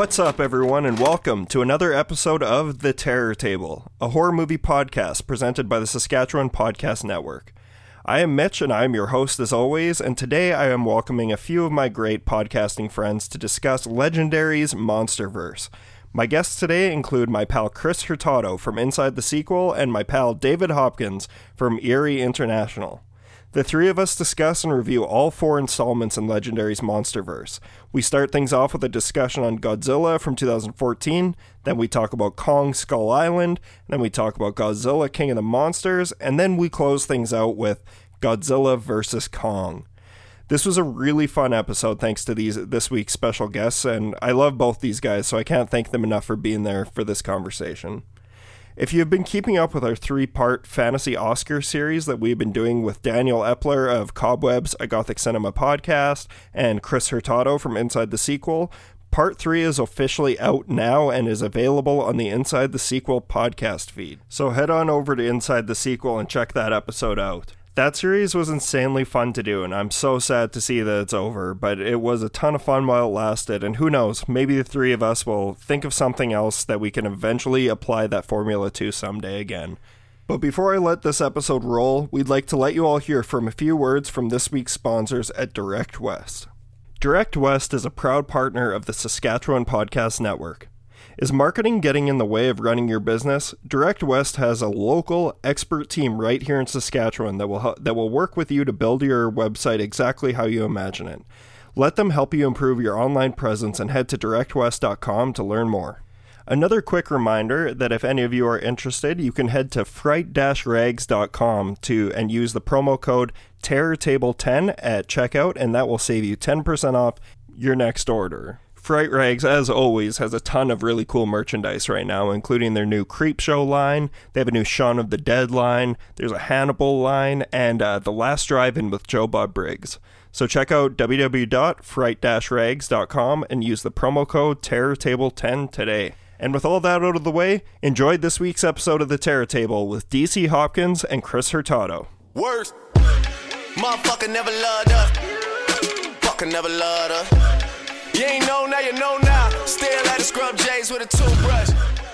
What's up, everyone, and welcome to another episode of The Terror Table, a horror movie podcast presented by the Saskatchewan Podcast Network. I am Mitch, and I am your host as always, and today I am welcoming a few of my great podcasting friends to discuss Legendary's Monsterverse. My guests today include my pal Chris Hurtado from Inside the Sequel and my pal David Hopkins from Eerie International. The three of us discuss and review all four installments in Legendary's Monsterverse. We start things off with a discussion on Godzilla from 2014, then we talk about Kong Skull Island, then we talk about Godzilla King of the Monsters, and then we close things out with Godzilla vs. Kong. This was a really fun episode thanks to these this week's special guests, and I love both these guys, so I can't thank them enough for being there for this conversation. If you've been keeping up with our three part fantasy Oscar series that we've been doing with Daniel Epler of Cobwebs, a Gothic Cinema podcast, and Chris Hurtado from Inside the Sequel, part three is officially out now and is available on the Inside the Sequel podcast feed. So head on over to Inside the Sequel and check that episode out. That series was insanely fun to do, and I'm so sad to see that it's over, but it was a ton of fun while it lasted, and who knows, maybe the three of us will think of something else that we can eventually apply that formula to someday again. But before I let this episode roll, we'd like to let you all hear from a few words from this week's sponsors at Direct West. Direct West is a proud partner of the Saskatchewan Podcast Network. Is marketing getting in the way of running your business? Direct West has a local expert team right here in Saskatchewan that will that will work with you to build your website exactly how you imagine it. Let them help you improve your online presence and head to directwest.com to learn more. Another quick reminder that if any of you are interested, you can head to fright-rags.com to and use the promo code TerrorTable10 at checkout and that will save you 10% off your next order. Fright Rags, as always, has a ton of really cool merchandise right now, including their new Creepshow line. They have a new Shaun of the Dead line. There's a Hannibal line, and uh, the Last Drive-In with Joe Bob Briggs. So check out www.fright-rags.com and use the promo code TerrorTable10 today. And with all that out of the way, enjoy this week's episode of the Terror Table with DC Hopkins and Chris Hurtado. Worst. Motherfucker never loved us. Fucker never loved us. You ain't know now, you know now. Still at the scrub J's with a toothbrush.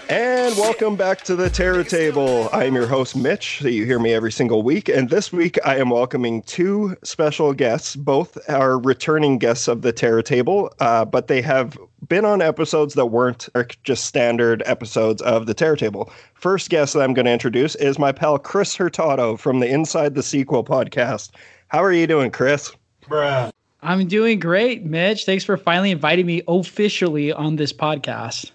And welcome back to the Terror Table. I am your host, Mitch. So you hear me every single week. And this week, I am welcoming two special guests. Both are returning guests of the Terror Table, uh, but they have been on episodes that weren't just standard episodes of the Terror Table. First guest that I'm going to introduce is my pal Chris Hurtado from the Inside the Sequel podcast. How are you doing, Chris? Bruh. I'm doing great, Mitch. Thanks for finally inviting me officially on this podcast.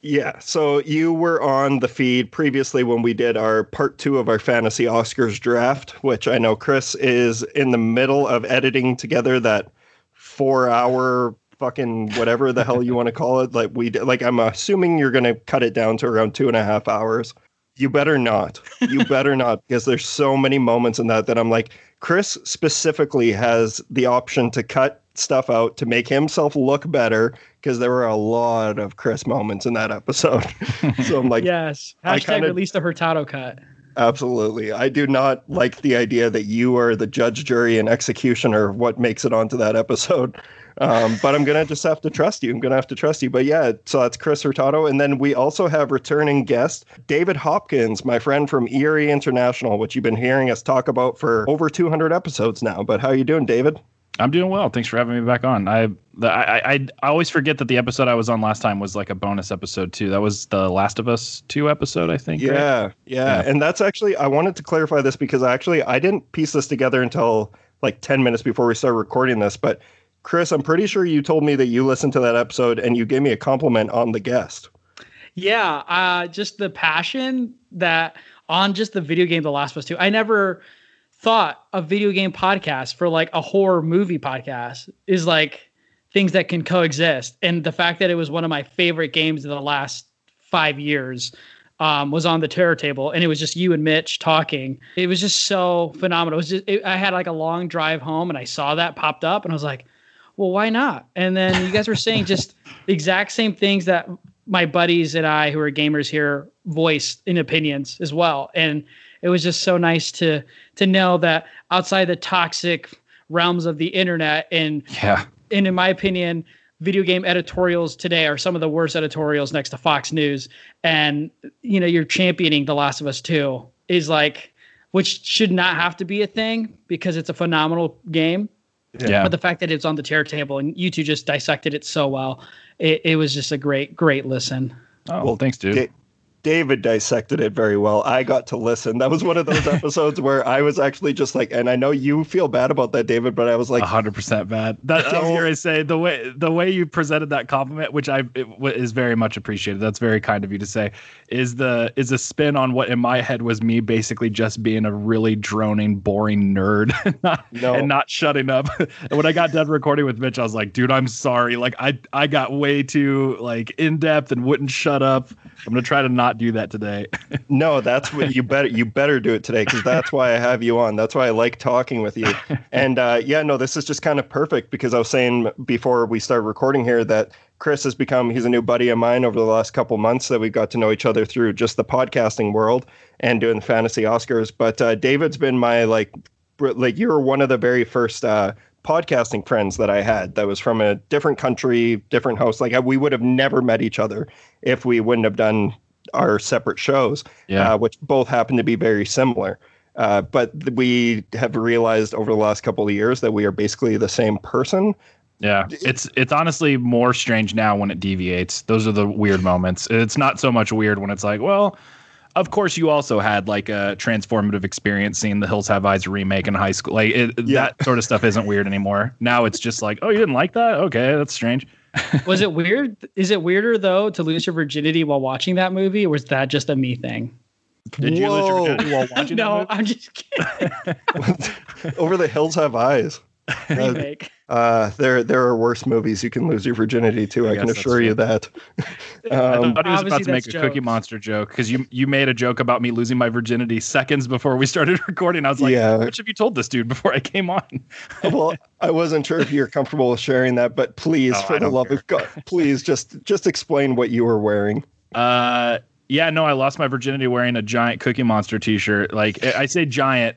Yeah, so you were on the feed previously when we did our part two of our fantasy Oscars draft, which I know Chris is in the middle of editing together that four hour fucking whatever the hell you want to call it. Like we like I'm assuming you're gonna cut it down to around two and a half hours. You better not. You better not, because there's so many moments in that that I'm like, Chris specifically has the option to cut stuff out to make himself look better because there were a lot of Chris moments in that episode. so I'm like, yes, hashtag kinda, release the Hurtado cut. Absolutely. I do not like the idea that you are the judge, jury, and executioner of what makes it onto that episode. Um, but I'm gonna just have to trust you. I'm gonna have to trust you. But yeah, so that's Chris Hurtado, and then we also have returning guest David Hopkins, my friend from Eerie International, which you've been hearing us talk about for over 200 episodes now. But how are you doing, David? I'm doing well. Thanks for having me back on. I, I I I always forget that the episode I was on last time was like a bonus episode too. That was the Last of Us two episode, I think. Yeah, right? yeah, yeah. And that's actually I wanted to clarify this because actually I didn't piece this together until like 10 minutes before we started recording this, but Chris, I'm pretty sure you told me that you listened to that episode and you gave me a compliment on the guest. Yeah, uh, just the passion that on just the video game The Last of Us 2. I never thought a video game podcast for like a horror movie podcast is like things that can coexist. And the fact that it was one of my favorite games of the last five years um, was on the terror table and it was just you and Mitch talking. It was just so phenomenal. It was just, it, I had like a long drive home and I saw that popped up and I was like, well, why not? And then you guys were saying just the exact same things that my buddies and I, who are gamers here, voiced in opinions as well. And it was just so nice to to know that outside the toxic realms of the internet and yeah, and in my opinion, video game editorials today are some of the worst editorials next to Fox News, and you know you're championing The Last of Us Two is like, which should not have to be a thing because it's a phenomenal game. Yeah. But the fact that it's on the Terror Table and you two just dissected it so well, it, it was just a great, great listen. Oh, well, thanks, dude. Da- David dissected it very well. I got to listen. That was one of those episodes where I was actually just like, and I know you feel bad about that, David, but I was like, hundred percent bad. That I was oh. going to say the way the way you presented that compliment, which I it, is very much appreciated. That's very kind of you to say. Is the is a spin on what in my head was me basically just being a really droning, boring nerd, and not, No. and not shutting up. and when I got done recording with Mitch, I was like, dude, I'm sorry. Like I I got way too like in depth and wouldn't shut up. I'm gonna try to not do that today. No, that's what you better you better do it today because that's why I have you on. That's why I like talking with you. And uh, yeah, no, this is just kind of perfect because I was saying before we started recording here that Chris has become he's a new buddy of mine over the last couple months that we've got to know each other through just the podcasting world and doing the fantasy Oscars. But uh, David's been my like like you were one of the very first uh, podcasting friends that I had that was from a different country, different host. Like we would have never met each other if we wouldn't have done our separate shows, Yeah. uh, which both happen to be very similar. Uh, but we have realized over the last couple of years that we are basically the same person. Yeah, it's it's honestly more strange now when it deviates. Those are the weird moments. It's not so much weird when it's like, well, of course you also had like a transformative experience seeing the Hills Have Eyes remake in high school. Like it, Yeah. that sort of stuff isn't weird anymore. Now it's just like, oh, you didn't like that? Okay, that's strange. Was it weird? Is it weirder though to lose your virginity while watching that movie, or was that just a me thing? Did you lose your virginity while watching that no, movie? I'm just kidding. Over the hills have eyes. Remake. Uh, there, there are worse movies you can lose your virginity to. I I, can guess that's assure you that. I Um, thought he was about to make that's a Cookie. Monster joke because you you made a joke about me losing my virginity seconds before we started recording. I was like, Yeah. which have you told this dude before I came on? well, I wasn't sure if you're comfortable with sharing that, but please, Oh, I for the love care. of God, please just just explain what you were wearing. Uh, yeah, no, I lost my virginity wearing a giant Cookie Monster T-shirt. Like I I say, giant.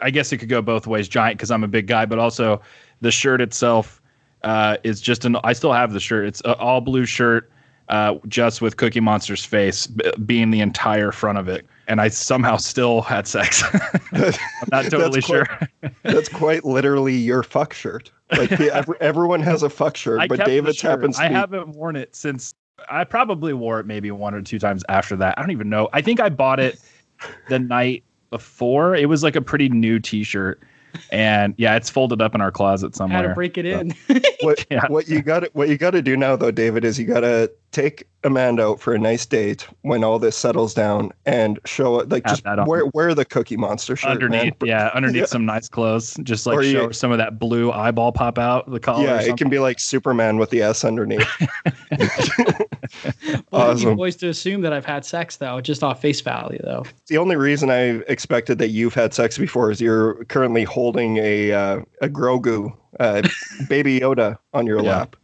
I guess it could go both ways. Giant because I'm a big guy, but also the shirt itself uh, is just an. I still have the shirt. It's an all blue shirt, uh, just with Cookie Monster's face b- being the entire front of it, and I somehow still had sex. I'm not totally That's sure. quite- That's quite literally your fuck shirt. Like the- ev- everyone has a fuck shirt, I but David's shirt. happens to I be. haven't worn it since. I probably wore it maybe one or two times after that. I don't even know. I think I bought it the night before. It was like a pretty new T-shirt, and yeah, it's folded up in our closet Had somewhere. to break it in. what Yeah. what you got what you got to do now though david is you got to take amanda out for a nice date when all this settles down and show it like Have just that wear wear the cookie monster shirt underneath, man. yeah, underneath Yeah. some nice clothes, just like Or you- show some of that blue eyeball pop out the collar. yeah or it can be like superman with the s underneath Well, Awesome. you boys to assume that I've had sex though, just off face value though. the only reason i expected that you've had sex before is you're currently holding a uh, a grogu uh, baby yoda on your Yeah. lap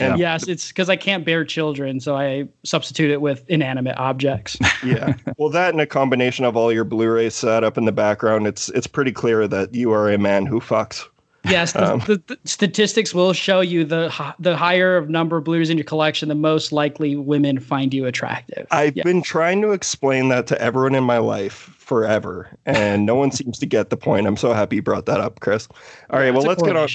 and Yes, it's because I can't bear children, so I substitute it with inanimate objects. yeah well that and a combination of all your Blu-ray set up in the background it's it's pretty clear that you are a man who fucks Yes, the, Um, the, the statistics will show you the the higher of number of blues in your collection, the most likely women find you attractive. I've Yeah. been trying to explain that to everyone in my life forever, and no one seems to get the point. I'm so happy you brought that up, Chris. All right, well let's get on.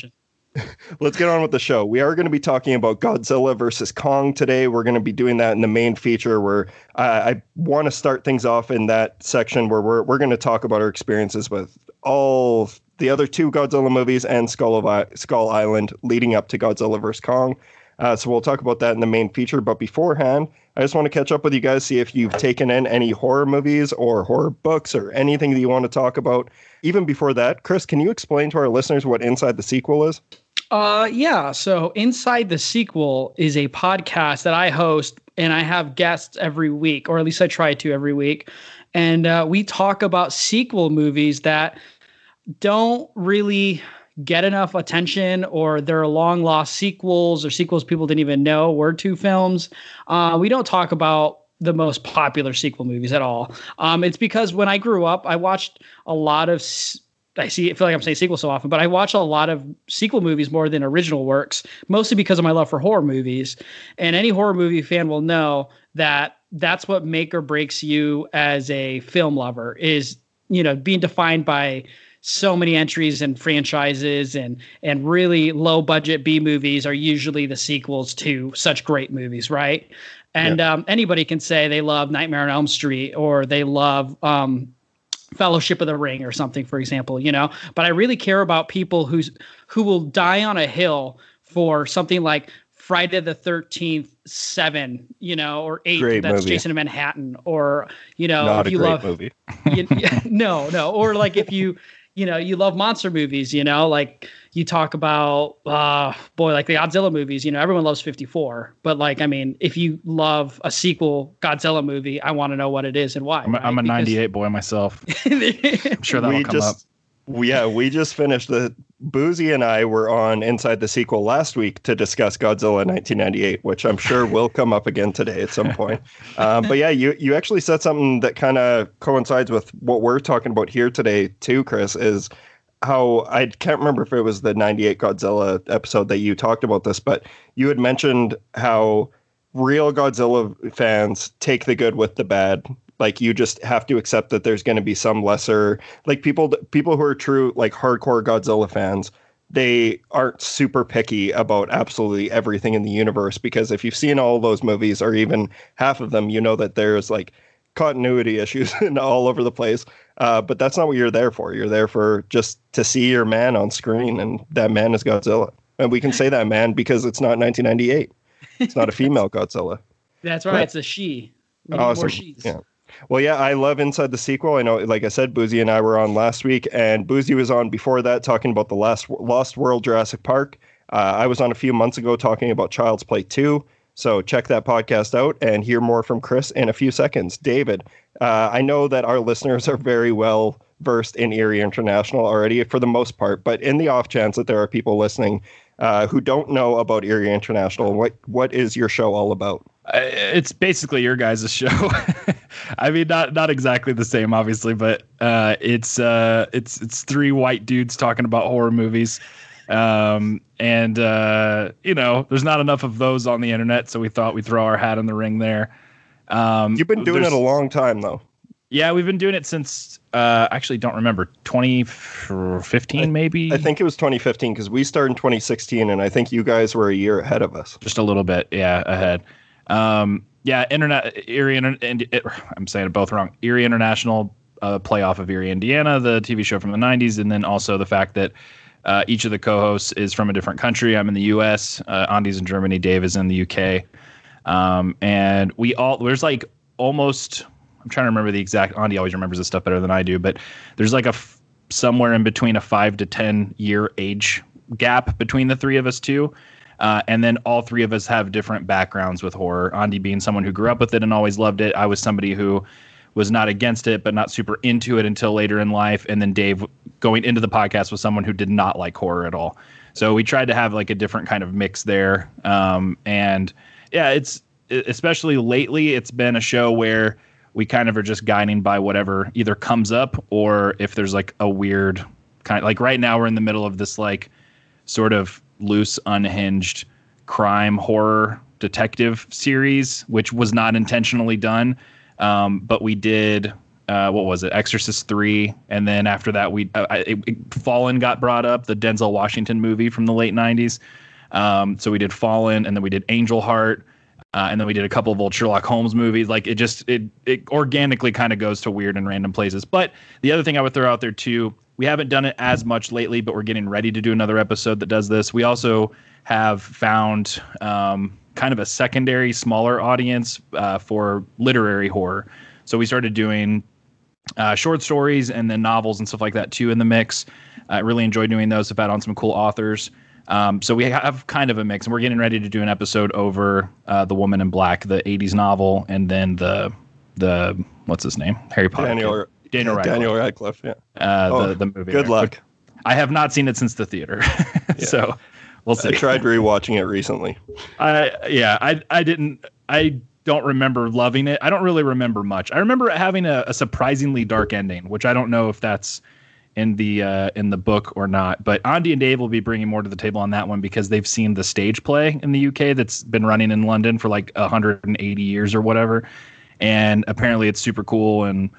Let's get on with the show. We are going to be talking about Godzilla versus Kong today. We're going to be doing that in the main feature, where uh, I want to start things off in that section where we're we're going to talk about our experiences with all the other two Godzilla movies and Skull of Skull Island leading up to Godzilla vs Kong. Uh, so we'll talk about that in the main feature. But beforehand, I just want to catch up with you guys, see if you've taken in any horror movies or horror books or anything that you want to talk about. Even before that, Chris, can you explain to our listeners what Inside the Sequel is? Uh, yeah. So Inside the Sequel is a podcast that I host, and I have guests every week, or at least I try to every week. And uh, we talk about sequel movies that don't really get enough attention, or they're long lost sequels, or sequels people didn't even know were two films. Uh, we don't talk about the most popular sequel movies at all. Um, it's because when I grew up, I watched a lot of I see I feel like I'm saying sequel so often, but I watch a lot of sequel movies more than original works, mostly because of my love for horror movies. And any horror movie fan will know that that's what make or breaks you as a film lover is, you know, being defined by so many entries and franchises and and really low budget B movies are usually the sequels to such great movies, right? And yeah. um, anybody can say they love Nightmare on Elm Street or they love um, Fellowship of the Ring or something, for example, you know. But I really care about people who's who will die on a hill for something like Friday the Thirteenth Seven, you know, or Eight. Great that's movie. Jason in Manhattan, or you know, Not if you love movie. you, no, no, or like if you you know you love monster movies, you know, like you talk about uh boy like the Godzilla movies, you know, everyone loves 54, but like I mean, if you love a sequel Godzilla movie, I want to know what it is and why. I'm, right? I'm a 98 boy myself. I'm sure that'll we come just, up. Yeah, we just finished the Boozy and I were on Inside the Sequel last week to discuss Godzilla 1998, which I'm sure will come up again today at some point. Um, but yeah, you you actually said something that kind of coincides with what we're talking about here today too, Chris. Is how I can't remember if it was the 98 Godzilla episode that you talked about this, but you had mentioned how real Godzilla fans take the good with the bad. Like you just have to accept that there's going to be some lesser like people people who are true like hardcore Godzilla fans they aren't super picky about absolutely everything in the universe because if you've seen all those movies or even half of them, you know that there's like continuity issues and all over the place. Uh, but that's not what you're there for. You're there for just to see your man on screen, and that man is Godzilla. And we can say that man because it's not 1998. It's not a female Godzilla. That's right. It's a she. We awesome. More she's. Yeah. Well, yeah, I love Inside the Sequel. I know, like I said, Boozy and I were on last week, and Boozy was on before that talking about the last Lost World Jurassic Park. Uh, I was on a few months ago talking about Child's Play 2. So check that podcast out and hear more from Chris in a few seconds. David, uh, I know that our listeners are very well versed in Eerie International already for the most part, but in the off chance that there are people listening uh, who don't know about Eerie International, what what is your show all about? It's basically your guys' show. I mean, not not exactly the same, obviously, but uh, it's uh, it's it's three white dudes talking about horror movies. Um, and uh, you know, there's not enough of those on the internet, so we thought we'd throw our hat in the ring there. Um, You've been doing it a long time, though. Yeah, we've been doing it since uh, actually don't remember 2015 maybe. I think it was 2015 because we started in 2016, and I think you guys were a year ahead of us. Just a little bit, yeah, ahead. Um, yeah, internet and it, I'm saying it both wrong. Eerie International, uh, playoff of Eerie, Indiana, the TV show from the 90s, and then also the fact that uh, each of the co-hosts is from a different country. I'm in the U.S. Uh, Andy's in Germany. Dave is in the U.K. Um, and we all there's like almost. I'm trying to remember the exact. Andy always remembers this stuff better than I do, but there's like a f- somewhere in between a five to ten year age gap between the three of us too. Uh, and then all three of us have different backgrounds with horror. Andy being someone who grew up with it and always loved it. I was somebody who was not against it, but not super into it until later in life. And then Dave going into the podcast was someone who did not like horror at all. So we tried to have like a different kind of mix there. Um, and yeah, it's especially lately, it's been a show where we kind of are just guiding by whatever either comes up or if there's like a weird kind of like right now we're in the middle of this like sort of loose, unhinged crime horror detective series, which was not intentionally done. Um, but we did uh, what was it, Exorcist three, and then after that we uh, it, it, Fallen got brought up, the Denzel Washington movie from the late '90s. Um, so we did Fallen, and then we did Angel Heart, uh, and then we did a couple of old Sherlock Holmes movies. Like it just it it organically kind of goes to weird and random places. But the other thing I would throw out there too, we haven't done it as much lately, but we're getting ready to do another episode that does this. We also have found um, kind of a secondary, smaller audience uh, for literary horror. So we started doing uh, short stories and then novels and stuff like that too in the mix. I really enjoyed doing those. I've had on some cool authors. Um, so we have kind of a mix, and we're getting ready to do an episode over uh, the Woman in Black, the '80s novel, and then the the what's his name, Harry Potter. Daniel, Daniel Radcliffe. Daniel Radcliffe. Yeah. Uh, oh, the the movie. Good there. luck. I have not seen it since the theater, so we'll see. I tried rewatching it recently. I yeah, I I didn't I don't remember loving it. I don't really remember much. I remember having a, a, surprisingly dark ending, which I don't know if that's in the uh, in the book or not. But Andy and Dave will be bringing more to the table on that one because they've seen the stage play in the UK that's been running in London for like 180 years or whatever, and apparently it's super cool. And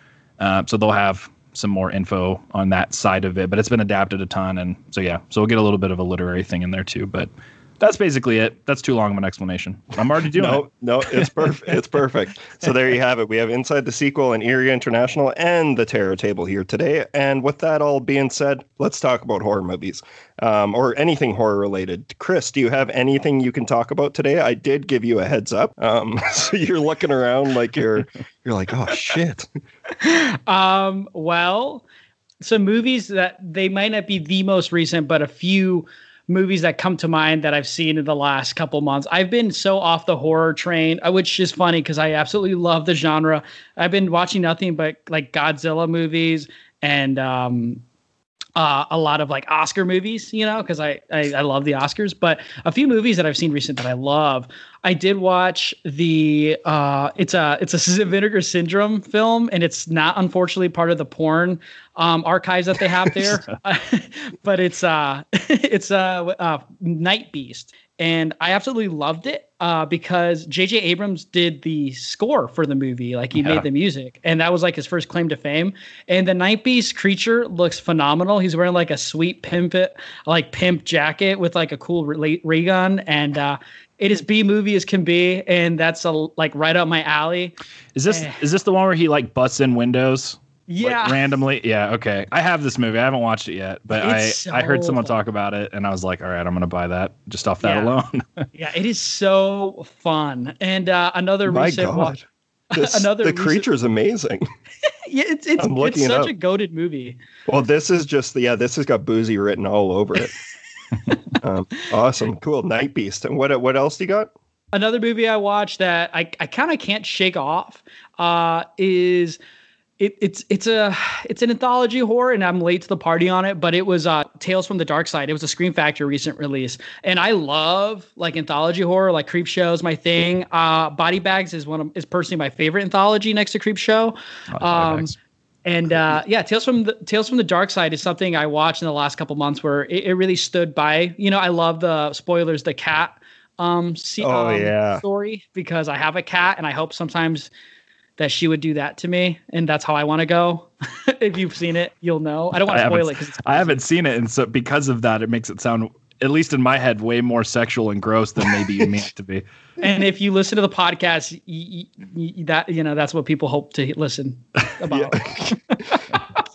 uh, so they'll have some more info on that side of it. But it's been adapted a ton, and so yeah, so we'll get a little bit of a literary thing in there too. But that's basically it. That's too long of an explanation. I'm already doing no, it. No, no, it's perfect. it's perfect. So there you have it. We have Inside the Sequel and Eerie International and the Terror Table here today. And with that all being said, let's talk about horror movies um, or anything horror related. Chris, do you have anything you can talk about today? I did give you a heads up. Um, so you're looking around like you're you're like, oh shit. Um, well, some movies that they might not be the most recent, but a few movies that come to mind that I've seen in the last couple months. I've been so off the horror train, uh, which is funny because I absolutely love the genre. I've been watching nothing but like Godzilla movies and um, uh, a lot of like Oscar movies, you know, because I, I, I love the Oscars. But a few movies that I've seen recent that I love. I did watch the uh, it's a it's a Vinegar Syndrome film, and it's not unfortunately part of the porn um, archives that they have there, but it's uh it's a uh, uh, Night Beast, and I absolutely loved it uh, because J.J. Abrams did the score for the movie, like he yeah. made the music, and that was like his first claim to fame. And the Night Beast creature looks phenomenal. He's wearing like a sweet pimp, it, like pimp jacket with like a cool ray, ray gun, and uh, it is B movie as can be, and that's a like right up my alley. Is this eh. is this the one where he like busts in windows? Yeah. Like, randomly. Yeah. Okay. I have this movie. I haven't watched it yet, but I, so I heard someone talk about it and I was like, all right, I'm going to buy that just off that yeah. alone. yeah. It is so fun. And uh, another My recent God. Watch, this, another the recent, creature's amazing. yeah. It's, it's, it's such it a goaded movie. Well, this is just, yeah, this has got boozy written all over it. Um, awesome. Cool. Night Beast. And what, what else do you got? Another movie I watched that I, I kind of can't shake off uh, is it, it's it's a it's an anthology horror, and I'm late to the party on it. But it was uh, Tales from the Dark Side. It was a Scream Factory recent release, and I love like anthology horror, like Creep Show is my thing. Uh, Body Bags is one of is personally my favorite anthology next to Creep Show. Oh, um, and uh, yeah, Tales from the Tales from the Dark Side is something I watched in the last couple months where it, it really stood by. You know, I love the spoilers, the cat um, see, oh, um, yeah. story because I have a cat, and I hope sometimes that she would do that to me, and that's how I want to go. if you've seen it, you'll know. I don't want to spoil it because I haven't seen it, and so because of that, it makes it sound, at least in my head, way more sexual and gross than maybe you mean it to be. And if you listen to the podcast, y- y- y- that you know that's what people hope to listen about.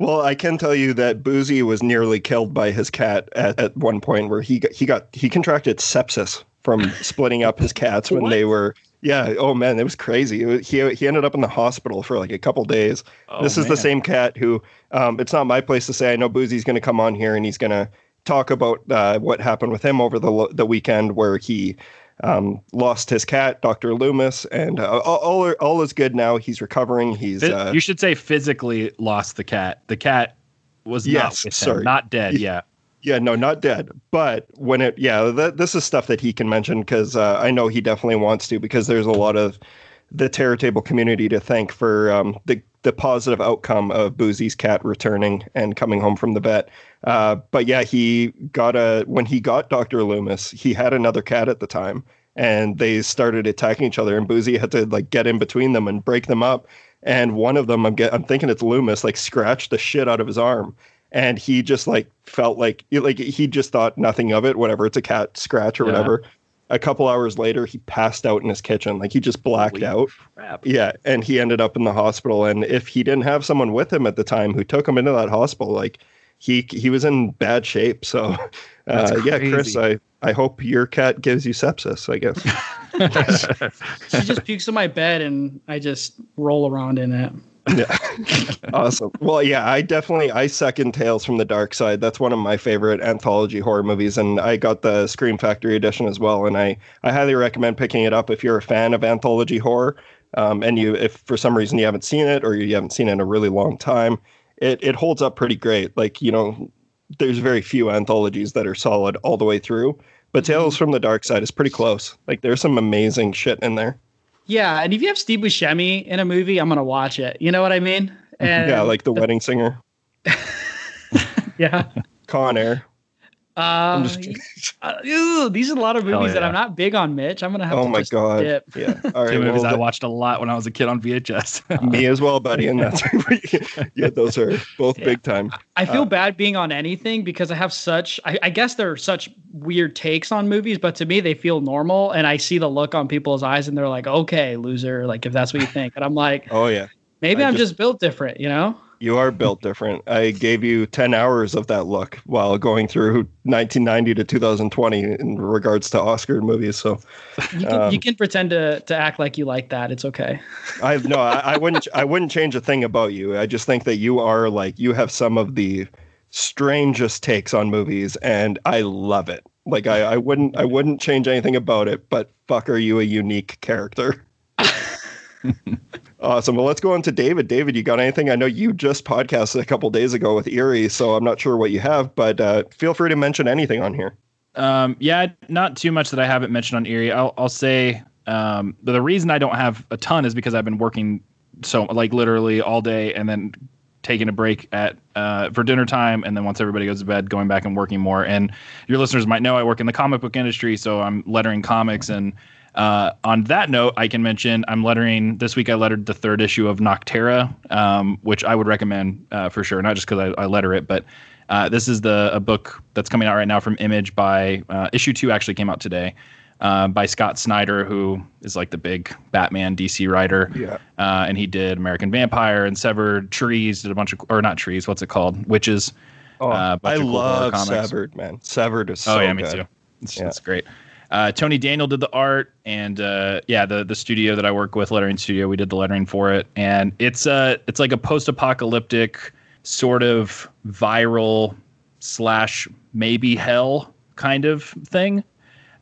Well, I can tell you that Boozy was nearly killed by his cat at, at one point where he got, he got he contracted sepsis from splitting up his cats when they were yeah. Oh man, it was crazy. It was, he he ended up in the hospital for like a couple days. Oh, this is man. the same cat who. Um, it's not my place to say. I know Boozy's going to come on here and he's going to talk about uh, what happened with him over the the weekend where he um, lost his cat, Doctor Loomis, and uh, all, all all is good now. He's recovering. He's uh, you should say physically lost the cat. The cat was yes, not sorry. not dead. Yeah. Yeah, no, not dead. But when it, yeah, th- this is stuff that he can mention because uh, I know he definitely wants to because there's a lot of the Terror Table community to thank for um, the the positive outcome of Boozy's cat returning and coming home from the vet. Uh, but yeah, he got a when he got Doctor Loomis, he had another cat at the time, and they started attacking each other, and Boozy had to like get in between them and break them up. And one of them, I'm get, I'm thinking it's Loomis, like scratched the shit out of his arm and he just like felt like like he just thought nothing of it whatever it's a cat scratch or yeah. whatever a couple hours later he passed out in his kitchen. Like he just blacked Holy out. crap. yeah and he ended up in the hospital. And if he didn't have someone with him at the time who took him into that hospital like he he was in bad shape. So uh, yeah chris i i hope your cat gives you sepsis i guess. She just pukes in my bed and i just roll around in it yeah. awesome. Well, yeah, I definitely I second Tales from the Dark Side. That's one of my favorite anthology horror movies, and I got the Scream Factory edition as well. And I I highly recommend picking it up if you're a fan of anthology horror. Um, and you, if for some reason you haven't seen it or you haven't seen it in a really long time, it it holds up pretty great. Like you know, there's very few anthologies that are solid all the way through. But Tales from the Dark Side is pretty close. Like there's some amazing shit in there. Yeah, and if you have Steve Buscemi in a movie, I'm gonna watch it. You know what I mean? And yeah, like the wedding singer. Yeah. Con Air. Uh, just uh, ew, these are a lot of Hell movies that. I'm not big on, Mitch. I'm gonna have Oh to my just god. dip. Yeah. All right. Two movies well, I watched a lot when I was a kid on VHS. me as well, buddy. And that's yeah, those are both Yeah. big time. I feel Uh, bad being on anything because I have such. I, I guess there are such weird takes on movies, but to me they feel normal, and I see the look on people's eyes, and they're like, "Okay, loser," like if that's what you think, and I'm like, Oh yeah. maybe I I'm just- just built different, you know? You are built different. I gave you 10 hours of that look while going through 1990 to 2020 in regards to Oscar movies. So You can, Um, you can pretend to to act like you like that. It's okay. I no, I, I wouldn't I wouldn't change a thing about you. I just think that you are like you have some of the strangest takes on movies and I love it. Like I, I wouldn't I wouldn't change anything about it, but fuck are you a unique character. Awesome. Well, let's go on to David. David, you got anything? I know you just podcasted a couple days ago with Eerie, so I'm not sure what you have, but uh, feel free to mention anything on here. Um, yeah, not too much that I haven't mentioned on Eerie. I'll, I'll say um, the reason I don't have a ton is because I've been working so like literally all day and then taking a break at uh, for dinner time and then once everybody goes to bed going back and working more and your listeners might know I work in the comic book industry so I'm lettering comics and uh, on that note I can mention I'm lettering this week I lettered the third issue of Nocterra um, which I would recommend uh, for sure not just because I, I letter it but uh, this is the a book that's coming out right now from Image by uh, issue two actually came out today uh, by Scott Snyder, who is like the big Batman DC writer. Yeah. Uh, and he did American Vampire and Severed Trees, did a bunch of, or not trees, what's it called? Wytches. Oh, Uh, I of cool love. Severed, man. Severed is so oh, yeah, me good. too. It's, Yeah. it's great. Uh, Tony Daniel did the art, and uh, yeah, the the studio that I work with, lettering studio, we did the lettering for it, and it's uh it's like a post apocalyptic sort of viral slash maybe hell kind of thing.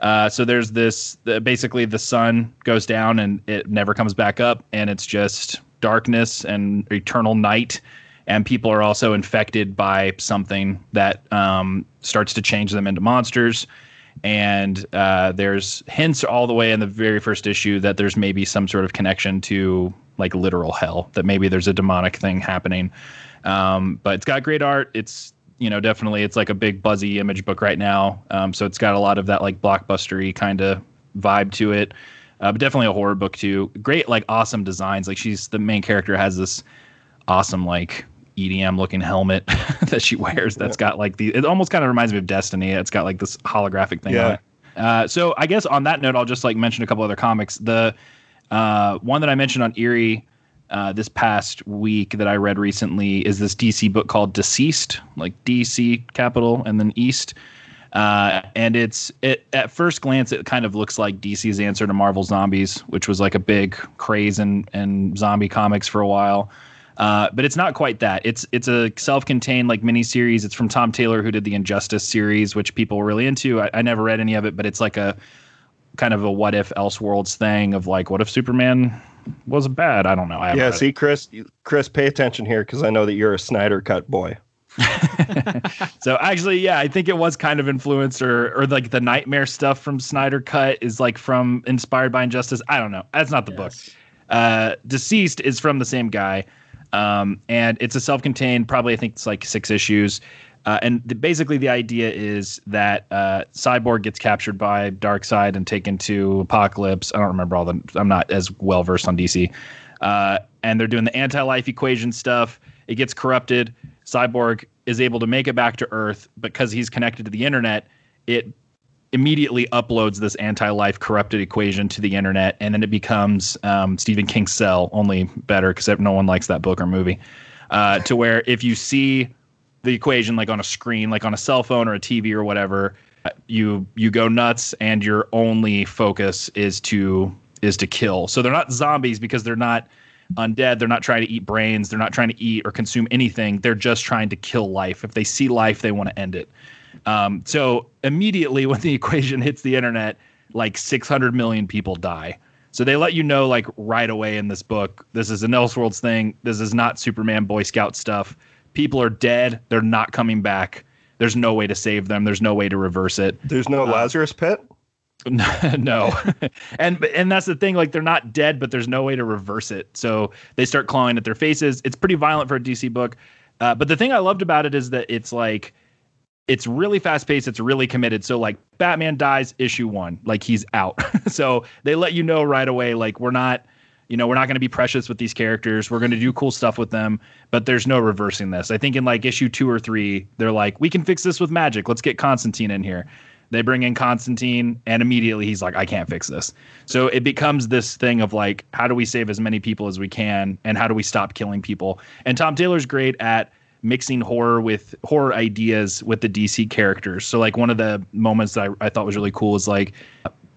Uh, so there's this the, basically the sun goes down and it never comes back up, and it's just darkness and eternal night. And people are also infected by something that um, starts to change them into monsters. And uh, there's hints all the way in the very first issue that there's maybe some sort of connection to like literal hell, that maybe there's a demonic thing happening. Um, but it's got great art. It's you know definitely it's like a big buzzy image book right now. Um, so it's got a lot of that like blockbustery kind of vibe to it. Uh, but definitely a horror book too. Great like awesome designs. Like she's the main character has this awesome like EDM looking helmet that she wears. That's got like the. It almost kind of reminds me of Destiny. It's got like this holographic thing Yeah. on it. Uh, so I guess on that note, I'll just like mention a couple other comics. The uh, one that I mentioned on Eerie uh, this past week that I read recently is this DC book called DCeased, like DC capital and then East. Uh, and it's it at first glance it kind of looks like DC's answer to Marvel Zombies, which was like a big craze in, in zombie comics for a while. Uh, but it's not quite that. It's it's a self-contained like miniseries. It's from Tom Taylor, who did the Injustice series, which people were really into. I, I never read any of it, but it's like a kind of a what if Elseworlds thing of like, what if Superman was bad? I don't know. I Yeah, see, Chris, Chris, pay attention here because I know that you're a Snyder cut boy. So actually, yeah, I think it was kind of influenced or or like the nightmare stuff from Snyder Cut is like from inspired by Injustice. I don't know. That's not the book. Uh, DCeased is from the same guy, um, and it's a self-contained. Probably I think it's like six issues. Uh, and the, basically, the idea is that uh, Cyborg gets captured by Darkseid and taken to Apokolips. I don't remember all the. I'm not as well versed on DC. Uh, and they're doing the anti-life equation stuff. It gets corrupted. Cyborg is able to make it back to Earth because he's connected to the internet. It immediately uploads this anti-life corrupted equation to the internet, and then it becomes um, Stephen King's Cell, only better because no one likes that book or movie. Uh, to where if you see the equation like on a screen, like on a cell phone or a TV or whatever, uh, you you go nuts, and your only focus is to is to kill. So they're not zombies because they're not undead. They're not trying to eat brains. They're not trying to eat or consume anything. They're just trying to kill life. If they see life, they want to end it. Um, so immediately when the equation hits the internet, like 600 million people die. So they let you know like right away in this book, this is an Elseworlds thing. This is not Superman Boy Scout stuff. People are dead. They're not coming back. There's no way to save them. There's no way to reverse it. There's no Lazarus pit. no and and that's the thing like they're not dead but there's no way to reverse it so they start clawing at their faces it's pretty violent for a dc book Uh, but the thing I loved about it is that it's like it's really fast paced. It's really committed. So like Batman dies issue one, like he's out. so they let you know right away, like we're not, you know, we're not going to be precious with these characters. We're going to do cool stuff with them, but there's no reversing this. I think in like issue two or three, they're like, we can fix this with magic. Let's get Constantine in here. They bring in Constantine, and immediately he's like, I can't fix this. So it becomes this thing of like, how do we save as many people as we can, and how do we stop killing people? And Tom Taylor's great at mixing horror with horror ideas with the DC characters. So like one of the moments that I, I thought was really cool is like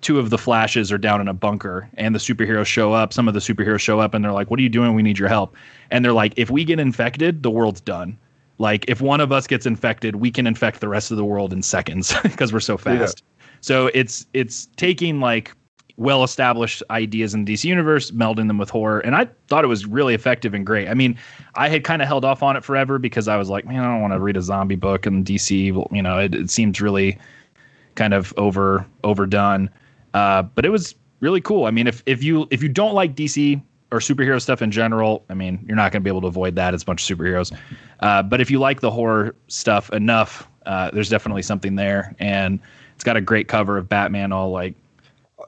two of the flashes are down in a bunker and the superheroes show up. Some of the superheroes show up and they're like, What are you doing? We need your help. And they're like, if we get infected, the world's done. Like if one of us gets infected, we can infect the rest of the world in seconds because we're so fast. Yeah. So it's it's taking like well established ideas in the DC universe, melding them with horror. And I thought it was really effective and great. I mean, I had kind of held off on it forever because I was like, man, I don't want to read a zombie book in DC. You know, it, it seems really kind of over overdone. Uh, but it was really cool. I mean, if if you if you don't like DC or superhero stuff in general, I mean, you're not going to be able to avoid that. It's a bunch of superheroes. Uh, but if you like the horror stuff enough, uh, there's definitely something there. And it's got a great cover of Batman all like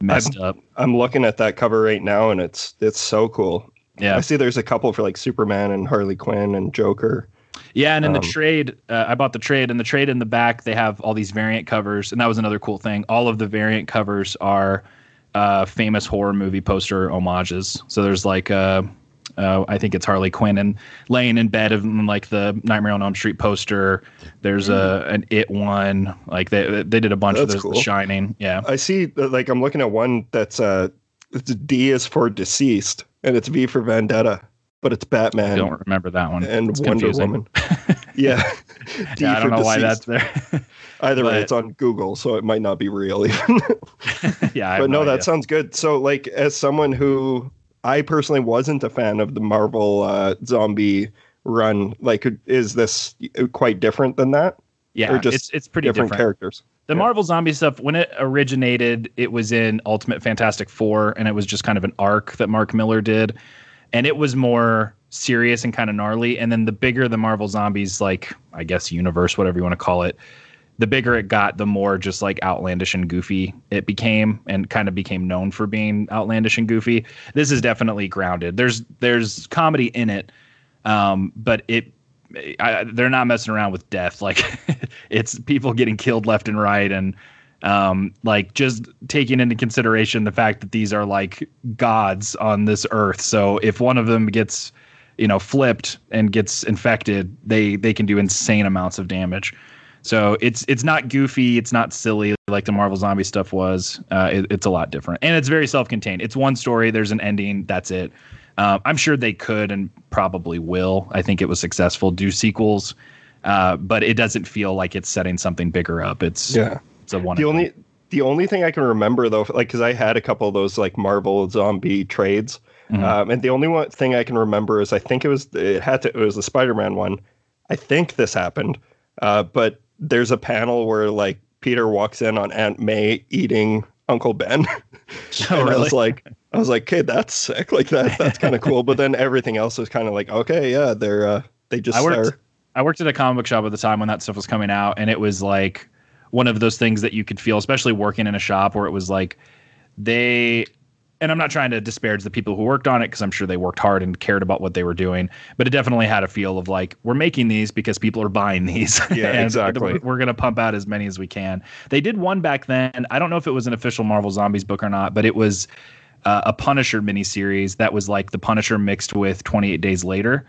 messed I'm, up. I'm looking at that cover right now, and it's it's so cool. Yeah, I see there's a couple for like Superman and Harley Quinn and Joker. Yeah, and in um, the trade, uh, I bought the trade, and the trade in the back they have all these variant covers, and that was another cool thing. All of the variant covers are uh, famous horror movie poster homages. So there's like uh, uh, I think it's Harley Quinn and laying in bed in like the Nightmare on Elm Street poster. There's a an It one. Like they they did a bunch that's of those. Cool. The Shining. Yeah, I see. Like I'm looking at one that's uh, it's D is for deceased and it's V for Vendetta, but it's Batman. I don't remember that one. And it's Wonder confusing. Woman. yeah. D yeah, I don't know deceased. why that's there. Either but, way, it's on Google, so it might not be real even. yeah, but no, no that sounds good. So, like, as someone who I personally wasn't a fan of the Marvel uh, zombie run. Like, is this quite different than that? Yeah, or just it's it's pretty different, different. characters. The yeah. Marvel zombie stuff, when it originated, it was in Ultimate Fantastic Four, and it was just kind of an arc that Mark Millar did, and it was more serious and kind of gnarly. And then the bigger the Marvel zombies, like I guess universe, whatever you want to call it, the bigger it got, the more just like outlandish and goofy it became, and kind of became known for being outlandish and goofy. This is definitely grounded. There's there's comedy in it, um, but it I, they're not messing around with death. Like it's people getting killed left and right, and um, like just taking into consideration the fact that these are like gods on this earth. So if one of them gets you know flipped and gets infected, they they can do insane amounts of damage. So it's it's not goofy, it's not silly like the Marvel Zombie stuff was. Uh, it, it's a lot different, and it's very self-contained. It's one story. There's an ending. That's it. Uh, I'm sure they could and probably will. I think it was successful. Do sequels, uh, but it doesn't feel like it's setting something bigger up. It's yeah. It's a one. The only the only thing I can remember though, like because I had a couple of those like Marvel Zombie trades, mm-hmm. um, and the only one thing I can remember is I think it was it had to it was the Spider-Man one. I think this happened, uh, but there's a panel where like Peter walks in on Aunt May eating Uncle Ben. Oh, and really? I was like, I was like, okay, that's sick. Like that, that's kind of cool. But then everything else is kind of like, okay, yeah, they're uh, they just I worked, are. I worked at a comic book shop at the time when that stuff was coming out, and it was like one of those things that you could feel, especially working in a shop where it was like they and I'm not trying to disparage the people who worked on it because I'm sure they worked hard and cared about what they were doing, but it definitely had a feel of like we're making these because people are buying these. Yeah, exactly. We're going to pump out as many as we can. They did one back then. I don't know if it was an official Marvel Zombies book or not, but it was uh, a Punisher miniseries that was like the Punisher mixed with 28 Days Later,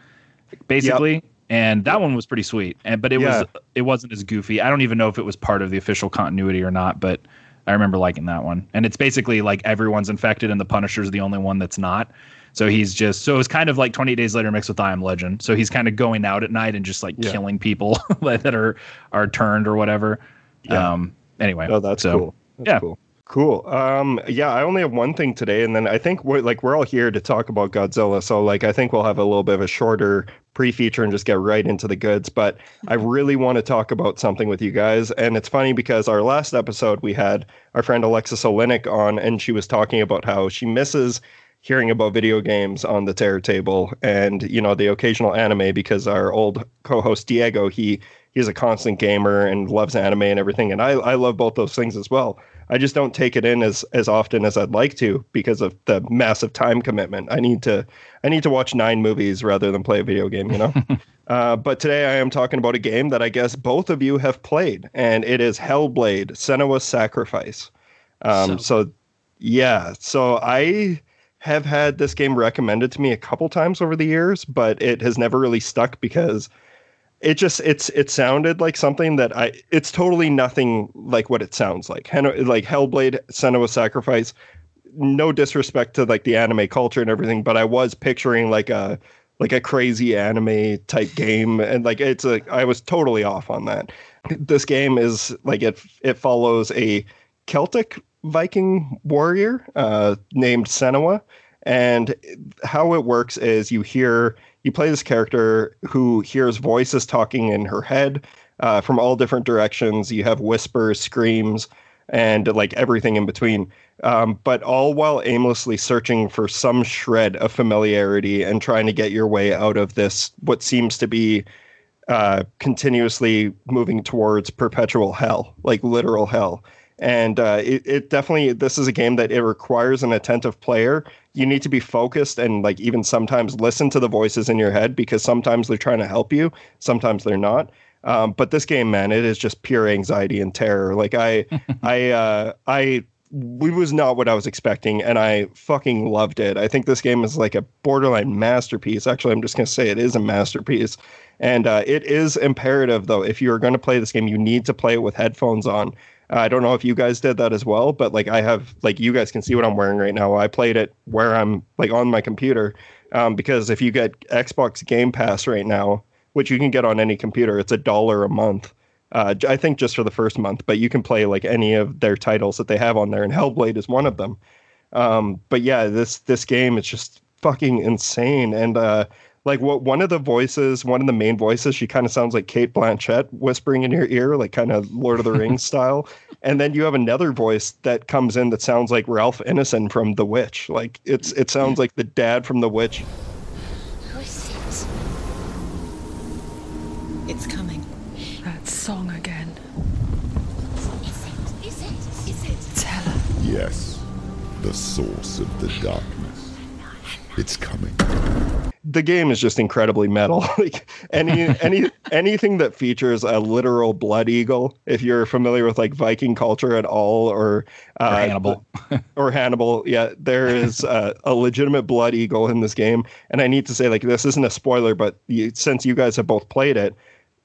basically. Yep. And that one was pretty sweet, and but it yeah. was it wasn't as goofy. I don't even know if it was part of the official continuity or not, but I remember liking that one. And it's basically like everyone's infected and the Punisher's the only one that's not. So he's just so it's kind of like 20 days later mixed with I Am Legend. So he's kind of going out at night and just like yeah. killing people that are are turned or whatever. Yeah. Um anyway. Oh, that's so, cool. That's yeah. cool. Cool. Um, yeah, I only have one thing today, and then I think we're like we're all here to talk about Godzilla, so like I think we'll have a little bit of a shorter pre-feature and just get right into the goods. But I really want to talk about something with you guys, and it's funny because our last episode we had our friend Alexis Olinik on, and she was talking about how she misses hearing about video games on the Terror Table and you know the occasional anime because our old co-host Diego he he's a constant gamer and loves anime and everything, and I I love both those things as well. I just don't take it in as as often as I'd like to because of the massive time commitment. I need to I need to watch nine movies rather than play a video game, you know. uh, but today I am talking about a game that I guess both of you have played, and it is Hellblade: Senua's Sacrifice. Um, so. so yeah, so I have had this game recommended to me a couple times over the years, but it has never really stuck because it just it's it sounded like something that I it's totally nothing like what it sounds like. Hen- like Hellblade, Senua Sacrifice. No disrespect to like the anime culture and everything, but I was picturing like a like a crazy anime type game, and like it's a I was totally off on that. This game is like it it follows a Celtic Viking warrior uh, named Senua, and how it works is you hear you play this character who hears voices talking in her head uh, from all different directions. You have whispers, screams, and like everything in between. Um, but all while aimlessly searching for some shred of familiarity and trying to get your way out of this, what seems to be uh, continuously moving towards perpetual hell, like literal hell. And uh, it, it definitely, this is a game that it requires an attentive player you need to be focused and like even sometimes listen to the voices in your head because sometimes they're trying to help you, sometimes they're not. Um, but this game, man, it is just pure anxiety and terror. Like I, I, uh, I, it was not what I was expecting, and I fucking loved it. I think this game is like a borderline masterpiece. Actually, I'm just gonna say it is a masterpiece, and uh, it is imperative though. If you're going to play this game, you need to play it with headphones on I don't know if you guys did that as well, but like I have, like you guys can see what I'm wearing right now. I played it where I'm like on my computer, um, because if you get Xbox Game Pass right now, which you can get on any computer, it's a dollar a month. Uh, I think just for the first month, but you can play like any of their titles that they have on there, and Hellblade is one of them. Um, but yeah, this this game is just fucking insane, and uh, like what one of the voices, one of the main voices, she kind of sounds like Cate Blanchett whispering in your ear, like kind of Lord of the Rings style. And then you have another voice that comes in that sounds like Ralph Ineson from The Witch. Like it's it sounds like the dad from The Witch. Who is it? It's coming. That song again. Is it? Is it? Is it? Tell her. Yes, the source of the darkness. It's coming the game is just incredibly metal. like any any anything that features a literal blood eagle, if you're familiar with like Viking culture at all, or, uh, or Hannibal, or Hannibal, yeah, there is uh, a legitimate blood eagle in this game. And I need to say, like, this isn't a spoiler, but you, since you guys have both played it,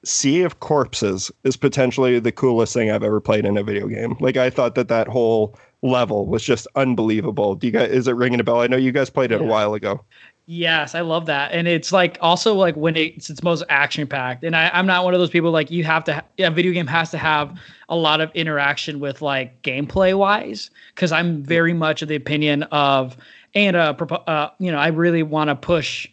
Sea of Corpses is potentially the coolest thing I've ever played in a video game. Like, I thought that that whole level was just unbelievable. Do you guys is it ringing a bell? I know you guys played it yeah. a while ago. Yes, I love that, and it's like also like when it's its most action packed. And I, I'm not one of those people like you have to. Ha- yeah, video game has to have a lot of interaction with like gameplay wise, because I'm very much of the opinion of and uh, uh you know I really want to push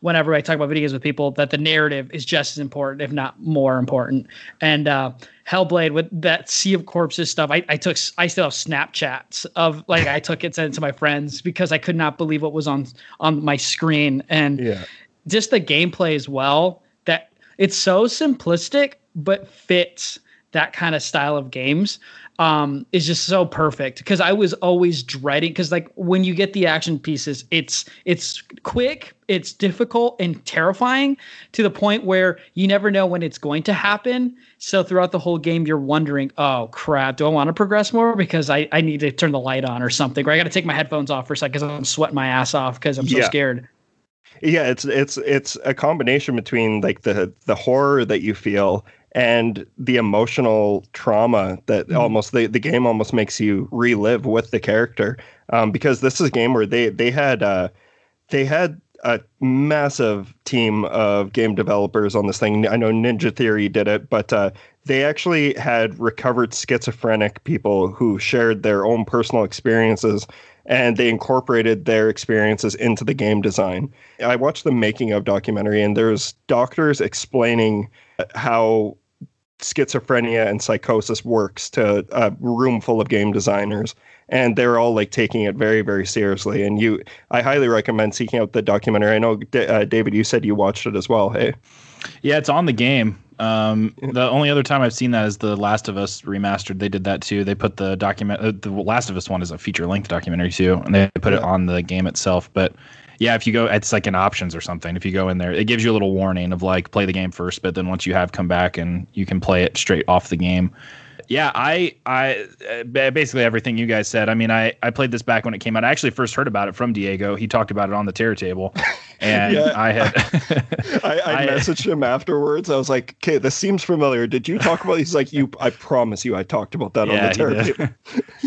whenever I talk about video games with people that the narrative is just as important, if not more important. And uh, Hellblade with that Sea of Corpses stuff, I, I took I still have Snapchats of like I took it sent it to my friends because I could not believe what was on on my screen and yeah. just the gameplay as well. That it's so simplistic but fits that kind of style of games um, is just so perfect because I was always dreading because like when you get the action pieces, it's it's quick, it's difficult and terrifying to the point where you never know when it's going to happen. So throughout the whole game, you're wondering, oh crap, do I want to progress more because I, I need to turn the light on or something, or I got to take my headphones off for a second because I'm sweating my ass off because I'm so yeah. scared. Yeah, it's it's it's a combination between like the the horror that you feel and the emotional trauma that mm-hmm. almost the, the game almost makes you relive with the character um, because this is a game where they they had uh, they had a massive team of game developers on this thing. I know Ninja Theory did it, but uh, they actually had recovered schizophrenic people who shared their own personal experiences and they incorporated their experiences into the game design. I watched the making of documentary and there's doctors explaining how schizophrenia and psychosis works to a room full of game designers and they're all like taking it very very seriously and you i highly recommend seeking out the documentary i know D- uh, david you said you watched it as well hey Yeah, it's on the game. Um, the only other time I've seen that is the Last of Us remastered. They did that too. They put the document. Uh, the Last of Us one is a feature length documentary too, and they put it on the game itself. But yeah, if you go, it's like in options or something. If you go in there, it gives you a little warning of like play the game first, but then once you have come back and you can play it straight off the game. Yeah, I, I, uh, basically everything you guys said. I mean, I, I played this back when it came out. I actually first heard about it from Diego. He talked about it on the Terror Table, and Yeah. I had, I, I, I- messaged him afterwards. I was like, "Okay, this seems familiar. Did you talk about?" He's like, "You, I promise you, I talked about that on the he Terror. Table."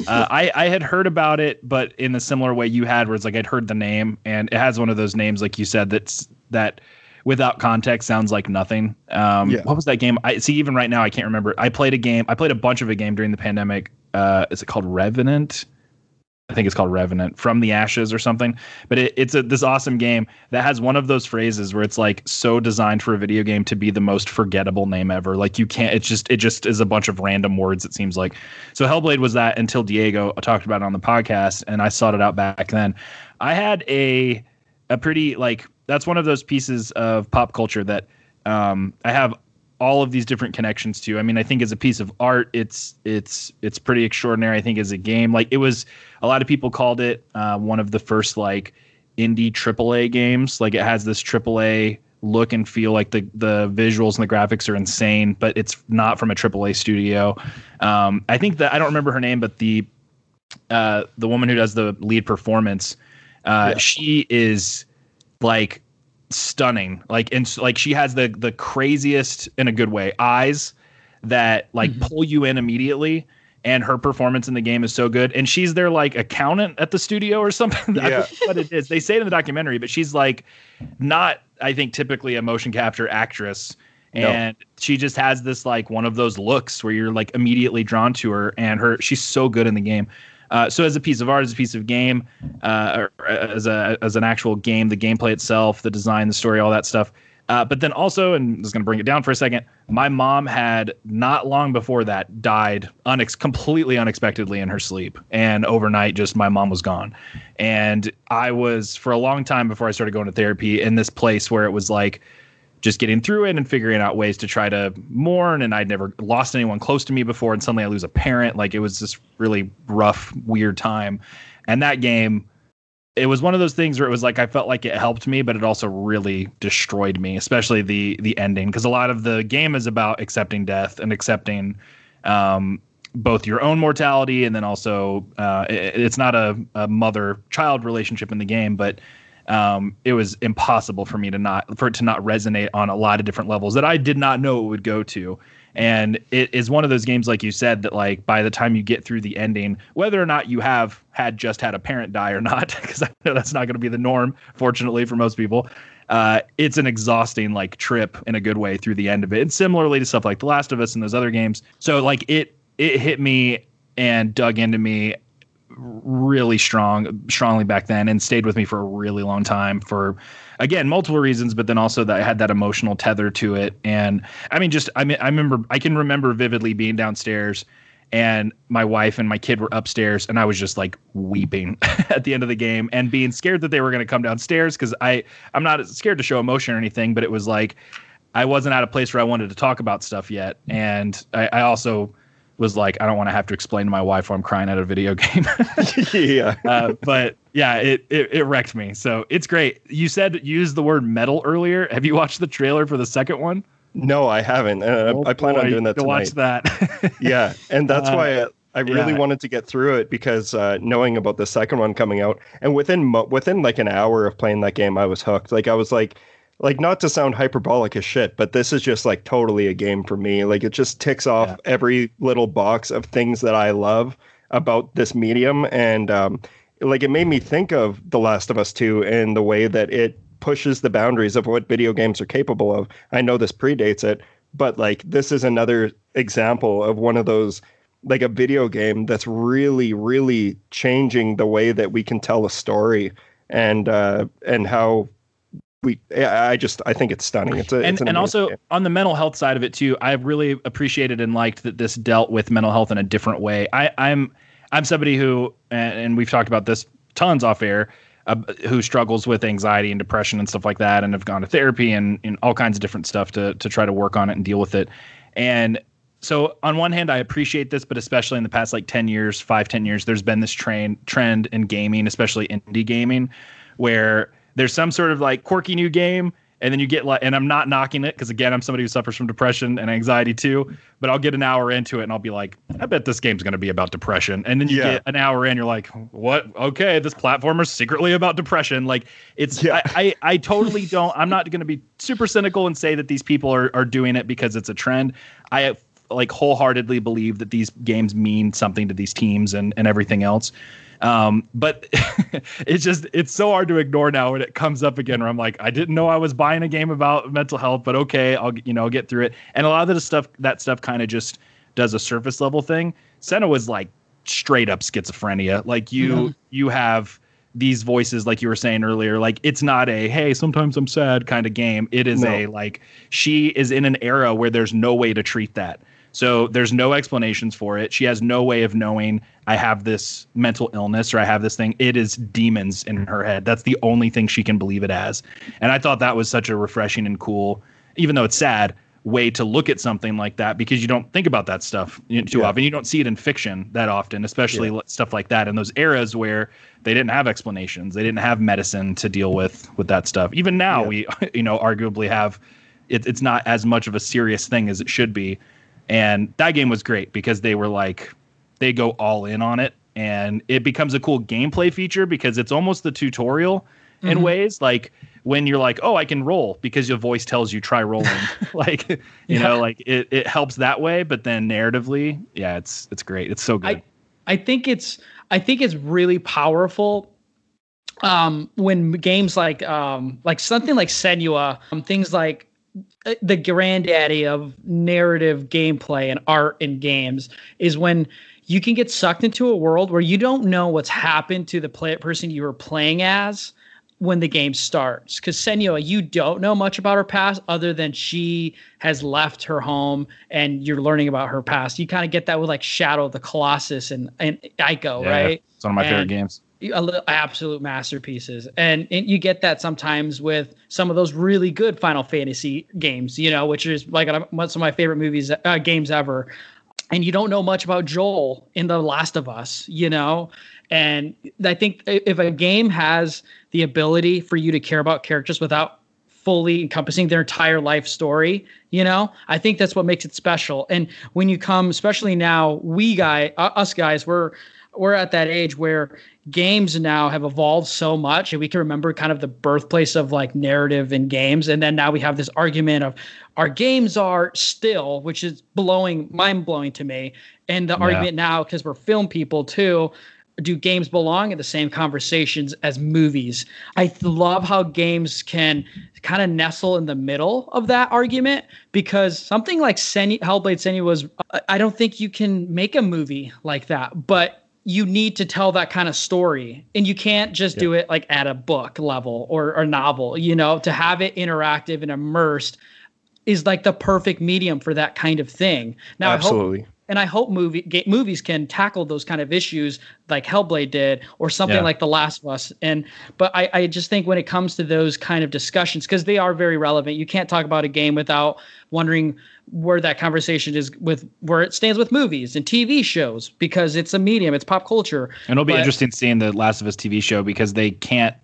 uh, I I had heard about it, but in a similar way you had, where it's like I'd heard the name, and it has one of those names, like you said, that's that without context sounds like nothing. Um, Yeah. What was that game? I see. Even right now, I can't remember. I played a game. I played a bunch of a game during the pandemic. Uh, is it called Revenant? I think it's called Revenant from the Ashes or something. But it, it's a this awesome game that has one of those phrases where it's like so designed for a video game to be the most forgettable name ever. Like you can't. It's just it just is a bunch of random words. It seems like. So Hellblade was that until Diego talked about it on the podcast, and I sought it out back then. I had a a pretty like that's one of those pieces of pop culture that um, I have all of these different connections to. I mean, I think as a piece of art, it's it's it's pretty extraordinary. I think as a game, like it was, a lot of people called it uh, one of the first like indie AAA games. Like it has this AAA look and feel. Like the the visuals and the graphics are insane, but it's not from a AAA studio. Um, I think that I don't remember her name, but the uh, the woman who does the lead performance, uh, Yeah. she is like stunning. Like and like she has the the craziest in a good way eyes that like mm-hmm. pull you in immediately. And her performance in the game is so good. And she's their like accountant at the studio or something. I Yeah. forget what it is. They say it in the documentary, but she's like not, I think, typically a motion capture actress. No. And she just has this like one of those looks where you're like immediately drawn to her, and her she's so good in the game. Uh, so as a piece of art, as a piece of game, uh, as a as an actual game, the gameplay itself, the design, the story, all that stuff. Uh, but then also, and is going to bring it down for a second. My mom had not long before that died unex- completely unexpectedly in her sleep, and overnight, just my mom was gone. And I was for a long time before I started going to therapy in this place where it was like just getting through it and figuring out ways to try to mourn. And I'd never lost anyone close to me before, and suddenly I lose a parent. Like it was this really rough, weird time. And that game, it was one of those things where it was like I felt like it helped me, but it also really destroyed me, especially the the ending, because a lot of the game is about accepting death and accepting um, both your own mortality and then also uh, it- it's not a, a mother child relationship in the game, but um, it was impossible for me to not for it to not resonate on a lot of different levels that I did not know it would go to. And it is one of those games, like you said, that like by the time you get through the ending, whether or not you have had just had a parent die or not, because I know that's not going to be the norm, fortunately for most people, uh, it's an exhausting like trip in a good way through the end of it. And similarly to stuff like The Last of Us and those other games. So like it it hit me and dug into me really strong strongly back then and stayed with me for a really long time for again multiple reasons but then also that I had that emotional tether to it. And I mean just I mean I remember I can remember vividly being downstairs and my wife and my kid were upstairs and I was just like weeping at the end of the game and being scared that they were going to come downstairs cuz I I'm not scared to show emotion or anything but it was like I wasn't at a place where I wanted to talk about stuff yet. And I, I also was like I don't want to have to explain to my wife why I'm crying at a video game yeah. uh, but yeah, it, it it wrecked me. So it's great. You said use the word metal earlier. Have you watched the trailer for the second one? No, I haven't. And I, I plan on doing that to tonight. watch that. yeah, and that's Uh, why I, I really yeah. wanted to get through it because uh, knowing about the second one coming out, and within mo- within like an hour of playing that game, I was hooked. Like I was like, like not to sound hyperbolic as shit, but this is just like totally a game for me. Like it just ticks off Yeah. every little box of things that I love about this medium, and um, like it made me think of The Last of Us Two and the way that it pushes the boundaries of what video games are capable of. I know this predates it, but like this is another example of one of those like a video game that's really really changing the way that we can tell a story and uh and how we I just I think it's stunning. It's a and, it's an and also game. on the mental health side of it too i really appreciated and liked that this dealt with mental health in a different way i i'm i'm somebody who and, and we've talked about this tons off air uh, who struggles with anxiety and depression and stuff like that and have gone to therapy and, and all kinds of different stuff to to try to work on it and deal with it and so on one hand i appreciate this but especially in the past like 10 years 5 10 years there's been this train trend in gaming especially indie gaming where there's some sort of like quirky new game and then you get like and i'm not knocking it because again i'm somebody who suffers from depression and anxiety too but i'll get an hour into it and i'll be like i bet this game's going to be about depression. And then you Yeah. get an hour in you're like what? Okay this platformer's secretly about depression. Like it's Yeah. I, I i totally don't i'm not going to be super cynical and say that these people are, are doing it because it's a trend. I like wholeheartedly believe that these games mean something to these teams and and everything else um, but it's just it's so hard to ignore now when it comes up again where I'm like, I didn't know I was buying a game about mental health, but okay, I'll you know get through it. And a lot of the stuff that stuff kind of just does a surface level thing. Senua was like straight up schizophrenia. Like you you have these voices like you were saying earlier like it's not a hey sometimes i'm sad kind of game it is No. a like she is in an era where there's no way to treat that so there's no explanations for it. She has no way of knowing i have this mental illness or i have this thing. It is demons in her head. That's the only thing she can believe it as. And i thought that was such a refreshing and cool even though it's sad way to look at something like that because you don't think about that stuff too Yeah. often. You don't see it in fiction that often especially li- stuff like that in those eras where they didn't have explanations. They didn't have medicine to deal with with that stuff. Even now Yeah. we you know arguably have it, it's not as much of a serious thing as it should be and that game was great because they were like they go all in on it. And it becomes a cool gameplay feature because it's almost the tutorial in ways like when you're like oh i can roll because your voice tells you try rolling. Like you know like it, it helps that way but then narratively yeah it's it's great. It's so good. I I think it's I think it's really powerful um when games like um like something like Senua, um, things like the granddaddy of narrative gameplay and art in games is when you can get sucked into a world where you don't know what's happened to the play- person you were playing as when the game starts. Because Senua, you don't know much about her past other than she has left her home and you're learning about her past. You kind of get that with like Shadow of the Colossus and, and Ico, Yeah, right? it's one of my favorite games absolute masterpieces. And, and you get that sometimes with some of those really good final fantasy games you know which is like one of my favorite movies uh, games ever. And you don't know much about joel in the last of us you know? And i think if a game has the ability for you to care about characters without fully encompassing their entire life story you know i think that's what makes it special. And when you come especially now we guy uh, us guys we're we're at that age where games now have evolved so much and we can remember kind of the birthplace of like narrative in games and then now we have this argument of our games are still which is blowing mind blowing to me and the argument now because we're film people too do games belong in the same conversations as movies? I love how games can kind of nestle in the middle of that argument because something like Senu- hellblade senua was I- i don't think you can make a movie like that but you need to tell that kind of story. And you can't just do it like at a book level or a novel you know? To have it interactive and immersed is like the perfect medium for that kind of thing. Now I hope- Absolutely. And I hope movie movies can tackle those kind of issues like Hellblade did, or something Yeah. like The Last of Us. And but I, I just think when it comes to those kind of discussions, because they are very relevant, you can't talk about a game without wondering where that conversation is with where it stands with movies and TV shows because it's a medium, it's pop culture. And it'll be But- interesting seeing the Last of Us TV show because they can't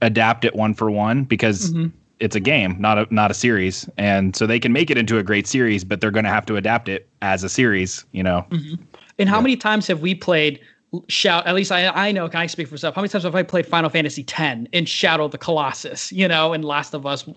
adapt it one for one because Mm-hmm. It's a game, not a not a series, and so they can make it into a great series, but they're going to have to adapt it as a series. You know, mm-hmm. And how many times have we played shout at least I I know can I speak for myself. How many times have I played Final Fantasy X and Shadow of the Colossus, you know, and Last of Us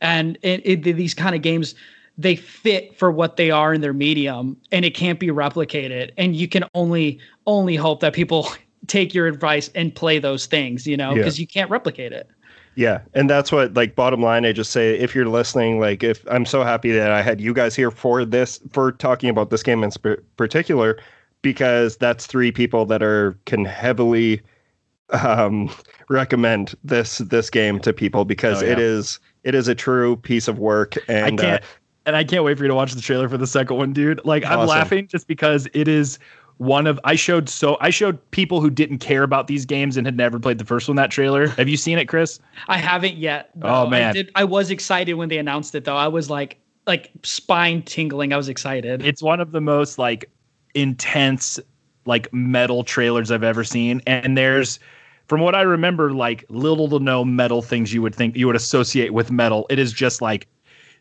and it, it, these kind of games they fit for what they are in their medium and it can't be replicated and you can only only hope that people take your advice and play those things, you know, Yeah. because you can't replicate it. Yeah, and that's what like bottom line. I just say if you're listening, like if I'm so happy that I had you guys here for this for talking about this game in sp- particular, because that's three people that are can heavily um, recommend this this game to people because Oh, yeah. it is it is a true piece of work and I can't, uh, and I can't wait for you to watch the trailer for the second one, dude. Like I'm laughing just because it is one of I showed so I showed people who didn't care about these games and had never played the first one that trailer. Have you seen it, Chris? I haven't yet. Oh, though. I man. did. I was excited when they announced it, though. I was like, like spine tingling. I was excited. It's one of the most like intense like metal trailers I've ever seen. And there's from what I remember, like little to no metal things you would think you would associate with metal. It is just like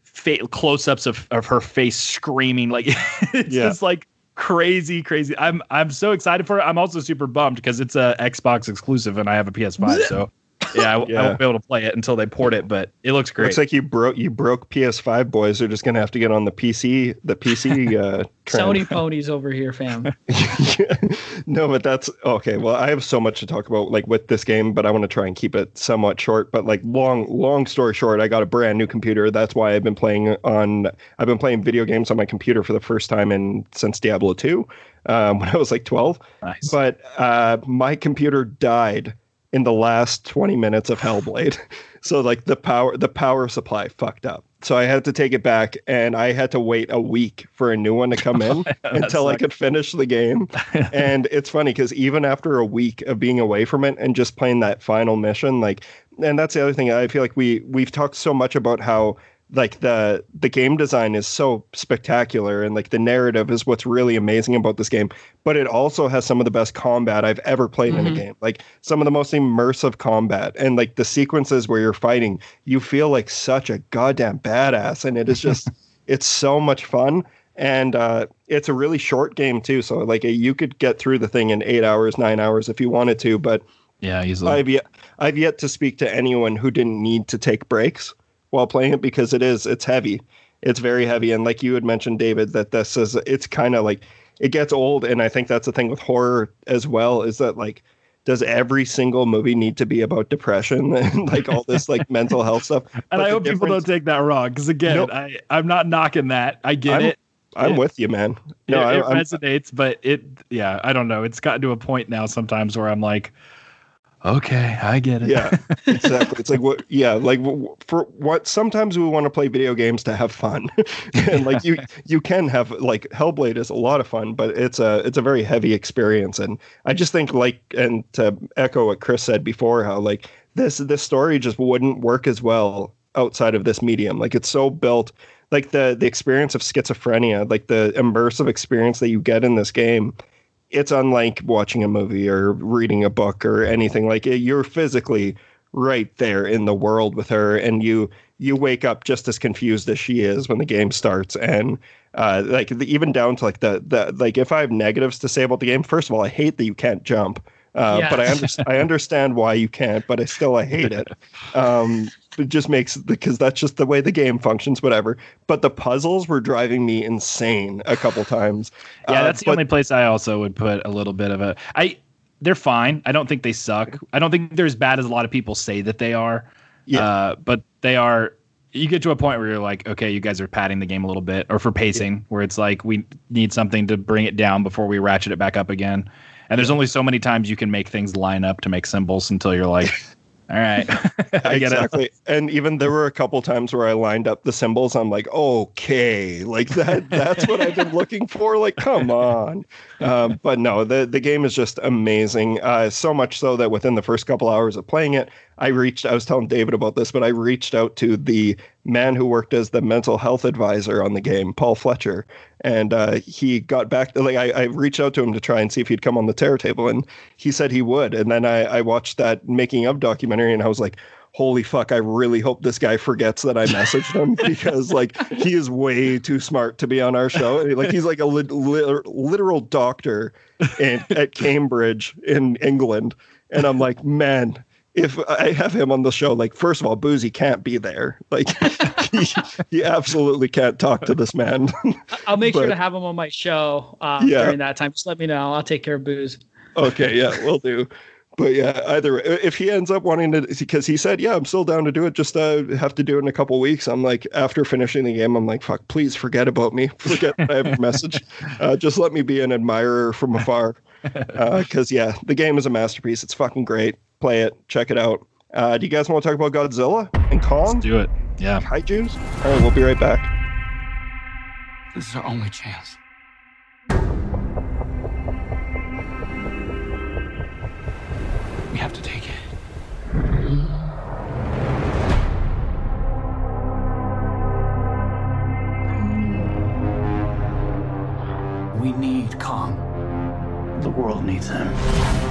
fa- close-ups of, of her face screaming. Like it's Yeah. just like crazy, crazy. I'm I'm so excited for it. I'm also super bummed because it's a Xbox exclusive and I have a PS5. So yeah, I, Yeah. I won't be able to play it until they port it, but it looks great. looks like you broke you broke PS5 boys. They're just gonna have to get on the PC the PC uh, trend. Sony ponies over here, fam. no, but that's okay. Well, I have so much to talk about like with this game, but I want to try and keep it somewhat short. But like long, long story short, I got a brand new computer. That's why I've been playing on. I've been playing video games on my computer for the first time in since Diablo two, um, when I was like twelve. nice. But uh, my computer died in the last 20 minutes of Hellblade. so like the power the power supply fucked up. So I had to take it back and I had to wait a week for a new one to come in until I could finish the game. and it's funny cuz even after a week of being away from it and just playing that final mission like and that's the other thing I feel like we we've talked so much about how like the the game design is so spectacular and like the narrative is what's really amazing about this game but it also has some of the best combat I've ever played in a Mhm. game. Like some of the most immersive combat and like the sequences where you're fighting, you feel like such a goddamn badass and it is just it's so much fun and uh it's a really short game too so like you could get through the thing in 8 hours, 9 hours if you wanted to, but yeah, easily. I've yet I've yet to speak to anyone who didn't need to take breaks while playing it because it is it's heavy. It's very heavy, and like you had mentioned, David, that this is it's kind of like it gets old, and I think that's the thing with horror as well is that like does every single movie need to be about depression and like all this like mental health stuff? and But I hope people don't take that wrong because again, Nope. I I'm not knocking that. I get I'm- it. I'm it- with you, man. No, it, it I, I'm, resonates, but it yeah, I don't know. It's gotten to a point now sometimes where I'm like, okay, I get it. yeah, exactly. It's like what? Yeah, like for what? Sometimes we want to play video games to have fun, and like you, you can have like Hellblade is a lot of fun, but it's a it's a very heavy experience, and I just think like and to echo what Chris said before, how like this this story just wouldn't work as well outside of this medium. Like it's so built. Like the the experience of schizophrenia, like the immersive experience that you get in this game, it's unlike watching a movie or reading a book or anything like it. You're physically right there in the world with her, and you you wake up just as confused as she is when the game starts. And uh, like the, even down to like the the like if I have negatives to say about the game, first of all, I hate that you can't jump. Uh, But I understand I understand why you can't, but I still I hate it. Um, it just makes because that's just the way the game functions. Whatever. But the puzzles were driving me insane a couple times. Yeah, Uh, that's the but- only place I also would put a little bit of a. I they're fine. I don't think they suck. I don't think they're as bad as a lot of people say that they are. Yeah. Uh, but they are. You get to a point where you're like, okay, you guys are padding the game a little bit, or for pacing, where it's like we need something to bring it down before we ratchet it back up again. And there's only so many times you can make things line up to make symbols until you're like, all right, I get it. exactly. And even there were a couple times where I lined up the symbols. I'm like, okay, like that. That's what I've been looking for. Like, come on. Um, but no, the the game is just amazing. Uh, so much so that within the first couple hours of playing it, I reached. I was telling David about this, but I reached out to the man who worked as the mental health advisor on the game, Paul Fletcher, and uh, he got back. Like, I, I reached out to him to try and see if he'd come on the terror table, and he said he would. And then I, I watched that making of documentary, and I was like holy fuck, I really hope this guy forgets that I messaged him because like he is way too smart to be on our show. Like he's like a lit- lit- literal doctor in, at Cambridge in England. And I'm like, man, if I have him on the show, like first of all, Boozy can't be there. Like he, he absolutely can't talk to this man. I'll make sure to have him on my show uh, Yeah. during that time. Just let me know. I'll take care of booze. okay, yeah, we'll do. But yeah, either way, if he ends up wanting to, because he said, "Yeah, I'm still down to do it. Just uh, have to do it in a couple weeks." I'm like, after finishing the game, I'm like, "Fuck, please forget about me. Forget I have a message. Uh, just let me be an admirer from afar." Because yeah, the game is a masterpiece. It's fucking great. Play it. Check it out. Uh, do you guys want to talk about Godzilla and Kong? Let's do it. Yeah. Kaiju's? All right, we'll be right back. This is our only chance. We have to take it. We need Kong. The world needs him.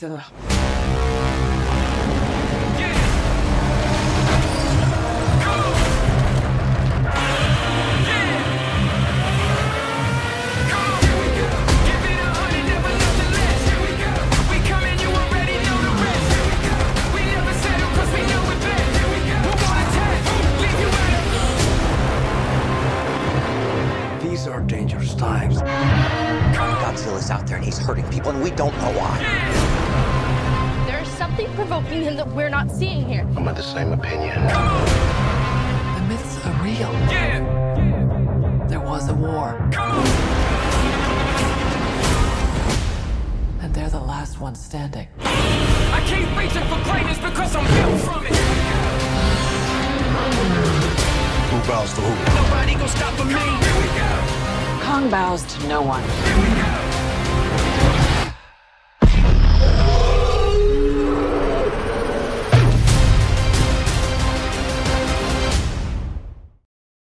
It's Godzilla. Bows to no one.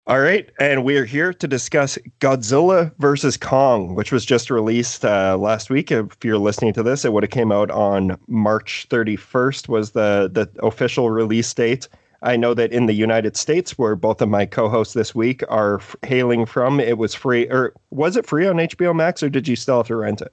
All right, and we are here to discuss Godzilla versus Kong, which was just released uh, last week. If you're listening to this, it would have came out on March 31st was the the official release date. I know that in the United States, where both of my co-hosts this week are f- hailing from, it was free, or was it free on HBO Max, or did you still have to rent it?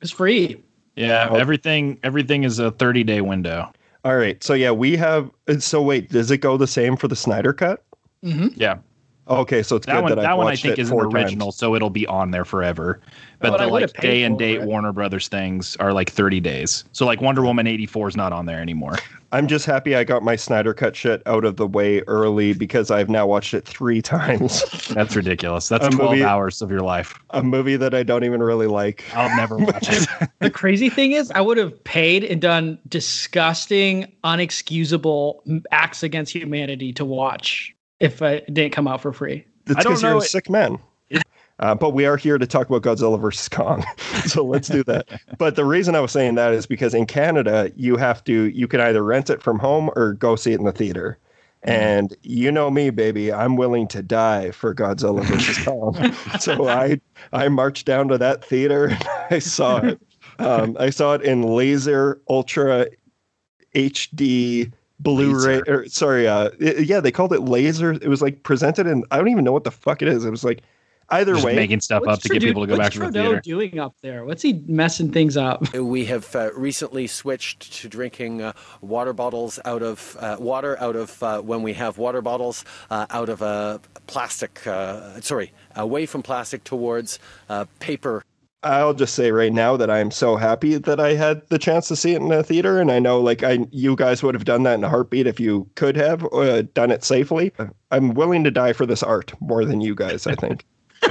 It's free. Yeah. Oh. Everything everything is a 30 day window. All right, so yeah, we have. Uh, so wait, does it go the same for the Snyder cut? Mm-hmm. Yeah. Okay, so it's That good one that, that I've one I think is an original, times. so it'll be on there forever. But But the like day and date it. Warner Brothers things are like 30 days. So like Wonder Woman 84 is not on there anymore. I'm just happy I got my Snyder cut shit out of the way early because I've now watched it three times. That's ridiculous. That's A 12 movie- hours of your life. a movie that I don't even really like. I'll never watch it. The crazy thing is, I would have paid and done disgusting, unexcusable acts against humanity to watch if it didn't come out for free. Don't because you're a sick man. Uh, but we are here to talk about Godzilla versus Kong, so let's do that. But the reason I was saying that is because in Canada, you have to you can either rent it from home or go see it in the theater. And you know me, baby, I'm willing to die for Godzilla versus Kong. so I I marched down to that theater and I saw it. Um, I saw it in laser ultra HD Blu-ray or sorry, uh, it- yeah, they called it laser. It was like presented in I don't even know what the fuck it is. It was like either Just way. making stuff up to get people to go back what's to the Trudeau theater. doing up there? What's he messing things up? We have uh, recently switched to drinking uh, water bottles out of uh, water out of uh, when we have water bottles uh, out of a plastic. Uh, sorry, away from plastic towards uh, paper. I'll just say right now that I am so happy that I had the chance to see it in a theater, and I know like I you guys would have done that in a heartbeat if you could have uh, done it safely. I'm willing to die for this art more than you guys. I think.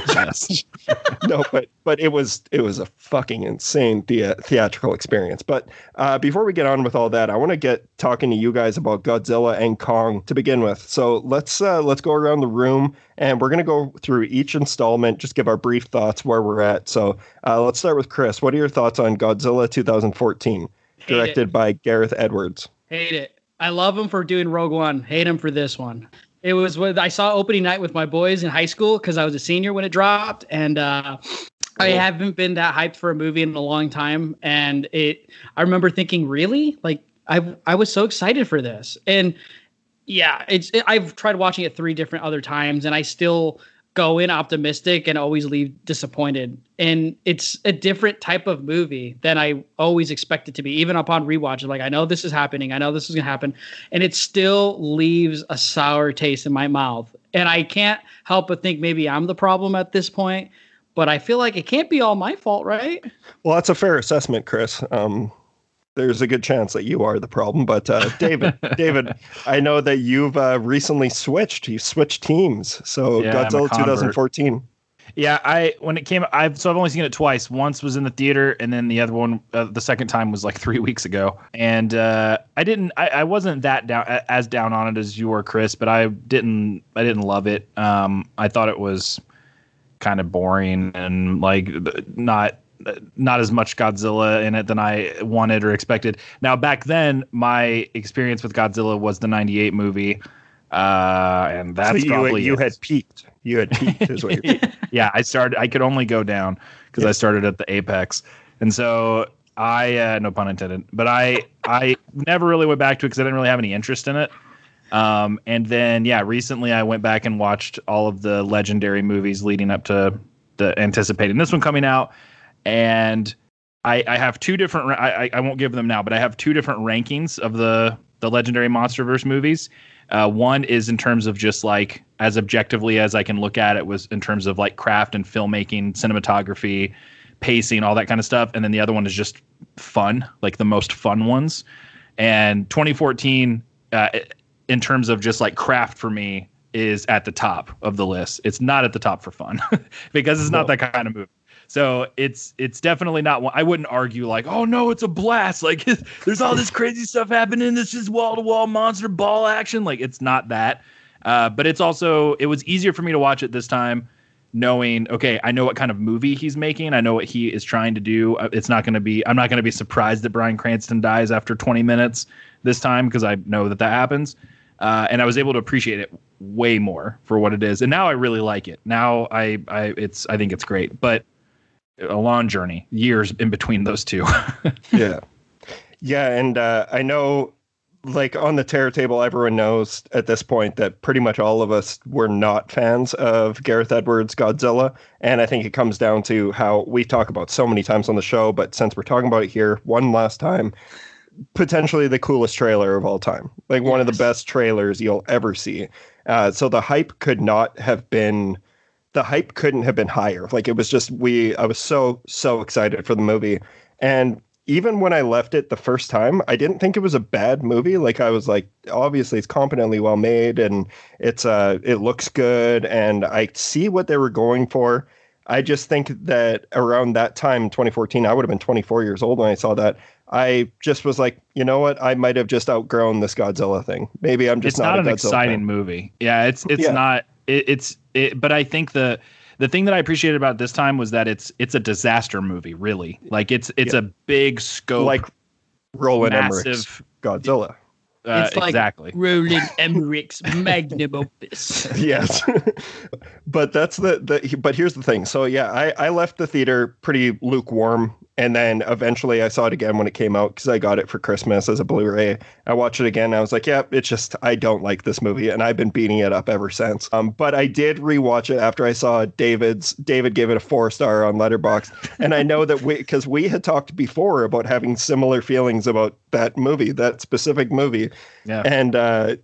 Yes. no, but but it was it was a fucking insane thea- theatrical experience. But uh, before we get on with all that, I want to get talking to you guys about Godzilla and Kong to begin with. So let's uh, let's go around the room and we're gonna go through each installment, just give our brief thoughts where we're at. So uh, let's start with Chris. What are your thoughts on Godzilla 2014, Hate directed it. by Gareth Edwards? Hate it. I love him for doing Rogue One. Hate him for this one. It was when I saw opening night with my boys in high school because I was a senior when it dropped, and uh, I haven't been that hyped for a movie in a long time. And it, I remember thinking, really, like I, I was so excited for this, and yeah, it's. It, I've tried watching it three different other times, and I still go in optimistic and always leave disappointed. And it's a different type of movie than I always expect it to be, even upon rewatch. Like, I know this is happening. I know this is going to happen. And it still leaves a sour taste in my mouth. And I can't help but think maybe I'm the problem at this point. But I feel like it can't be all my fault, right? Well, that's a fair assessment, Chris. Um, there's a good chance that you are the problem. But uh, David, David, I know that you've uh, recently switched. You switched teams. So Yeah, Godzilla 2014. Yeah, I when it came, I've so I've only seen it twice. Once was in the theater, and then the other one, uh, the second time was like three weeks ago. And uh, I didn't, I, I wasn't that down as down on it as you were, Chris. But I didn't, I didn't love it. Um, I thought it was kind of boring and like not not as much Godzilla in it than I wanted or expected. Now back then, my experience with Godzilla was the '98 movie, uh, and that's so you, probably you it. had peaked. You had peaked, is what you're yeah, I started. I could only go down because I started at the apex, and so I, uh, no pun intended, but I, I never really went back to it because I didn't really have any interest in it. Um, and then yeah, recently I went back and watched all of the legendary movies leading up to the anticipating this one coming out, and I, I have two different. I- I won't give them now, but I have two different rankings of the the legendary MonsterVerse movies. Uh, one is in terms of just like as objectively as I can look at it was in terms of like craft and filmmaking, cinematography, pacing, all that kind of stuff. And then the other one is just fun, like the most fun ones. And 2014, uh, in terms of just like craft for me, is at the top of the list. It's not at the top for fun because it's not that kind of movie. So it's it's definitely not one. I wouldn't argue like, oh no, it's a blast. Like there's all this crazy stuff happening. This is wall to wall monster ball action. Like it's not that. Uh, but it's also it was easier for me to watch it this time, knowing okay, I know what kind of movie he's making. I know what he is trying to do. Uh, It's not going to be. I'm not going to be surprised that Bryan Cranston dies after 20 minutes this time because I know that that happens. Uh, and I was able to appreciate it way more for what it is. And now I really like it. Now I, I it's I think it's great. But a long journey, years in between those two. yeah. Yeah, and uh, I know, like on the terror table, everyone knows at this point that pretty much all of us were not fans of Gareth Edwards' Godzilla, and I think it comes down to how we talk about so many times on the show. But since we're talking about it here one last time, potentially the coolest trailer of all time, like one of the best trailers you'll ever see. Uh, so the hype could not have been the hype couldn't have been higher. Like it was just we I was so so excited for the movie. And even when I left it the first time, I didn't think it was a bad movie. Like I was like obviously it's competently well made and it's uh it looks good and I see what they were going for. I just think that around that time 2014 I would have been 24 years old when I saw that. I just was like, you know what? I might have just outgrown this Godzilla thing. Maybe I'm just it's not, a an Godzilla exciting fan. movie. Yeah, it's it's Yeah. not. It, it's it, but I think the the thing that I appreciated about this time was that it's it's a disaster movie. Really, like it's it's Yeah. a big scope, like Roland Emmerich's. Godzilla. Uh, it's like exactly. Roland Emmerich's magnum opus. yes but that's the, the but here's the thing so yeah I, I left the theater pretty lukewarm and then eventually i saw it again when it came out because i got it for christmas as a blu-ray. I watched it again and i was like yeah it's just i don't like this movie and i've been beating it up ever since. Um, but i did rewatch it after i saw david's david gave it a four star on Letterboxd and i know that we because we had talked before about having similar feelings about that movie that specific movie. Yeah. and uh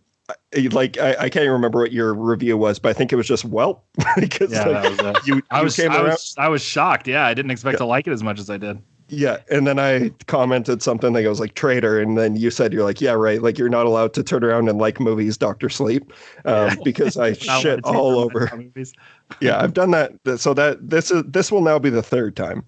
like I, I can't even remember what your review was, but I think it was just well because Yeah, like, was, uh, you, I was came I around, was I was shocked. Yeah, I didn't expect to like it as much as I did. yeah, and then I commented something that was like traitor, and then you said you're like yeah right, like you're not allowed to turn around and like movies, Doctor Sleep, um, because I shit all over. Yeah, I've done that. So that this is this will now be the third time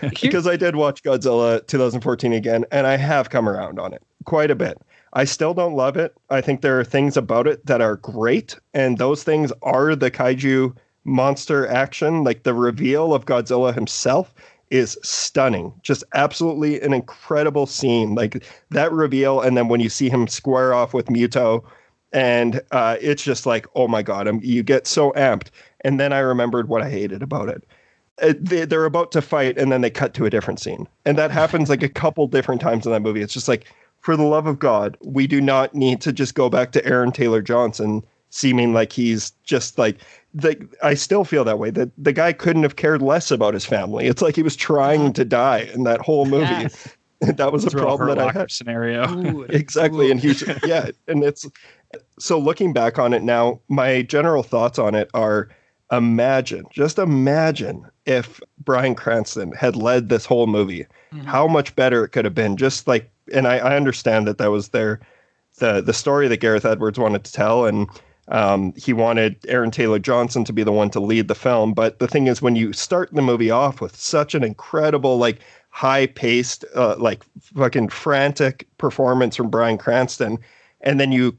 because I did watch Godzilla 2014 again, and I have come around on it quite a bit. I still don't love it. I think there are things about it that are great, and those things are the kaiju monster action. Like the reveal of Godzilla himself is stunning. Just absolutely an incredible scene. Like that reveal, and then when you see him square off with Muto and uh, it's just like, oh my god, I'm, you get so amped. And then I remembered what I hated about it. Uh, they, they're about to fight, and then they cut to a different scene, and that happens like a couple different times in that movie. It's just like, for the love of God, we do not need to just go back to Aaron Taylor Johnson seeming like he's just like the I still feel that way. That the guy couldn't have cared less about his family. It's like he was trying to die in that whole movie. Yes. that was a Throw problem that I had. scenario. Ooh, Exactly. And he's yeah, and it's so looking back on it now, my general thoughts on it are imagine, just imagine if Bryan Cranston had led this whole movie, mm-hmm. how much better it could have been. Just like and I, I understand that that was their the the story that Gareth Edwards wanted to tell and um, he wanted Aaron Taylor Johnson to be the one to lead the film. But the thing is, when you start the movie off with such an incredible, like high paced, uh, like fucking frantic performance from Bryan Cranston, and then you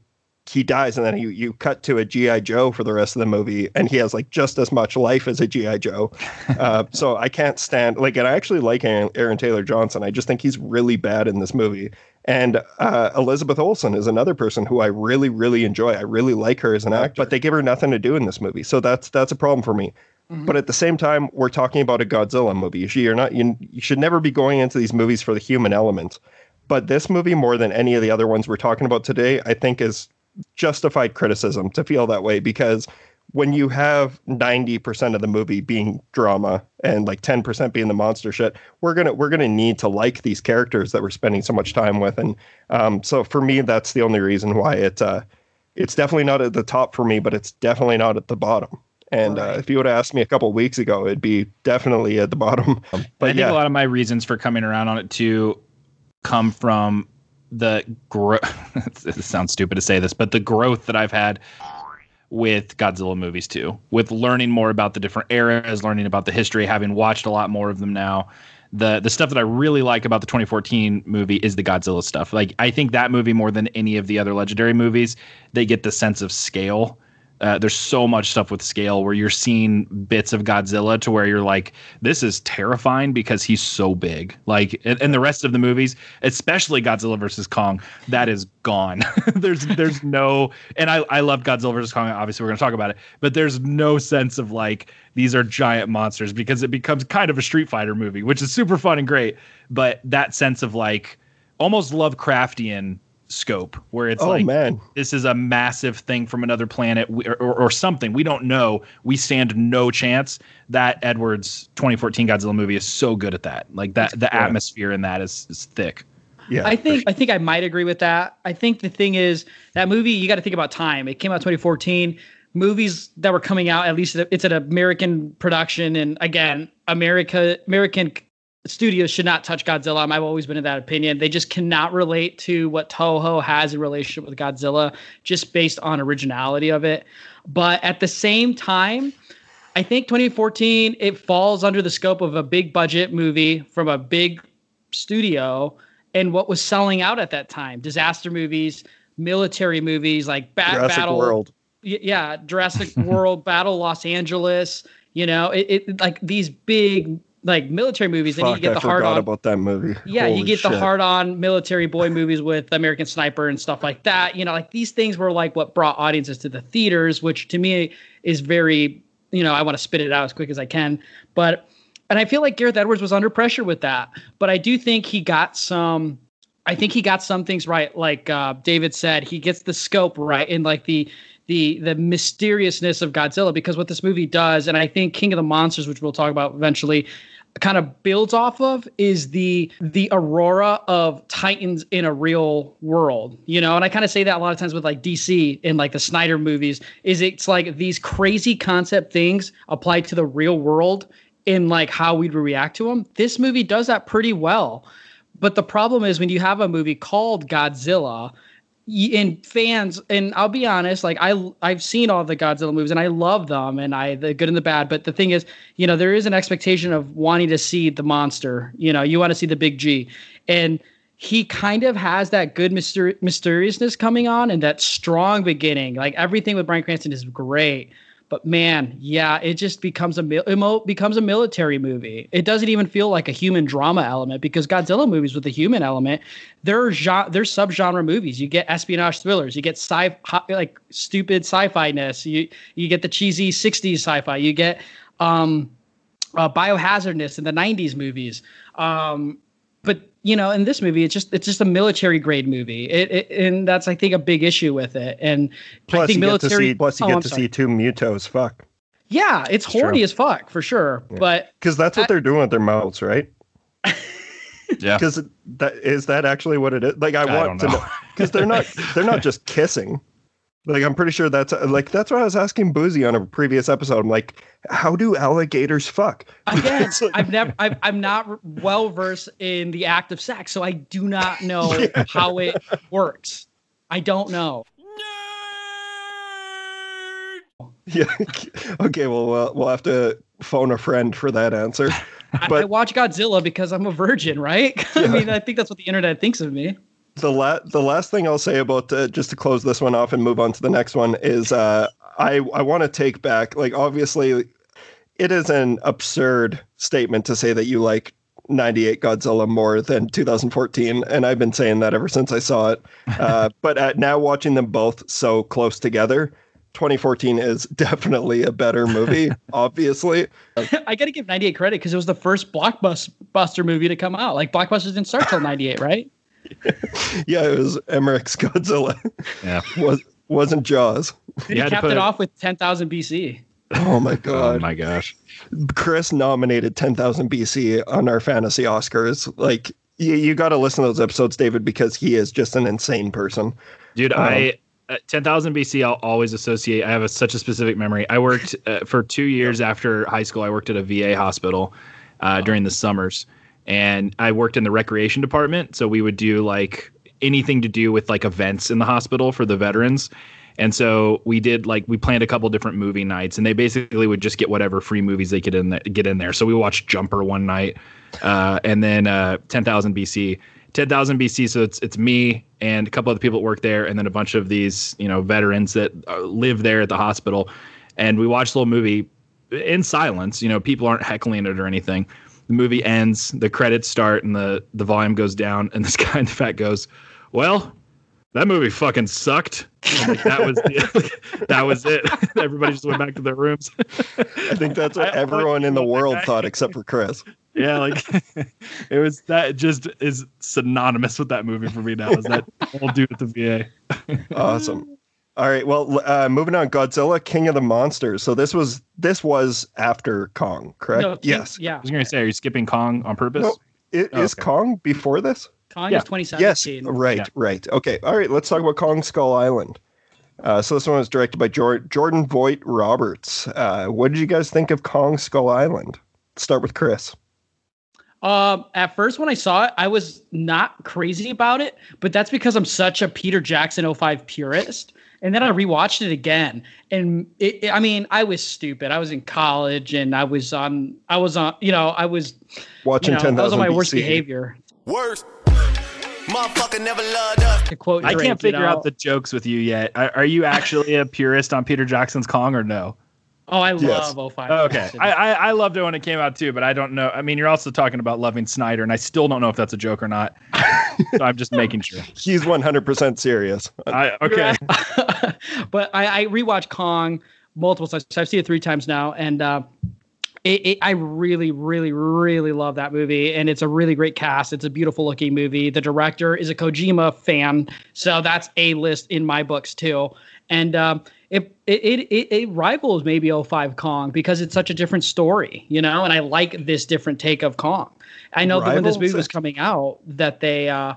he dies, and then you you cut to a GI Joe for the rest of the movie, and he has like just as much life as a GI Joe. Uh, so I can't stand like, and I actually like Aaron, Aaron Taylor Johnson. I just think he's really bad in this movie. And uh, Elizabeth Olsen is another person who I really, really enjoy. I really like her as an actor, but they give her nothing to do in this movie, so that's that's a problem for me. But at the same time, we're talking about a Godzilla movie. You're not you, you should never be going into these movies for the human element. But this movie, more than any of the other ones we're talking about today, I think is justified criticism to feel that way because when you have 90% of the movie being drama and like 10% being the monster shit we're gonna we're gonna need to like these characters that we're spending so much time with. And um, so for me that's the only reason why it uh, it's definitely not at the top for me but it's definitely not at the bottom. And uh, if you would have asked me a couple weeks ago it'd be definitely at the bottom. But I think yeah. a lot of my reasons for coming around on it too come from the growth. it sounds stupid to say this, but the growth that I've had with Godzilla movies too, with learning more about the different eras, learning about the history, having watched a lot more of them now. The the stuff that I really like about the 2014 movie is the Godzilla stuff. Like I think that movie more than any of the other legendary movies, they get the sense of scale uh, there's so much stuff with scale where you're seeing bits of Godzilla to where you're like, this is terrifying because he's so big. Like, and, and the rest of the movies, especially Godzilla versus Kong, that is gone. there's there's no, and I I love Godzilla versus Kong. Obviously, we're gonna talk about it, but there's no sense of like these are giant monsters because it becomes kind of a Street Fighter movie, which is super fun and great. But that sense of like almost Lovecraftian scope where it's Oh, like man. this is a massive thing from another planet or, or, or something we don't know we stand no chance that edwards 2014 godzilla movie is so good at that like that the Yeah. atmosphere in that is, is thick yeah I think I think I might agree with that. I think the thing is that movie you got to think about time. It came out 2014. Movies that were coming out, at least it's an American production, and again, America American studios should not touch Godzilla. I've always been of that opinion. They just cannot relate to what Toho has in relationship with Godzilla, just based on originality of it. But at the same time, I think 2014 it falls under the scope of a big budget movie from a big studio and what was selling out at that time disaster movies military movies like ba- Jurassic battle World. Yeah Jurassic World Battle Los Angeles you know it, it like these big like military movies then you Fuck, get I the hard forgot on about that movie. yeah, you Holy get the shit. hard on military boy movies with American Sniper and stuff like that. You know, like these things were like what brought audiences to the theaters, which to me is very, you know, I want to spit it out as quick as I can. But, and I feel like Gareth Edwards was under pressure with that. But I do think he got some, I think he got some things right. Like uh, David said, he gets the scope right and like the, the the mysteriousness of Godzilla because what this movie does, and I think King of the Monsters, which we'll talk about eventually, kind of builds off of is the the aurora of titans in a real world you know? And i kind of say that a lot of times with like dc in like the snyder movies is it's like these crazy concept things applied to the real world in like how we'd react to them this movie does that pretty well. But the problem is when you have a movie called godzilla and fans and I'll be honest like I I've seen all the Godzilla movies and I love them and I the good and the bad but the thing is you know there is an expectation of wanting to see the monster you know you want to see the big G. And he kind of has that good myster- mysteriousness coming on and that strong beginning. Like everything with Bryan Cranston is great But man, yeah, it just becomes a becomes a military movie. It doesn't even feel like a human drama element because Godzilla movies with a human element, they're genre, they're subgenre movies. You get espionage thrillers, you get sci like stupid sci-fi ness. You you get the cheesy '60s sci-fi. You get um, uh, biohazardness in the '90s movies. Um, but you know, in this movie, it's just it's just a military grade movie, it, it, and that's I think a big issue with it. And plus I think you military. get to see, plus you oh, get I'm to sorry. see two mutos fuck Yeah, it's horny true. as fuck for sure. But because that's what I- they're doing with their mouths, right? Yeah. Because that is that actually what it is. Like I, I want don't to know. know because they're not they're not just kissing. Like I'm pretty sure that's like that's what I was asking Boozy on a previous episode. I'm like, how do alligators fuck? again, like- I've never, I've, I'm not well versed in the act of sex, so I do not know how it works. I don't know. Yeah. okay. Well, we'll we'll have to phone a friend for that answer. I, I But watch Godzilla because I'm a virgin, right? I mean, I think that's what the internet thinks of me. The la- the last thing I'll say about uh, just to close this one off and move on to the next one is uh, I I want to take back like obviously it is an absurd statement to say that you like 98 Godzilla more than 2014 and I've been saying that ever since I saw it uh, but uh, now watching them both so close together 2014 is definitely a better movie obviously I got to give 98 credit because it was the first blockbuster movie to come out. Like blockbusters didn't start till 98, right? yeah it was Emmerich's Godzilla Yeah. was wasn't Jaws He You had to capped put it it- off with 10,000 BC. oh my god Oh my gosh. Chris nominated 10,000 BC on our fantasy Oscars. Like, you, you got to listen to those episodes, David, because he is just an insane person. Dude, Um, I uh, 10,000 BC I'll always associate. I have a, such a specific memory. I worked uh, for 2 years after high school. I worked at a VA hospital uh, during the summers and I worked in the recreation department, so we would do like anything to do with like events in the hospital for the veterans. And so we did like we planned a couple different movie nights, and they basically would just get whatever free movies they could in the, get in there. So we watched Jumper one night, uh, and then uh, 10,000 BC. 10,000 BC. So it's it's me and a couple other people that work there, and then a bunch of these you know veterans that uh, live there at the hospital. And we watched the little movie in silence. You know, people aren't heckling it or anything. The movie ends, the credits start, and the the volume goes down, and this guy in the back goes, "Well, that movie fucking sucked." Like, that was the, that was it. Everybody just went back to their rooms. I think that's what I- I everyone in the world guy. thought, except for Chris. yeah, like it was that just is synonymous with that movie for me now. Is that old dude at the VA? Awesome. All right. Well, uh, moving on. Godzilla, King of the Monsters. So this was this was after Kong, correct? No, King- yes. Yeah. I was gonna say, are you skipping Kong on purpose? No, i- Oh, is okay. Kong before this? Kong Yeah. is 2017. Yes. Right. Yeah. Right. Okay. All right. Let's talk about Kong Skull Island. Uh, so this one was directed by Jor- Jordan Vogt Roberts. Uh, what did you guys think of Kong Skull Island? Let's start with Chris. Um, at first when I saw it, I was not crazy about it, but that's because I'm such a Peter Jackson 05 purist. And then I rewatched it again, and it, it- I mean, I was stupid. I was in college, and I was on, I was on, you know, I was, you Watching know, I 10,000 was on my worst behavior. Worst. Motherfucker never loved us. To quote, I can't you figure know? out the jokes with you yet. Are, are you actually a purist on Peter Jackson's Kong or no? Oh, I Yes. love 05. Oh, okay, I, I I loved it when it came out too, but I don't know. I mean, you're also talking about loving Snyder, and I still don't know if that's a joke or not. so I'm just making sure. He's 100% serious. I okay. but I, I rewatched Kong multiple times. I've seen it three times now, and uh, it, it, I really, really, really love that movie. And it's a really great cast. It's a beautiful looking movie. The director is a Kojima fan, so that's a list in my books too. And um, it, it it it it rivals maybe 05 Kong because it's such a different story, you know. And I like this different take of Kong. I know that when this movie was coming out, that they uh,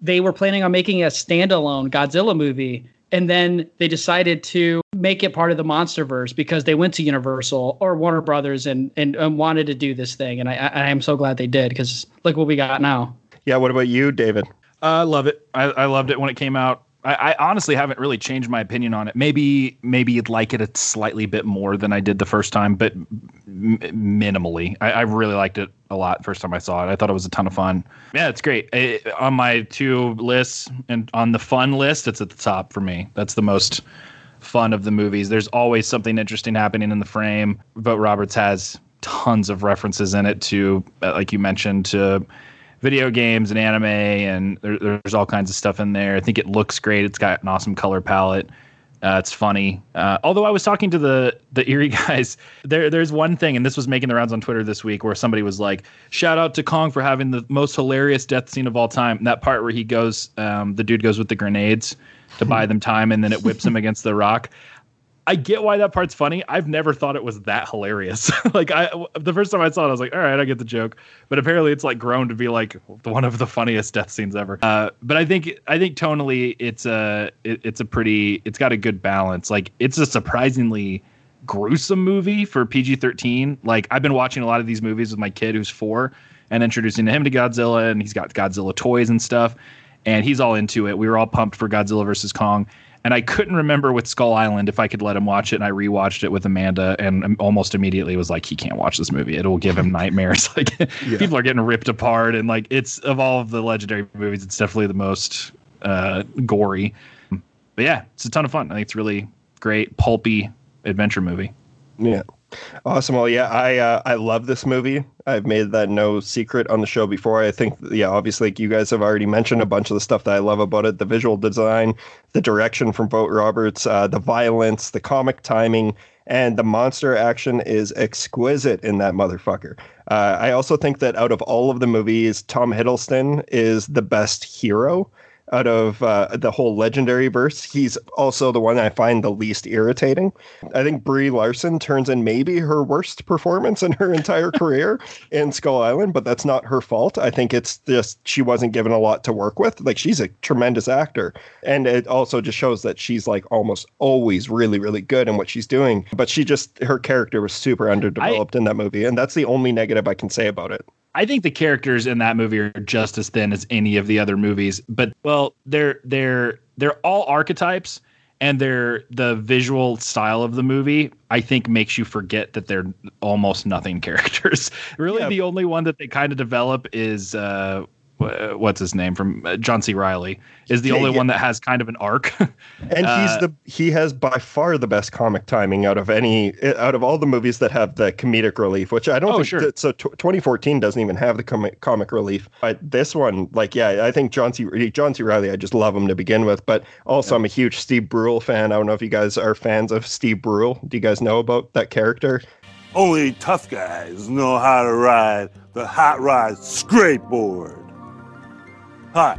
they were planning on making a standalone Godzilla movie, and then they decided to make it part of the MonsterVerse because they went to Universal or Warner Brothers and and, and wanted to do this thing. And I I am so glad they did because look what we got now. Yeah. What about you, David? I love it. I, I loved it when it came out. I, I honestly haven't really changed my opinion on it. Maybe maybe you'd like it a slightly bit more than I did the first time, but m- minimally. I, I really liked it a lot first time I saw it. I thought it was a ton of fun. Yeah, it's great. I- on my two lists and on the fun list, it's at the top for me. That's the most fun of the movies. There's always something interesting happening in the frame. Vogt Roberts has tons of references in it to, uh, like you mentioned, to video games and anime, and there, there's all kinds of stuff in there. I think it looks great. It's got an awesome color palette. Uh, it's funny. Uh, although I was talking to the the Eerie guys, there there's one thing, and this was making the rounds on Twitter this week, where somebody was like, "Shout out to Kong for having the most hilarious death scene of all time." And that part where he goes, um, the dude goes with the grenades to buy them time, and then it whips him against the rock. I get why that part's funny. I've never thought it was that hilarious. like I, the first time I saw it, I was like, all right, I get the joke. But apparently, it's like grown to be like one of the funniest death scenes ever. Uh, but I think, I think tonally, it's a, it, it's a pretty, it's got a good balance. Like it's a surprisingly gruesome movie for PG thirteen. Like I've been watching a lot of these movies with my kid who's four, and introducing him to Godzilla, and he's got Godzilla toys and stuff, and he's all into it. We were all pumped for Godzilla versus Kong and I couldn't remember with Skull Island if I could let him watch it. And I rewatched it with Amanda, and almost immediately was like, he can't watch this movie. It'll give him nightmares. like yeah. people are getting ripped apart, and like it's of all of the legendary movies, it's definitely the most uh, gory. But yeah, it's a ton of fun. I think it's really great, pulpy adventure movie. Yeah. Awesome. Well, yeah, I uh, I love this movie. I've made that no secret on the show before. I think, yeah, obviously, like you guys have already mentioned a bunch of the stuff that I love about it: the visual design, the direction from Vogt Roberts, uh, the violence, the comic timing, and the monster action is exquisite in that motherfucker. Uh, I also think that out of all of the movies, Tom Hiddleston is the best hero out of uh, the whole legendary verse. He's also the one I find the least irritating. I think Brie Larson turns in maybe her worst performance in her entire career in Skull Island, but that's not her fault. I think it's just she wasn't given a lot to work with. Like she's a tremendous actor, and it also just shows that she's like almost always really, really good in what she's doing. But she just her character was super underdeveloped I, in that movie, and that's the only negative I can say about it. I think the characters in that movie are just as thin as any of the other movies, but well, they're they're they're all archetypes and they're the visual style of the movie I think makes you forget that they're almost nothing characters. really yeah. the only one that they kind of develop is uh what's his name from uh, John C. Reilly is the yeah, only yeah. one that has kind of an arc. and uh, he's the he has by far the best comic timing out of any out of all the movies that have the comedic relief, which I don't oh, think sure. That, so. T- 2014 doesn't even have the comic comic relief. But this one, like, yeah, I think John C. John C. Reilly, I just love him to begin with. But also, yeah. I'm a huge Steve Brule fan. I don't know if you guys are fans of Steve Brule. Do you guys know about that character? Only tough guys know how to ride the hot rod skateboard. Hi,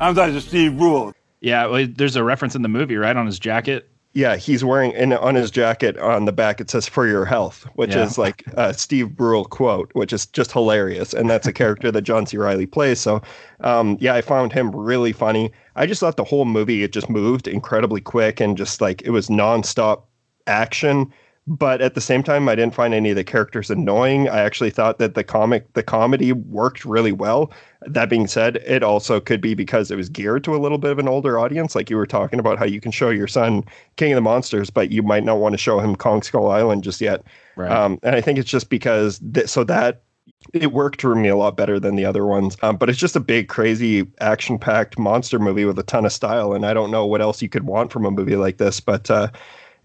I'm Dr. Steve Brule. Yeah, well, there's a reference in the movie, right, on his jacket. Yeah, he's wearing and on his jacket on the back it says "For Your Health," which yeah. is like a Steve Brule quote, which is just hilarious, and that's a character that John C. Reilly plays. So, um, yeah, I found him really funny. I just thought the whole movie it just moved incredibly quick and just like it was nonstop action but at the same time i didn't find any of the characters annoying i actually thought that the comic the comedy worked really well that being said it also could be because it was geared to a little bit of an older audience like you were talking about how you can show your son king of the monsters but you might not want to show him kong skull island just yet right. um, and i think it's just because th- so that it worked for me a lot better than the other ones. Um, but it's just a big, crazy, action packed monster movie with a ton of style. And I don't know what else you could want from a movie like this. But uh,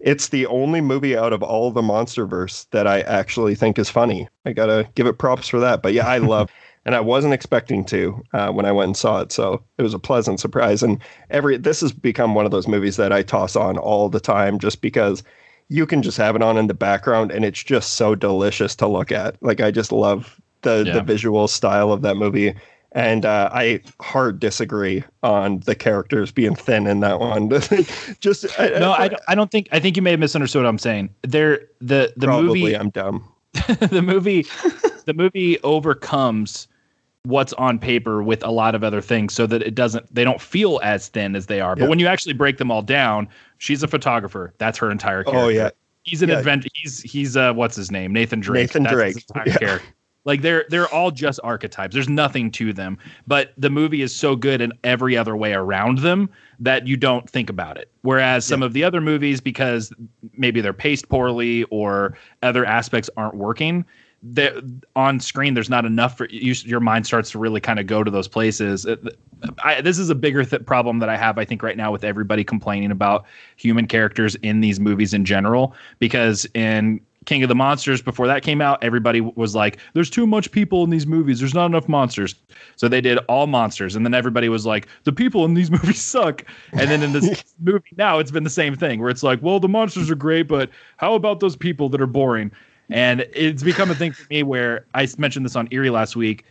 it's the only movie out of all the MonsterVerse that I actually think is funny. I gotta give it props for that. But yeah, I love, and I wasn't expecting to uh, when I went and saw it, so it was a pleasant surprise. And every this has become one of those movies that I toss on all the time, just because you can just have it on in the background, and it's just so delicious to look at. Like I just love the yeah. the visual style of that movie and uh, I hard disagree on the characters being thin in that one. Just no, I, I don't think I think you may have misunderstood what I'm saying. There, the the probably movie. I'm dumb. the movie, the movie overcomes what's on paper with a lot of other things, so that it doesn't. They don't feel as thin as they are. But when you actually break them all down, she's a photographer. That's her entire character. Oh yeah. He's an yeah. adventure. He's he's uh what's his name? Nathan Drake. Nathan That's Drake. yeah. character. Like they're they're all just archetypes. There's nothing to them. But the movie is so good in every other way around them that you don't think about it. Whereas some yeah. of the other movies, because maybe they're paced poorly or other aspects aren't working, that on screen there's not enough for you, your mind starts to really kind of go to those places. Uh, I, this is a bigger th- problem that I have, I think, right now with everybody complaining about human characters in these movies in general. Because in King of the Monsters, before that came out, everybody was like, "There's too much people in these movies. There's not enough monsters." So they did all monsters, and then everybody was like, "The people in these movies suck." And then in this movie now, it's been the same thing, where it's like, "Well, the monsters are great, but how about those people that are boring?" And it's become a thing for me where I mentioned this on Eerie last week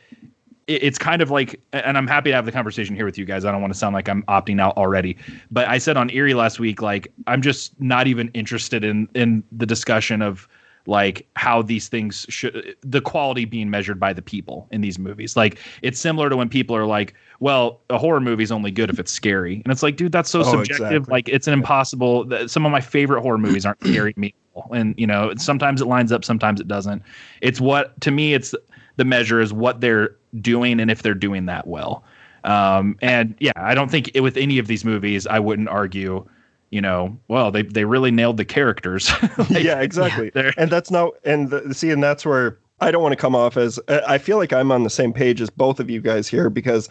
it's kind of like, and I'm happy to have the conversation here with you guys. I don't want to sound like I'm opting out already, but I said on Eerie last week, like I'm just not even interested in in the discussion of like how these things should the quality being measured by the people in these movies. Like it's similar to when people are like well a horror movie is only good if it's scary. And it's like dude that's so Oh, subjective. exactly. like it's an impossible some of my favorite horror movies aren't scary to me and you know sometimes it lines up sometimes it doesn't. It's what to me it's the measure is what they're doing and if they're doing that well. Um and yeah i don't think it, with any of these movies i wouldn't argue you know well they they really nailed the characters yeah, exactly. They're- and that's not and the, see, and that's where I don't want to come off as I I feel like I'm on the same page as both of you guys here because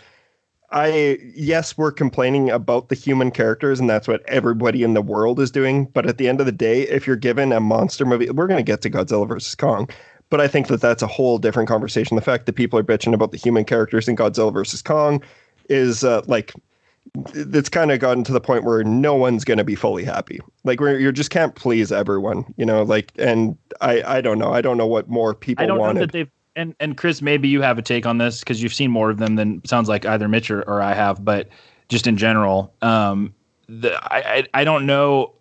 I yes, we're complaining about the human characters, and that's what everybody in the world is doing. But at the end of the day, if you're given a monster movie, we're going to get to Godzilla versus Kong. But I think that that's a whole different conversation. The fact that people are bitching about the human characters in Godzilla versus Kong is uh, like it's kind of gotten to the point where no one's going to be fully happy. Like where you just can't please everyone, you know. Like, and I, I don't know. I don't know what more people I don't know wanted. that they've and and Chris, maybe you have a take on this because you've seen more of them than sounds like either Mitch or, or I have, but just in general, um, the I, I I don't know.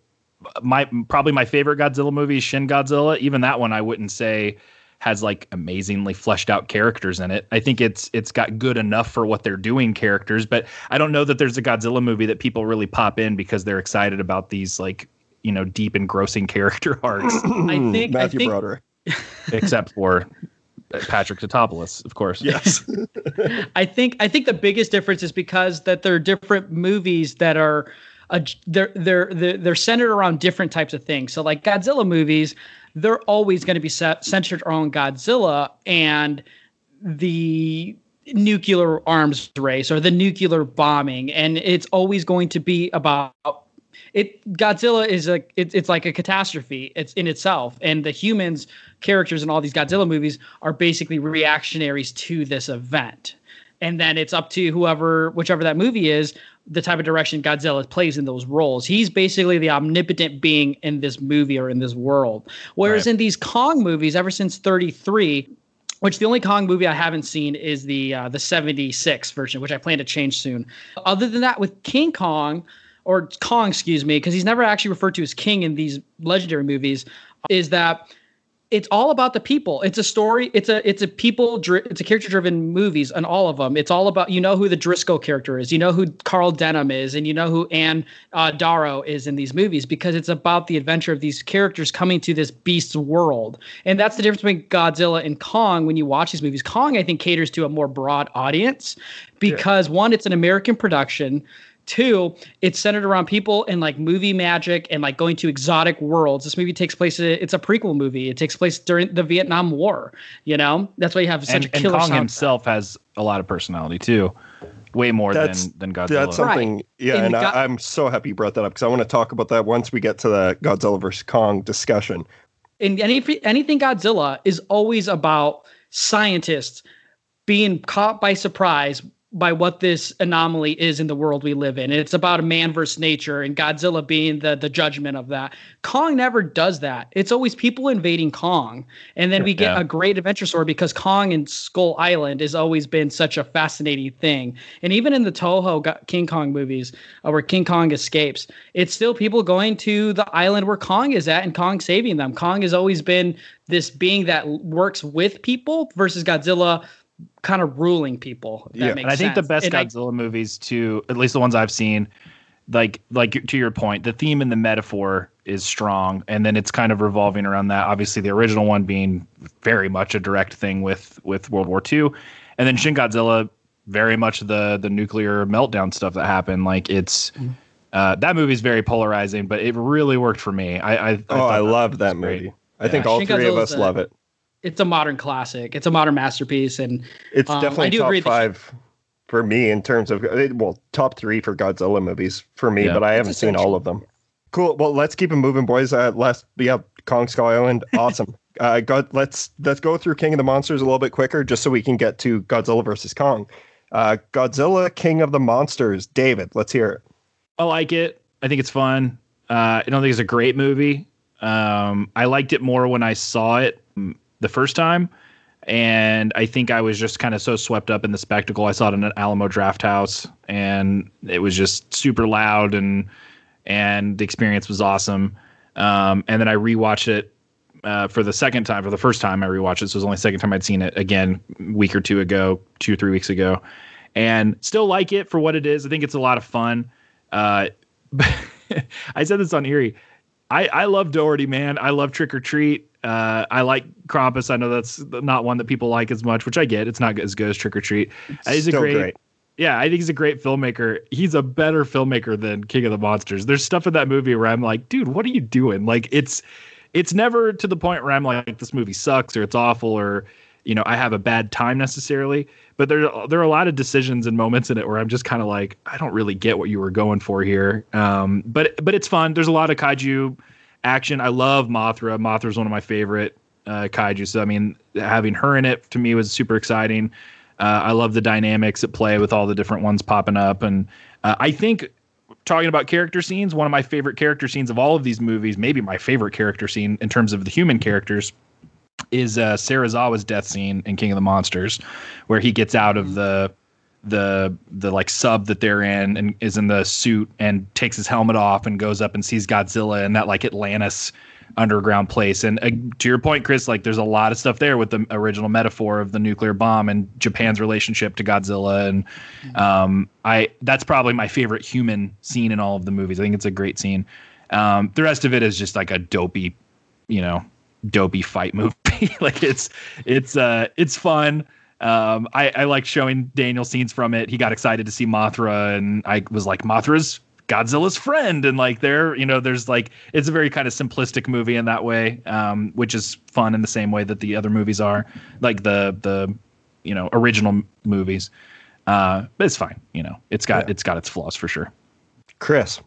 My probably my favorite Godzilla movie is Shin Godzilla. Even that one, I wouldn't say has like amazingly fleshed out characters in it. I think it's it's got good enough for what they're doing characters, but I don't know that there's a Godzilla movie that people really pop in because they're excited about these like you know deep engrossing character arcs. I think I Matthew think Broderick. except for Patrick Tatopoulos, of course. Yes. I think I think the biggest difference is because that there are different movies that are uh, they're, they're they're they're centered around different types of things. So like Godzilla movies, they're always going to be set, centered around Godzilla and the nuclear arms race or the nuclear bombing and it's always going to be about it Godzilla is a it, it's like a catastrophe. It's in itself, and the humans characters in all these Godzilla movies are basically reactionaries to this event. And then it's up to whoever, whichever that movie is, the type of direction Godzilla plays in those roles. He's basically the omnipotent being in this movie or in this world. Whereas Right. in these Kong movies, ever since 33, which the only Kong movie I haven't seen is the uh, the 76 version, which I plan to change soon. Other than that, with King Kong, or Kong, excuse me, because he's never actually referred to as king in these legendary movies, is that it's all about the people. It's a story. It's a it's a people. dri- It's a character driven movies, and all of them. It's all about you know who the Driscoll character is. You know who Carl Denham is, and you know who Anne uh, Darrow is in these movies because it's about the adventure of these characters coming to this beast's world. And that's the difference between Godzilla and Kong. When you watch these movies, Kong I think caters to a more broad audience because one, it's an American production. Two, it's centered around people and like movie magic and like going to exotic worlds. This movie takes place. It's a prequel movie. It takes place during the Vietnam War. You know, that's why you have such And, a and killer Kong soundtrack. himself has a lot of personality too, way more That's- than than Godzilla. That's something, yeah, And and Go- I, I'm so happy you brought that up because I want to talk about that once we get to the Godzilla versus Kong discussion. and any anything Godzilla is always about scientists being caught by surprise by what this anomaly is in the world we live in. It's about a man versus nature and Godzilla being the the judgment of that. Kong never does that. It's always people invading Kong. And then we get Yeah. a great adventure story because Kong and Skull Island has always been such a fascinating thing. And even in the Toho King Kong movies, uh, where King Kong escapes, it's still people going to the island where Kong is at and Kong saving them. Kong has always been this being that works with people versus Godzilla kind of ruling people. that Yeah, makes and I think the best And I- Godzilla movies, too, at least the ones I've seen, like like to your point, the theme and the metaphor is strong, and then it's kind of revolving around that. Obviously, the original one being very much a direct thing with with World War II, and then Shin Godzilla, very much the the nuclear meltdown stuff that happened. Like it's. Mm-hmm. Uh, that movie's very polarizing, but it really worked for me. I, I, I oh, I love was that great. movie. I think all Shin three of us a- love it. It's a modern classic. It's a modern masterpiece. And It's Um, I definitely do top agree that- five for me in terms of uh, well, top three for Godzilla movies for me, Yeah. but I haven't seen all of them. Cool. Well, let's keep it moving, boys. Uh, last, yeah, Kong Skull Island, awesome. uh, God, let's let's go through King of the Monsters a little bit quicker, just so we can get to Godzilla versus Kong. Uh, Godzilla, King of the Monsters. David, let's hear it. I like it. I think it's fun. Uh, I don't think it's a great movie. Um, I liked it more when I saw it the first time, and I think I was just kind of so swept up in the spectacle. I saw it in an Alamo Drafthouse, and it was just super loud, and and the experience was awesome. Um, and then I rewatched it uh, for the second time. For the first time, I rewatched it. So it was only the second time I'd seen it again, week or two ago, two or three weeks ago, and still like it for what it is. I think it's a lot of fun. Uh, I said this on Eerie. I, I love Dougherty, man. I love Trick or Treat. Uh, I like Krampus. I know that's not one that people like as much, which I get. It's not as good as Trick or Treat. Uh, He's Still a great, great. yeah. I think he's a great filmmaker. He's a better filmmaker than King of the Monsters. There's stuff in that movie where I'm like, dude, what are you doing? Like, it's it's never to the point where I'm like, this movie sucks or it's awful or you know I have a bad time necessarily. But there there are a lot of decisions and moments in it where I'm just kind of like, I don't really get what you were going for here. Um, but but it's fun. There's a lot of kaiju action. I love Mothra. Mothra is one of my favorite uh, kaiju. So I mean, having her in it to me was super exciting. Uh, I love the dynamics at play with all the different ones popping up, and uh, I think talking about character scenes, one of my favorite character scenes of all of these movies, maybe my favorite character scene in terms of the human characters, is uh, Serizawa's death scene in King of the Monsters, where he gets out of the the the like sub that they're in and is in the suit and takes his helmet off and goes up and sees Godzilla in that like Atlantis underground place. And uh, to your point, Chris, like there's a lot of stuff there with the original metaphor of the nuclear bomb and Japan's relationship to Godzilla. And um, I that's probably my favorite human scene in all of the movies. I think it's a great scene. Um, the rest of it is just like a dopey, you know, dopey fight movie. like it's it's uh it's fun. Um, I, I like showing Daniel scenes from it. He got excited to see Mothra, and I was like, Mothra's Godzilla's friend, and like there, you know, there's like it's a very kind of simplistic movie in that way, um, which is fun in the same way that the other movies are, like the the you know original movies. Uh, but it's fine, you know, it's got it's got its flaws for sure. Chris.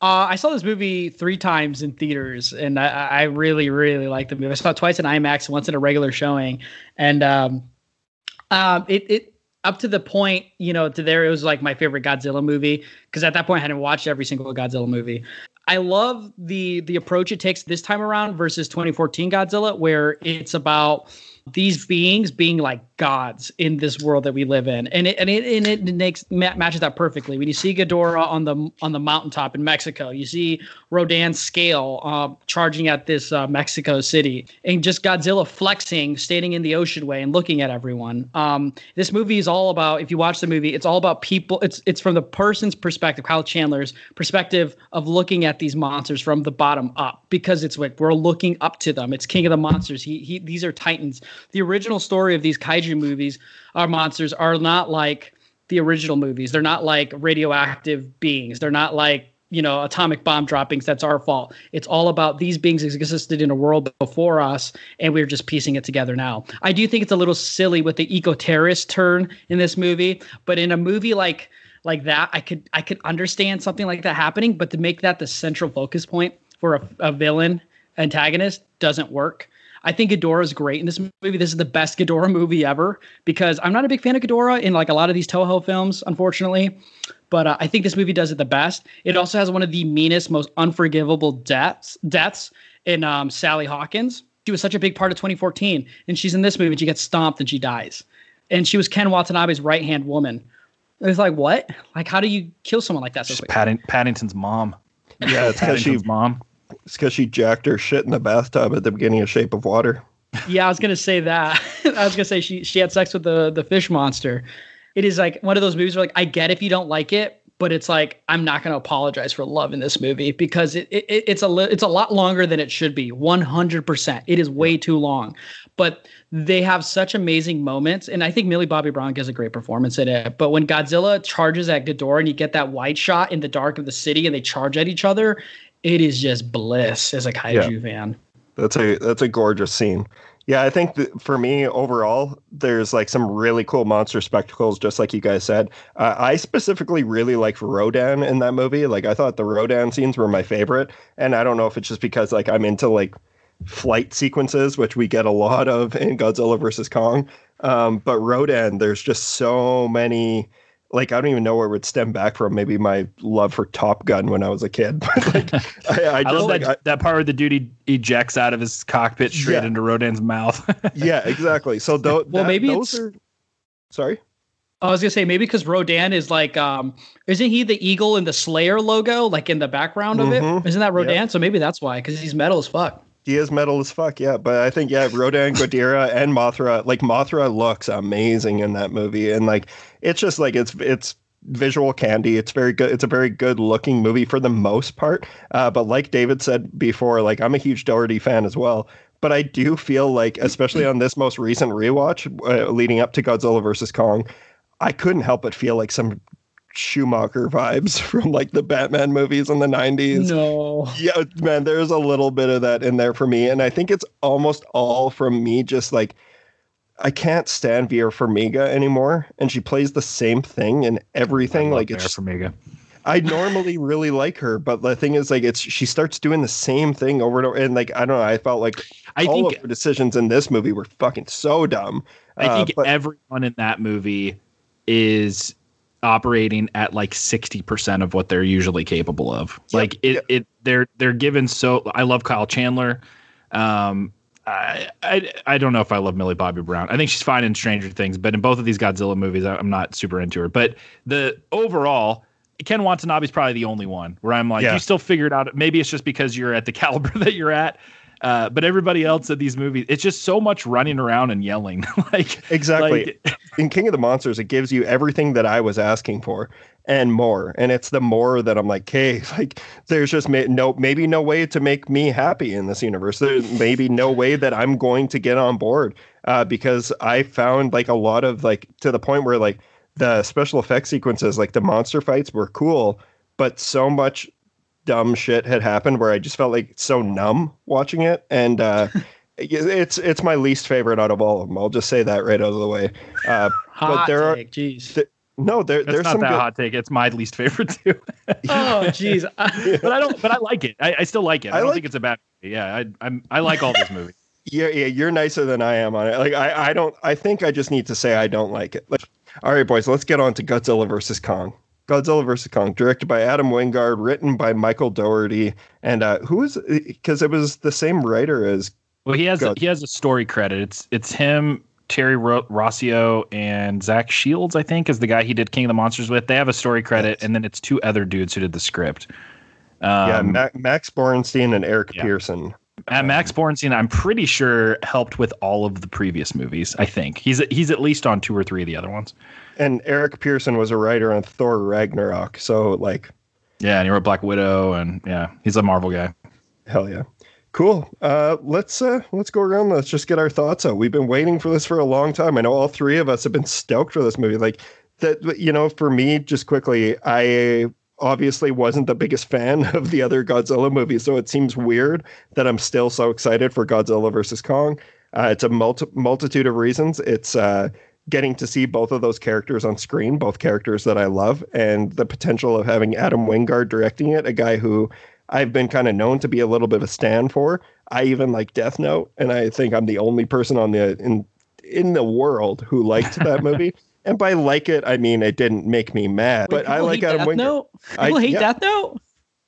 Uh, I saw this movie three times in theaters, and I, I really, really liked the movie. I saw it twice in IMAX, once in a regular showing, and um, um, it it up to the point, you know, to there it was like my favorite Godzilla movie because at that point I hadn't watched every single Godzilla movie. I love the the approach it takes this time around versus 2014 Godzilla, where it's about these beings being like gods in this world that we live in, and it and it and it makes ma- matches that perfectly. When you see Ghidorah on the on the mountaintop in Mexico, you see Rodan's scale uh, charging at this uh, Mexico City, and just Godzilla flexing, standing in the ocean way and looking at everyone. Um, this movie is all about. If you watch the movie, it's all about people. It's it's from the person's perspective, Kyle Chandler's perspective of looking at these monsters from the bottom up, because it's like we're looking up to them. It's King of the Monsters. He he. These are titans. The original story of these kaiju movies, our monsters are not like the original movies. They're not like radioactive beings. They're not like you know atomic bomb droppings. That's our fault. It's all about these beings existed in a world before us, and we're just piecing it together now. I do think it's a little silly with the eco terrorist turn in this movie, but in a movie like like that, I could I could understand something like that happening, but to make that the central focus point for a, a villain antagonist doesn't work. I think Ghidorah is great in this movie. This is the best Ghidorah movie ever because I'm not a big fan of Ghidorah in like a lot of these Toho films, unfortunately. But uh, I think this movie does it the best. It also has one of the meanest, most unforgivable deaths deaths in um, Sally Hawkins. She was such a big part of 2014, and she's in this movie. And she gets stomped and she dies. And she was Ken Watanabe's right hand woman. It's like what? Like how do you kill someone like that so Just? Padding, Paddington's mom. Yeah, it's because she Paddington's mom. It's because she jacked her shit in the bathtub at the beginning of Shape of Water. Yeah, I was gonna say that. I was gonna say she she had sex with the the fish monster. It is like one of those movies where like I get if you don't like it, but it's like I'm not gonna apologize for love in this movie because it, it it's a li- it's a lot longer than it should be. 100. percent It is way too long, but they have such amazing moments, and I think Millie Bobby Brown gives a great performance in it. But when Godzilla charges at Ghidorah and you get that wide shot in the dark of the city and they charge at each other, it is just bliss as a kaiju fan. That's a that's a gorgeous scene. Yeah, I think that for me overall, there's like some really cool monster spectacles, just like you guys said. Uh, I specifically really like Rodan in that movie. Like, I thought the Rodan scenes were my favorite, and I don't know if it's just because like I'm into like flight sequences, which we get a lot of in Godzilla versus Kong. Um, but Rodan, there's just so many like I don't even know where it would stem back from. Maybe my love for Top Gun when I was a kid. Like, I, I, I, love like, that, that part where the dude ejects out of his cockpit straight Yeah. into Rodan's mouth. Yeah, exactly. So tho- Well, that- maybe those it's- are. Sorry. I was gonna say maybe because Rodan is like, um, isn't he the eagle in the Slayer logo, like in the background of Mhm. it? Isn't that Rodan? Yep. So maybe that's why, because he's metal as fuck. He is metal as fuck, yeah. But I think yeah, Rodan, Ghidorah, and Mothra. Like Mothra looks amazing in that movie, and like it's just like it's it's visual candy. It's very good. It's a very good looking movie for the most part. Uh, but like David said before, like I'm a huge Dougherty fan as well. But I do feel like, especially on this most recent rewatch uh, leading up to Godzilla versus Kong, I couldn't help but feel like some Schumacher vibes from like the Batman movies in the 90s. No. Yeah, man, there's a little bit of that in there for me. And I think it's almost all from me just like I can't stand Vera Farmiga anymore. And she plays the same thing in everything. like it's for Mega. I normally really like her, but the thing is like it's she starts doing the same thing over and over. And like I don't know, I felt like I all think of her decisions in this movie were fucking so dumb. I Uh, think but- everyone in that movie is operating at like 60% of what they're usually capable of. like it it they're they're given so I love Kyle Chandler. Um I, I I don't know if I love Millie Bobby Brown. I think she's fine in Stranger Things, but in both of these Godzilla movies, I- I'm not super into her. But the overall, Ken Watanabe's probably the only one where I'm like, Yeah. you still figured out. Maybe it's just because you're at the caliber that you're at. Uh, but everybody else in these movies, it's just so much running around and yelling. like Exactly. like- in King of the Monsters, it gives you everything that I was asking for and more. And it's the more that I'm like, hey, like there's just ma- no maybe no way to make me happy in this universe. There's maybe no way that I'm going to get on board uh, because I found like a lot of like to the point where like the special effect sequences, like the monster fights, were cool, but so much dumb shit had happened where I just felt like so numb watching it, and uh, it's it's my least favorite out of all of them. I'll just say that right out of the way. Uh, but Hot there take, jeez. are th- no there That's there's not some that good, hot take. It's my least favorite too. Oh, jeez. but I don't. But I like it. I, I still like it. I, I don't like- think it's a bad. Movie. Yeah, I I'm, I like all these movies. Yeah, yeah, you're nicer than I am on it. Like I, I don't I think I just need to say I don't like it. Like, all right, boys, let's get on to Godzilla versus Kong. Godzilla vs. Kong, directed by Adam Wingard, written by Michael Dougherty, and uh, who is because it was the same writer as Well, he has a, he has a story credit. It's it's him, Terry Ro- Rossio, and Zach Shields. I think is the guy he did King of the Monsters with. They have a story credit, and then it's two other dudes who did the script. Um, yeah Ma- Max Borenstein and Eric yeah. Pearson. and Max Borenstein, I'm pretty sure helped with all of the previous movies. I think he's he's at least on two or three of the other ones. And Eric Pearson was a writer on Thor Ragnarok, so like Yeah, and he wrote Black Widow, and yeah, he's a Marvel guy. Hell yeah. Cool. Uh, let's uh, let's go around. Let's just get our thoughts out. We've been waiting for this for a long time. I know all three of us have been stoked for this movie. Like that, you know, for me, just quickly, I obviously wasn't the biggest fan of the other Godzilla movies, so it seems weird that I'm still so excited for Godzilla versus Kong. Uh, it's a multi- multitude of reasons. It's uh, getting to see both of those characters on screen, both characters that I love, and the potential of having Adam Wingard directing it, a guy who I've been kind of known to be a little bit of a stand for. I even like Death Note, and I think I'm the only person on the in in the world who liked that movie. And by like it, I mean it didn't make me mad, Wait, but I like Adam Death Wingard. Note? I- People hate yeah. Death Note?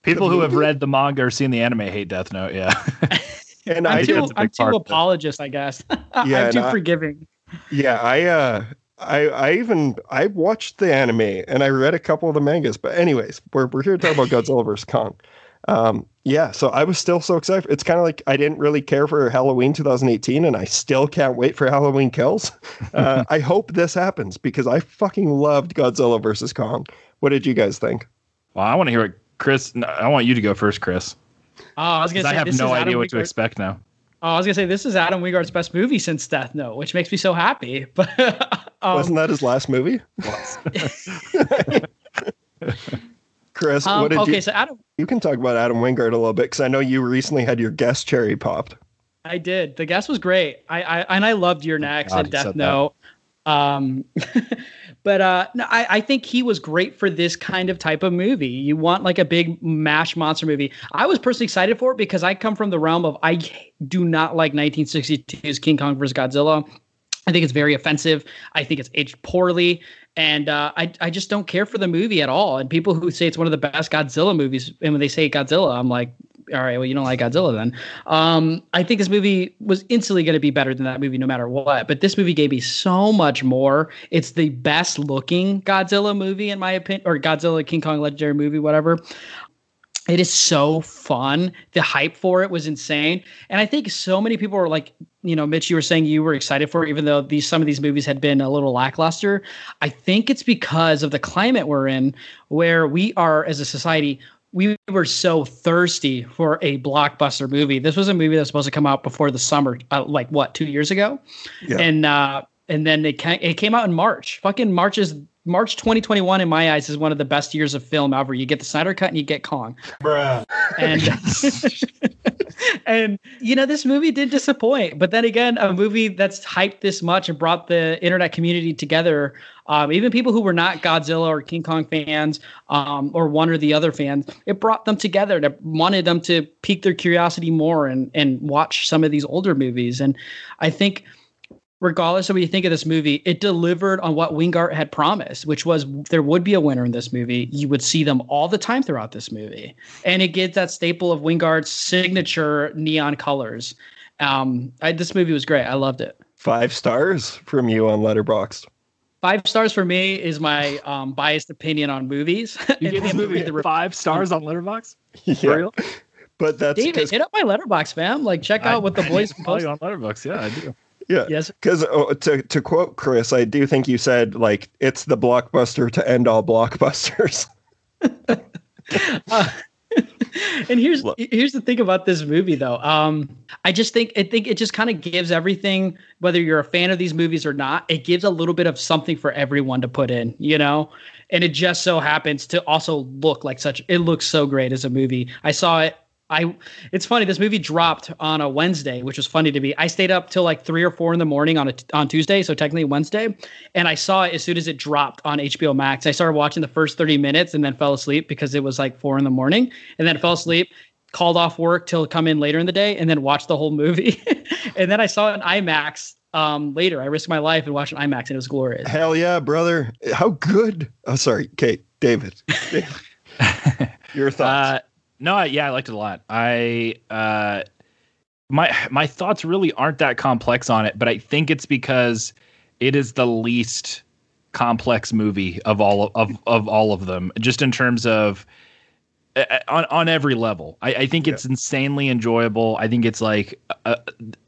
People who have read the manga or seen the anime hate Death Note. Yeah, And I'm I too, did. that's a I'm too part of it. apologist, I guess. Yeah, I'm and too I- forgiving. Yeah, I uh I I even I watched the anime and I read a couple of the mangas. But anyways, we're we're here to talk about Godzilla vs. Kong. Um yeah, so I was still so excited. It's kind of like I didn't really care for Halloween 2018 and I still can't wait for Halloween Kills. Uh, I hope this happens because I fucking loved Godzilla vs. Kong. What did you guys think? well, I want to hear what Chris. I want you to go first, Chris. Oh, I was 'cause gonna say I have this no idea what to expect now. Oh, I was gonna say this is Adam Wingard's best movie since Death Note, which makes me so happy. But um, Wasn't that his last movie? Chris, um, what did okay, you so Adam you can talk about Adam Wingard a little bit because I know you recently had your guest cherry popped. I did. The guest was great. I, I and I loved your next God, and Death said that. Note. Um, but uh, no, I, I think he was great for this kind of type of movie. You want like a big mash monster movie. I was personally excited for it because I come from the realm of I do not like 1962's King Kong vs Godzilla. I think it's very offensive. I think it's aged poorly, and uh, I I just don't care for the movie at all. And people who say it's one of the best Godzilla movies, and when they say Godzilla, I'm like, all right, well, you don't like Godzilla then. Um, I think this movie was instantly going to be better than that movie, no matter what. But this movie gave me so much more. It's the best looking Godzilla movie, in my opinion, or Godzilla King Kong Legendary movie, whatever. It is so fun. The hype for it was insane, and I think so many people were like, you know, Mitch, you were saying you were excited for it, even though these some of these movies had been a little lackluster. I think it's because of the climate we're in, where we are as a society we were so thirsty for a blockbuster movie. This was a movie that was supposed to come out before the summer, uh, like what, two years ago, Yeah. and uh, and then it it came out in March. Fucking March is March 2021 in my eyes is one of the best years of film ever. You get the Snyder cut and you get Kong. Bruh. And and you know this movie did disappoint, but then again, a movie that's hyped this much and brought the internet community together, um, even people who were not Godzilla or King Kong fans, um, or one or the other fans, it brought them together to wanted them to pique their curiosity more and and watch some of these older movies. And I think regardless of what you think of this movie, it delivered on what Wingard had promised, which was there would be a winner in this movie. You would see them all the time throughout this movie, and it gets that staple of Wingard's signature neon colors. Um, I, this movie was great. I loved it. Five stars from you on Letterboxd. Five stars for me is my um, biased opinion on movies. You gave this movie the re- five stars on Letterboxd. Yeah. real? But that's David, 'cause- hit up my Letterboxd, fam. Like, check out what the boys post. on Letterboxd. Yeah, I do. Yeah. Yes. Because uh, to to quote Chris, I do think you said like it's the blockbuster to end all blockbusters. and here's here's the thing about this movie though um i just think i think it just kind of gives everything whether you're a fan of these movies or not it gives a little bit of something for everyone to put in you know and it just so happens to also look like such it looks so great as a movie i saw it I it's funny this movie dropped on a Wednesday, which was funny to me. I stayed up till like three or four in the morning on a on Tuesday, so technically Wednesday, and I saw it as soon as it dropped on HBO Max. I started watching the first thirty minutes and then fell asleep because it was like four in the morning, and then fell asleep. Called off work till come in later in the day, and then watched the whole movie. and then I saw it in IMAX um, later. I risked my life and watched an IMAX, and it was glorious. Hell yeah, brother! How good? Oh, sorry, Kate, David. Your thoughts? Uh, no, I, yeah, I liked it a lot. I uh, my my thoughts really aren't that complex on it, but I think it's because it is the least complex movie of all of of, all of them, just in terms of on on every level. I, I think it's insanely enjoyable. I think it's like a,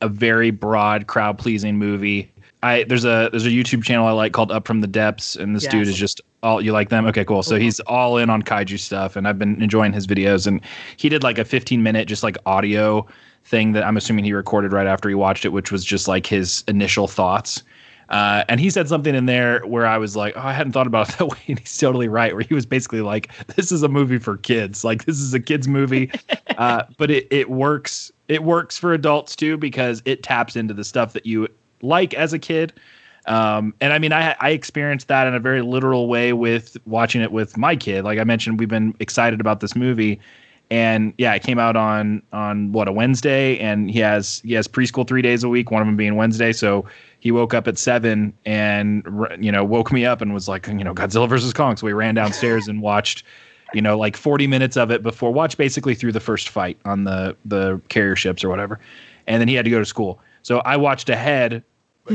a very broad, crowd pleasing movie. I there's a there's a YouTube channel I like called Up from the Depths, and this dude is just all you like them. Okay, cool. So he's all in on kaiju stuff, and I've been enjoying his videos. And he did like a 15 minute just like audio thing that I'm assuming he recorded right after he watched it, which was just like his initial thoughts. Uh, and he said something in there where I was like, oh, I hadn't thought about it that way. And he's totally right. Where he was basically like, this is a movie for kids. Like this is a kids movie, uh, but it it works. It works for adults too because it taps into the stuff that you like as a kid. Um, and I mean, I I experienced that in a very literal way with watching it with my kid. Like I mentioned, we've been excited about this movie, and yeah, it came out on on what a Wednesday, and he has he has preschool three days a week, one of them being Wednesday. So he woke up at seven and you know woke me up and was like, you know, Godzilla versus Kong. So we ran downstairs and watched. You know, like 40 minutes of it before watch basically through the first fight on the the carrier ships or whatever, and then he had to go to school. So I watched ahead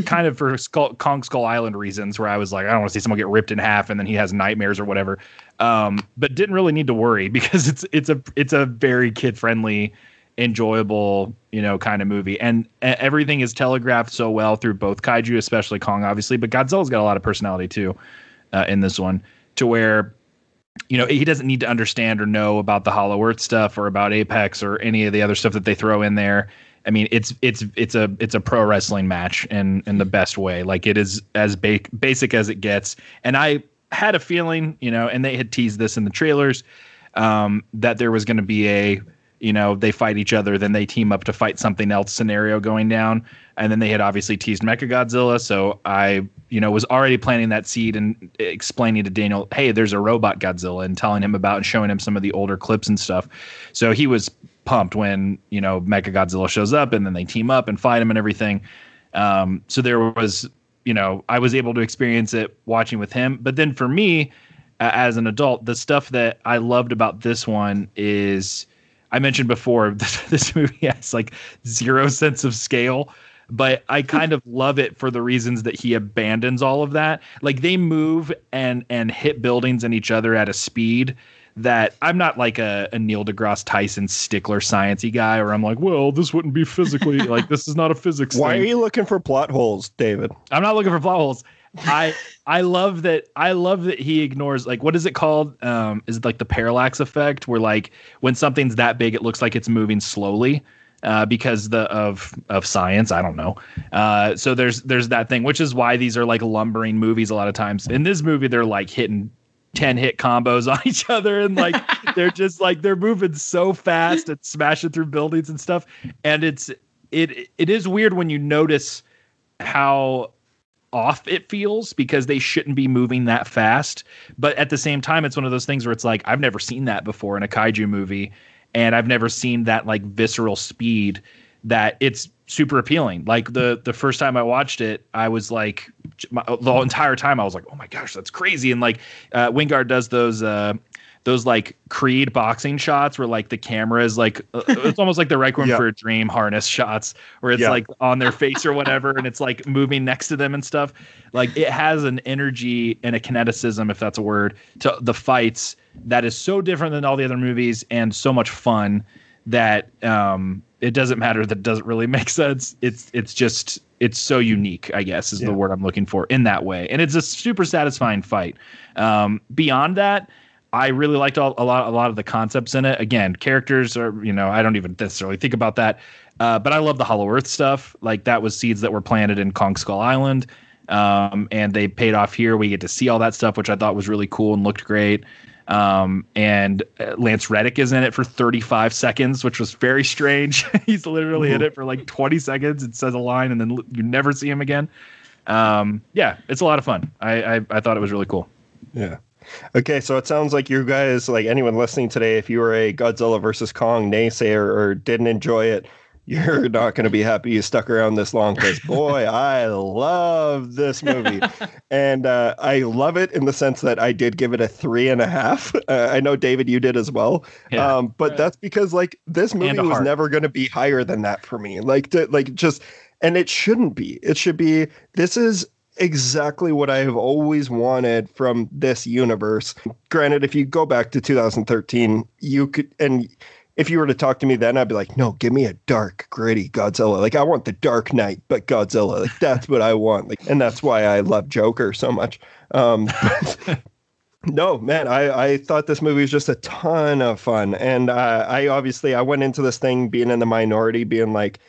kind of for Skull, Kong Skull Island reasons, where I was like, I don't want to see someone get ripped in half and then he has nightmares or whatever. Um, but didn't really need to worry because it's it's a it's a very kid friendly, enjoyable you know kind of movie, and everything is telegraphed so well through both kaiju, especially Kong, obviously, but Godzilla's got a lot of personality too uh, in this one, to where you know he doesn't need to understand or know about the hollow earth stuff or about apex or any of the other stuff that they throw in there i mean it's it's it's a it's a pro wrestling match in in the best way like it is as ba- basic as it gets and i had a feeling you know and they had teased this in the trailers um that there was going to be a you know, they fight each other, then they team up to fight something else scenario going down. And then they had obviously teased Mecha Godzilla. So I, you know, was already planting that seed and explaining to Daniel, hey, there's a robot Godzilla and telling him about and showing him some of the older clips and stuff. So he was pumped when, you know, Mecha Godzilla shows up and then they team up and fight him and everything. Um, so there was, you know, I was able to experience it watching with him. But then for me, uh, as an adult, the stuff that I loved about this one is I mentioned before this, this movie has like zero sense of scale, but I kind of love it for the reasons that he abandons all of that. Like they move and and hit buildings and each other at a speed that I'm not like a, a Neil deGrasse Tyson stickler sciencey guy, or I'm like, well, this wouldn't be physically like this is not a physics. Why thing. are you looking for plot holes, David? I'm not looking for plot holes. I I love that I love that he ignores like what is it called? Um, is it like the parallax effect where like when something's that big it looks like it's moving slowly uh, because the of of science I don't know. Uh, so there's there's that thing which is why these are like lumbering movies a lot of times. In this movie they're like hitting 10 hit combos on each other and like they're just like they're moving so fast and smashing through buildings and stuff and it's it it is weird when you notice how off it feels because they shouldn't be moving that fast. But at the same time, it's one of those things where it's like, I've never seen that before in a kaiju movie. And I've never seen that like visceral speed that it's super appealing. Like the the first time I watched it, I was like my, the entire time I was like, "Oh my gosh, that's crazy!" And like uh, Wingard does those uh, those like Creed boxing shots where like the camera is like uh, it's almost like the Requiem for a Dream harness shots where it's like on their face or whatever and it's like moving next to them and stuff. Like it has an energy and a kineticism, if that's a word, to the fights that is so different than all the other movies and so much fun that um it doesn't matter that it doesn't really make sense. It's it's just it's so unique, I guess, is Yeah. the word I'm looking for in that way. And it's a super satisfying fight. Um, beyond that, I really liked all, a lot a lot of the concepts in it. Again, characters are you know I don't even necessarily think about that, uh, but I love the Hollow Earth stuff. Like that was seeds that were planted in Kong Skull Island, um, and they paid off here. We get to see all that stuff, which I thought was really cool and looked great. Um, and uh, Lance Reddick is in it for 35 seconds, which was very strange. He's literally in it for like 20 seconds and says a line, and then you never see him again. Um, yeah, it's a lot of fun. I, I I thought it was really cool. Yeah. Okay, so it sounds like you guys, like anyone listening today, if you were a Godzilla versus Kong naysayer or didn't enjoy it, you're not going to be happy you stuck around this long because, boy, I love this movie. and uh, I love it in the sense that I did give it a three and a half. Uh, I know, David, you did as well. Yeah. Um, but that's because, like, this movie was heart. never going to be higher than that for me. Like, to, like just, and it shouldn't be. It should be, this is exactly what I have always wanted from this universe. Granted, if you go back to 2013, you could, and if you were to talk to me then, I'd be like, no, give me a dark, gritty Godzilla. Like, I want the Dark Knight, but Godzilla. Like, that's what I want. Like, and that's why I love Joker so much. Um, no, man, I, I thought this movie was just a ton of fun. And uh, I obviously, I went into this thing being in the minority, being like,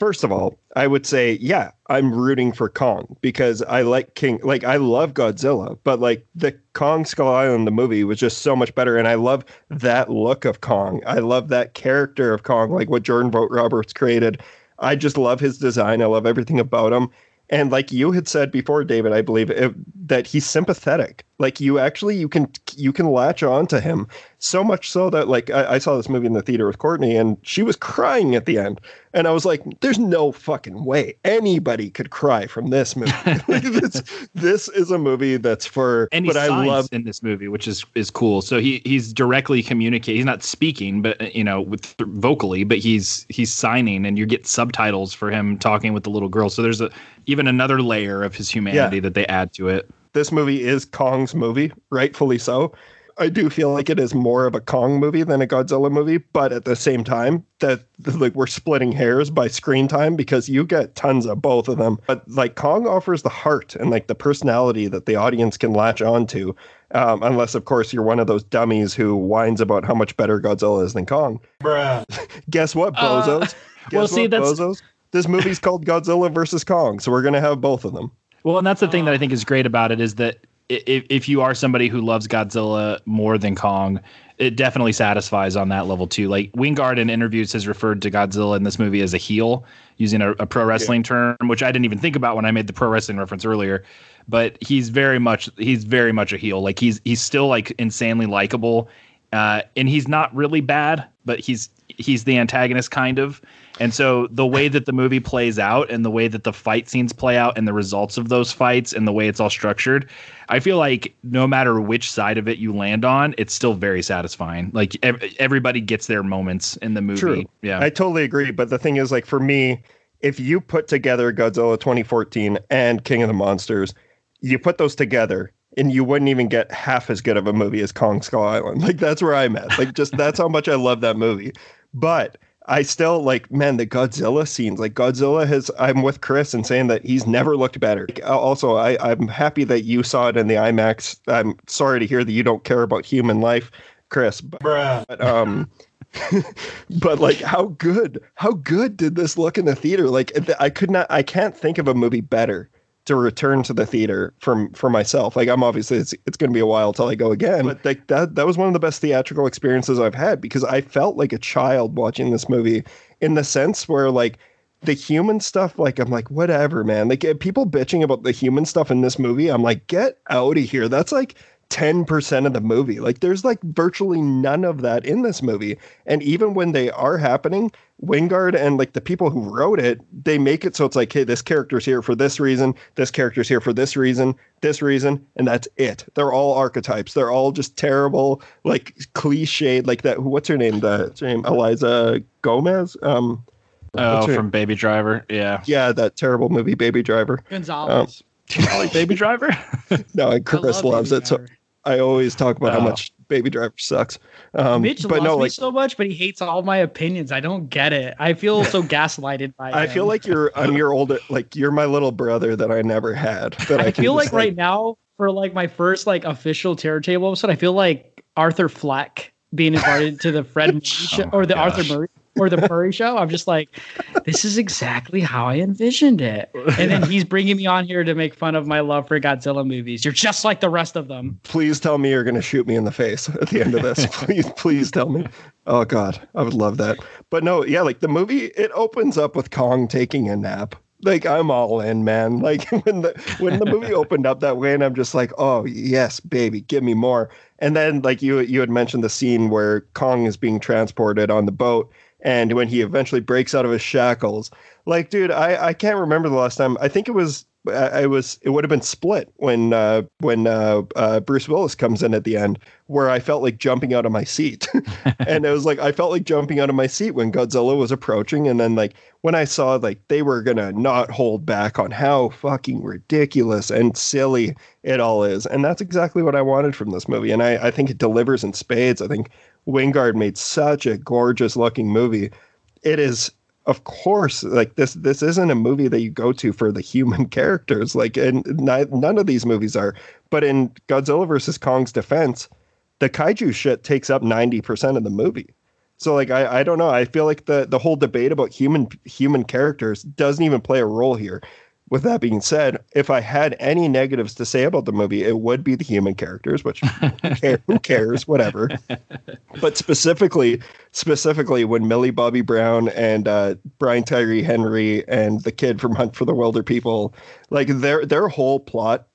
First of all, I would say, yeah, I'm rooting for Kong because I like King. Like, I love Godzilla, but like the Kong Skull Island, the movie was just so much better. And I love that look of Kong. I love that character of Kong, like what Jordan Vogt Roberts created. I just love his design. I love everything about him. And like you had said before, David, I believe it, that he's sympathetic. Like you actually, you can you can latch on to him so much so that like I, I saw this movie in the theater with Courtney, and she was crying at the end, and I was like, "There's no fucking way anybody could cry from this movie. like, this, this is a movie that's for." and but I love in this movie, which is is cool. So he he's directly communicating. He's not speaking, but you know, with vocally, but he's he's signing, and you get subtitles for him talking with the little girl. So there's a even another layer of his humanity that they add to it. this movie is Kong's movie, rightfully so. I do feel like it is more of a Kong movie than a Godzilla movie, but at the same time, that like we're splitting hairs by screen time because you get tons of both of them. But like Kong offers the heart and like the personality that the audience can latch onto, um, unless of course you're one of those dummies who whines about how much better Godzilla is than Kong. Bruh. Guess what, Uh, bozos? Guess well, see, what, that's- bozos? This movie's called Godzilla versus Kong, so we're gonna have both of them. Well, and that's the thing that I think is great about it is that if if you are somebody who loves Godzilla more than Kong, it definitely satisfies on that level too. Like Wingard in interviews has referred to Godzilla in this movie as a heel, using a, a pro wrestling term, which I didn't even think about when I made the pro wrestling reference earlier. But he's very much he's very much a heel. Like he's he's still like insanely likable, uh, and he's not really bad, but he's he's the antagonist kind of. And so the way that the movie plays out and the way that the fight scenes play out and the results of those fights and the way it's all structured, I feel like no matter which side of it you land on, it's still very satisfying. Like ev- everybody gets their moments in the movie. True. Yeah. I totally agree. But the thing is, like, for me, if you put together Godzilla 2014 and King of the Monsters, you put those together and you wouldn't even get half as good of a movie as Kong Skull Island. Like, that's where I'm at. Like, just that's how much I love that movie. But I still like, man, the Godzilla scenes. Like Godzilla has. I'm with Chris and saying that he's never looked better. Also, I, I'm happy that you saw it in the IMAX. I'm sorry to hear that you don't care about human life, Chris. But, but um, but like, how good? How good did this look in the theater? Like, I could not. I can't think of a movie better to return to the theater from for myself. Like I'm obviously it's it's going to be a while till I go again, but like that that was one of the best theatrical experiences I've had because I felt like a child watching this movie in the sense where like the human stuff like I'm like whatever man. Like people bitching about the human stuff in this movie, I'm like get out of here. That's like 10% of the movie. Like there's like virtually none of that in this movie. And even when they are happening, Wingard and like the people who wrote it, they make it so it's like, hey, this character's here for this reason, this character's here for this reason, this reason, and that's it. They're all archetypes. They're all just terrible, like cliched, like that. What's her name? The what's her name? Eliza Gomez. Um, oh, from Baby Driver. Yeah. Yeah, that terrible movie, Baby Driver. Gonzalez. Um, do you like Baby Driver? no, and Chris love loves Baby it. So I always talk about how Oh. much Baby Driver sucks. Um, Mitch but loves no, me so much, but he hates all my opinions. I don't get it. I feel so gaslighted by I him. feel like you're I'm your older like you're my little brother that I never had. That I, I can feel just, like right now for like my first like official terror table episode, I feel like Arthur Fleck being invited to the Fred Murray show or the Arthur Murray or the Murray show. I'm just like, this is exactly how I envisioned it. And then he's bringing me on here to make fun of my love for Godzilla movies. You're just like the rest of them. please tell me you're going to shoot me in the face at the end of this. please, please tell me. Oh God, I would love that. But no, yeah, like the movie, it opens up with Kong taking a nap. Like I'm all in, man. Like when the when the movie opened up that way, and I'm just like, oh yes, baby, give me more. And then like you you had mentioned the scene where Kong is being transported on the boat, and when he eventually breaks out of his shackles, like dude, I I can't remember the last time. I think it was I I was it would have been split when uh, when uh, uh, Bruce Willis comes in at the end, where I felt like jumping out of my seat, and it was like I felt like jumping out of my seat when Godzilla was approaching, and then like when I saw like they were gonna not hold back on how fucking ridiculous and silly it all is, and that's exactly what I wanted from this movie, and I I think it delivers in spades. I think Wingard made such a gorgeous looking movie. It is of course like this this isn't a movie that you go to for the human characters like and ni- none of these movies are. But in godzilla versus kong's defense the kaiju shit takes up 90% of the movie. So like I, I don't know. I feel like the the whole debate about human human characters doesn't even play a role here with that being said if i had any negatives to say about the movie it would be the human characters which who, care, who cares whatever but specifically specifically when Millie Bobby Brown and uh, Brian Tyree Henry and the kid from Hunt for the Wilderpeople, like their their whole plot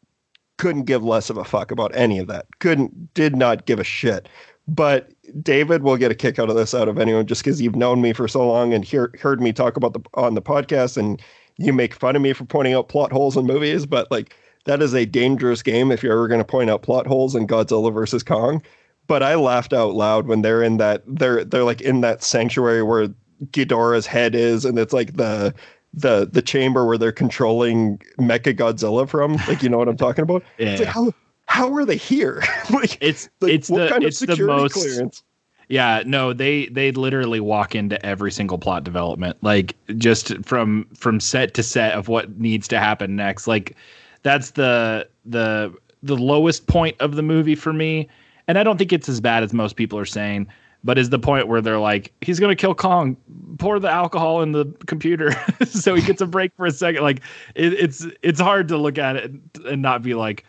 couldn't give less of a fuck about any of that. Couldn't did not give a shit. But David will get a kick out of this out of anyone just because you've known me for so long and hear, heard me talk about the on the podcast and you make fun of me for pointing out plot holes in movies, but like that is a dangerous game if you're ever going to point out plot holes in Godzilla versus Kong but I laughed out loud when they're in that they're they're like in that sanctuary where Ghidorah's head is, and it's like the the the chamber where they're controlling Mecha Godzilla from. Like you know what I'm talking about? It's like Yeah. how how are they here? like It's like, it's what the kind of it's the most clearance? Yeah, no, they they literally walk into every single plot development, like just from from set to set of what needs to happen next. Like that's the the the lowest point of the movie for me, and I don't think it's as bad as most people are saying. But is the point where they're like, he's gonna kill Kong, pour the alcohol in the computer so he gets a break for a second. Like it, it's it's hard to look at it and not be like,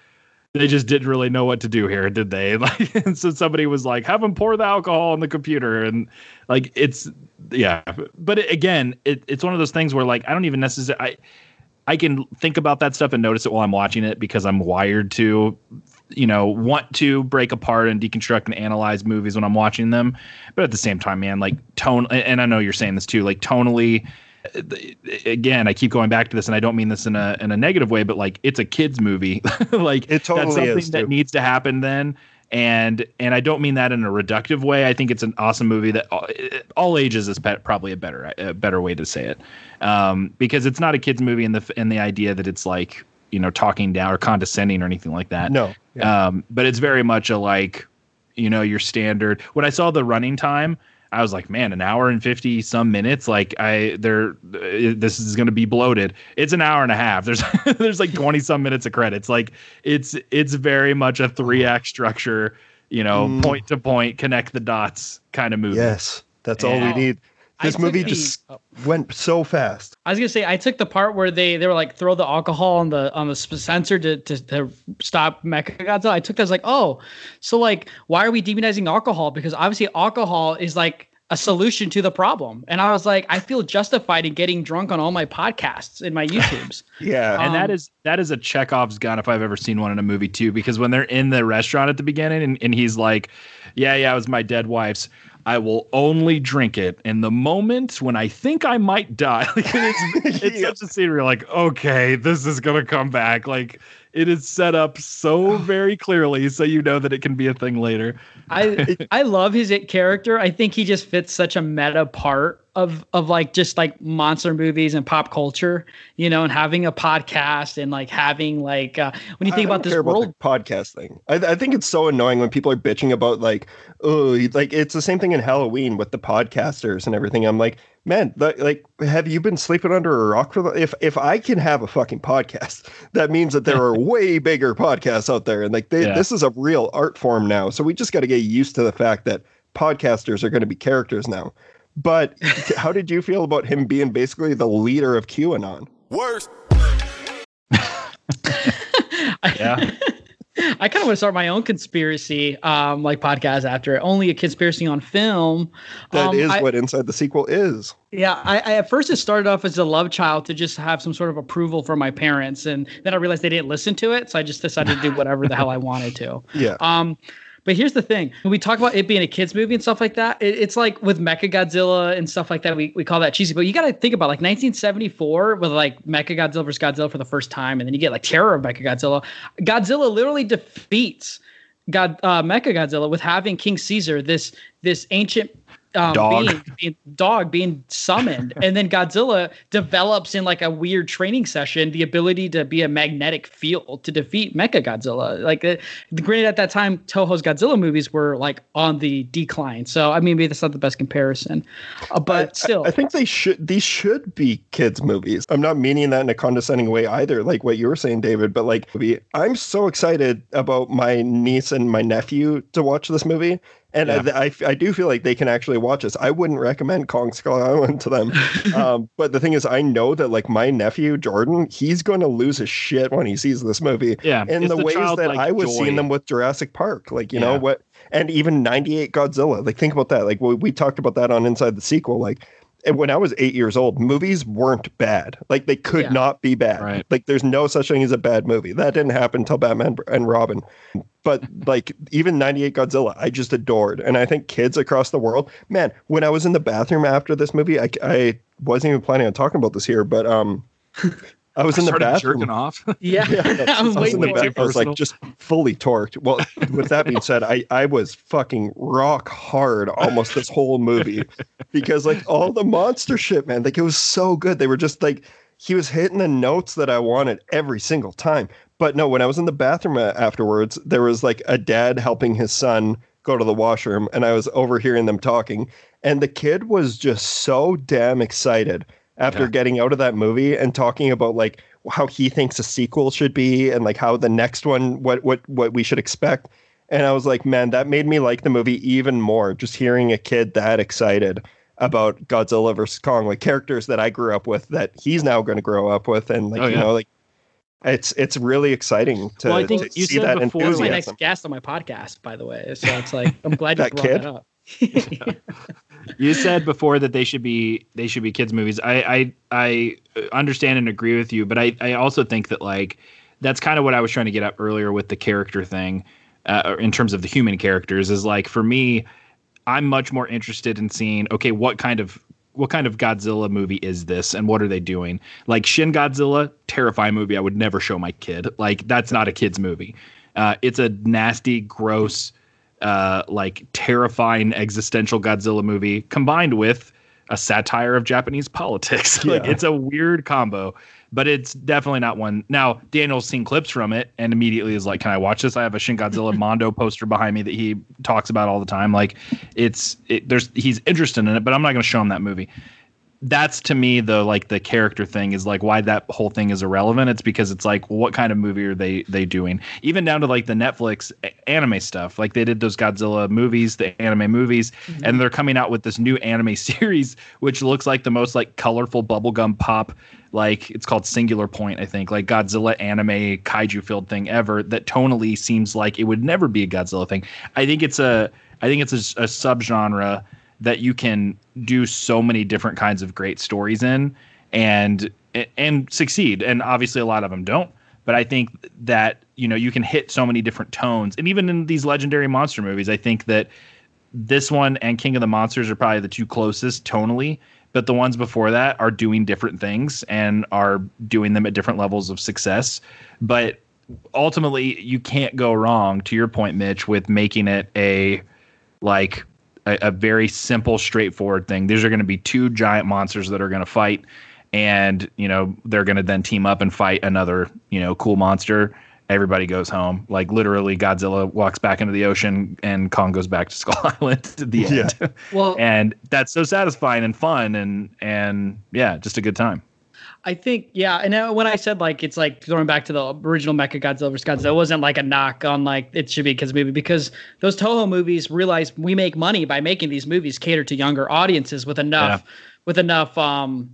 they just didn't really know what to do here, did they? Like, and so somebody was like, "Have them pour the alcohol on the computer," and like it's yeah. But it, again, it, it's one of those things where like I don't even necessarily I I can think about that stuff and notice it while I'm watching it because I'm wired to you know want to break apart and deconstruct and analyze movies when I'm watching them. But at the same time, man, like tone and I know you're saying this too, like tonally again, I keep going back to this, and I don't mean this in a in a negative way, but like it's a kids movie. like it totally that's something is, that too. needs to happen then. And and I don't mean that in a reductive way. I think it's an awesome movie that all, all ages is probably a better a better way to say it, um, because it's not a kids movie in the in the idea that it's like you know talking down or condescending or anything like that. No. Um, but it's very much a like you know your standard. When I saw the running time, I was like, man, an hour and 50 some minutes. Like I, there, this is going to be bloated. It's an hour and a half. There's, there's like 20 some minutes of credits. Like it's, it's very much a three act structure, you know, Mm. point to point, connect the dots kind of movie. Yes, that's all we need. I This took movie the- just went so fast. I was gonna say I took the part where they they were like throw the alcohol on the on the sensor to to, to stop Mechagodzilla. I took that as like oh, so like why are we demonizing alcohol? Because obviously alcohol is like a solution to the problem. And I was like I feel justified in getting drunk on all my podcasts and my YouTubes. Yeah, and that Um, is that is a Chekhov's gun if I've ever seen one in a movie too. Because when they're in the restaurant at the beginning and, and he's like, "Yeah, yeah, it was my dead wife's. I will only drink it in the moment when I think I might die." Like, it's it's such a scene where you're like, "Okay, this is gonna come back." Like it is set up so very clearly, so you know that it can be a thing later. I I love his character. I think he just fits such a meta part of of like just like monster movies and pop culture, you know, and having a podcast and like having like uh, when you think about this world. the podcast thing. I, I think it's so annoying when people are bitching about like, oh, like it's the same thing in Halloween with the podcasters and everything. I'm like, man, the, like, have you been sleeping under a rock for the? If if I can have a fucking podcast, that means that there are way bigger podcasts out there, and like they, Yeah. this is a real art form now. So we just got to get used to the fact that podcasters are going to be characters now. But how did you feel about him being basically the leader of QAnon? Worst. Yeah. I kind of want to start my own conspiracy um like podcast after it. Only a conspiracy on film. That um, is I- what Inside the Sequel is. Yeah, I, I at first it started off as a love child to just have some sort of approval from my parents, and then I realized they didn't listen to it, so I just decided to do whatever the hell I wanted to. Yeah. Um, but here's the thing: when we talk about it being a kids movie and stuff like that, it, it's like with Mechagodzilla and stuff like that. We, we call that cheesy, but you got to think about like 1974 with like Mechagodzilla versus Godzilla for the first time, and then you get like Terror of Mechagodzilla. Godzilla Godzilla literally defeats God uh, Mechagodzilla with having King Caesar, this this ancient um, Dog. being, being dog being summoned, and then Godzilla develops in like a weird training session the ability to be a magnetic field to defeat Mecha Godzilla. Like, uh, granted, at that time, Toho's Godzilla movies were like on the decline, so I mean, maybe that's not the best comparison, uh, but I- still, I, think they should these should be kids movies. I'm not meaning that in a condescending way either, like what you were saying, David, but like I'm so excited about my niece and my nephew to watch this movie. And I, I, I do feel like they can actually watch this. I wouldn't recommend Kong Skull Island to them. um, but the thing is, I know that like my nephew Jordan, he's going to lose his shit when he sees this movie. Yeah, in the, the ways that I was joy. seeing them with Jurassic Park. Like you know what, and even '98 Godzilla. Like think about that. Like we, we talked about that on Inside the Sequel. Like when I was eight years old, movies weren't bad. Like they could Yeah. not be bad. Right. Like there's no such thing as a bad movie. That didn't happen until Batman and Robin. But like even 98 Godzilla, I just adored. And I think kids across the world, man, when I was in the bathroom after this movie, I, I wasn't even planning on talking about this here, but um I was in the bathroom. jerking off. yeah, Yeah, I'm I was in the for it. back. I was like just fully torqued. Well, with that being said, I I was fucking rock hard almost this whole movie because like all the monster shit, man, like it was so good. They were just like he was hitting the notes that I wanted every single time. But no, when I was in the bathroom uh, afterwards, there was like a dad helping his son go to the washroom, and I was overhearing them talking, and the kid was just so damn excited after Yeah. getting out of that movie and talking about like how he thinks a sequel should be and like how the next one what what what we should expect and i was like man that made me like the movie even more just hearing a kid that excited about godzilla versus kong like characters that i grew up with that he's now going to grow up with and like Oh, you know like it's it's really exciting to, see that enthusiasm. Well, I think to you see said that before- He was my next guest on my podcast, by the way. So it's like I'm glad you brought kid? that up. you said before that they should be they should be kids movies. I I I understand and agree with you, but I I also think that like that's kind of what I was trying to get at earlier with the character thing, uh, in terms of the human characters. Is like for me, I'm much more interested in seeing okay what kind of what kind of Godzilla movie is this and what are they doing? Like Shin Godzilla, terrifying movie I would never show my kid. Like that's not a kids movie. Uh, it's a nasty, gross, uh, like terrifying existential Godzilla movie combined with a satire of Japanese politics. like it's a weird combo, but it's definitely not one. Now Daniel's seen clips from it and immediately is like, "Can I watch this?" I have a Shin Godzilla Mondo poster behind me that he talks about all the time. Like it's it, there's he's interested in it, but I'm not going to show him that movie that's to me the like the character thing is like why that whole thing is irrelevant. It's because it's like what kind of movie are they they doing? Even down to like the netflix eh, anime stuff. Like they did those godzilla movies the anime movies mm-hmm. and they're coming out with this new anime series which looks like the most like colorful bubblegum pop like it's called singular point i think like godzilla anime kaiju filled thing ever that tonally seems like it would never be a godzilla thing. I think it's a i think it's a, a subgenre that you can do so many different kinds of great stories in and and succeed. And obviously a lot of them don't but i think that you know you can hit so many different tones. And even in these legendary monster movies i think that this one and king of the monsters are probably the two closest tonally but the ones before that are doing different things and are doing them at different levels of success. But ultimately you can't go wrong to your point mitch with making it a like a, a very simple, straightforward thing. These are going to be two giant monsters that are going to fight, and you know they're going to then team up and fight another you know cool monster. Everybody goes home. Like literally, Godzilla walks back into the ocean, and Kong goes back to Skull Island at the end. Well, and that's so satisfying and fun, and and yeah, just a good time. I think, yeah. And uh, when I said like it's like throwing back to the original Mecha Godzilla vs. Godzilla, it wasn't like a knock on like it should be a kids movie because those Toho movies realize we make money by making these movies cater to younger audiences with enough with enough um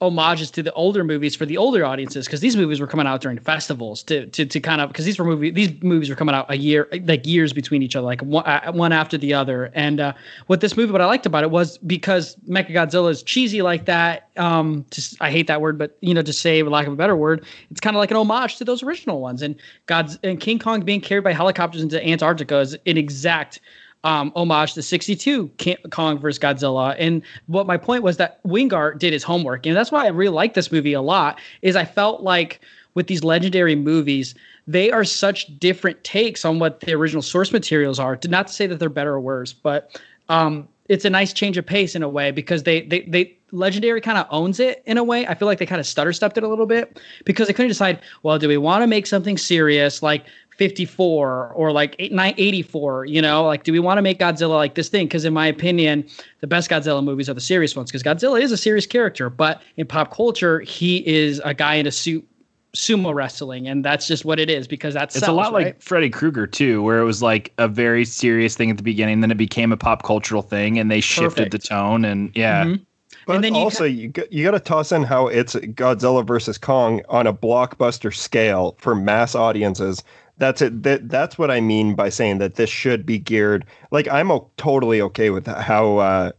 homages to the older movies for the older audiences because these movies were coming out during festivals to to, to kind of because these were movie these movies were coming out a year like years between each other like one, uh, one after the other. And uh with this movie what i liked about it was because mecha godzilla is cheesy like that um just i hate that word but you know to say for lack of a better word it's kind of like an homage to those original ones. And god's and king kong being carried by helicopters into antarctica is an exact um, homage to 62 King Kong versus Godzilla. And what my point was that Wingard did his homework. And that's why I really like this movie a lot is I felt like with these legendary movies, they are such different takes on what the original source materials are. Not to say that they're better or worse, but um, it's a nice change of pace in a way because they they they legendary kind of owns it in a way. I feel like they kind of stutter stepped it a little bit because they couldn't decide, well, do we want to make something serious like 54 or like 8, 9, 84 you know like do we want to make godzilla like this thing because in my opinion the best godzilla movies are the serious ones because godzilla is a serious character but in pop culture he is a guy in a suit sumo wrestling and that's just what it is because that's It's a lot right? like Freddy Krueger too, where it was like a very serious thing at the beginning, then it became a pop cultural thing, and they shifted the tone. And yeah, Mhm. But then you also, you got, you got to toss in how it's Godzilla versus Kong on a blockbuster scale for mass audiences. That's it. That, that's what I mean by saying that this should be geared. Like I'm o- totally okay with how uh,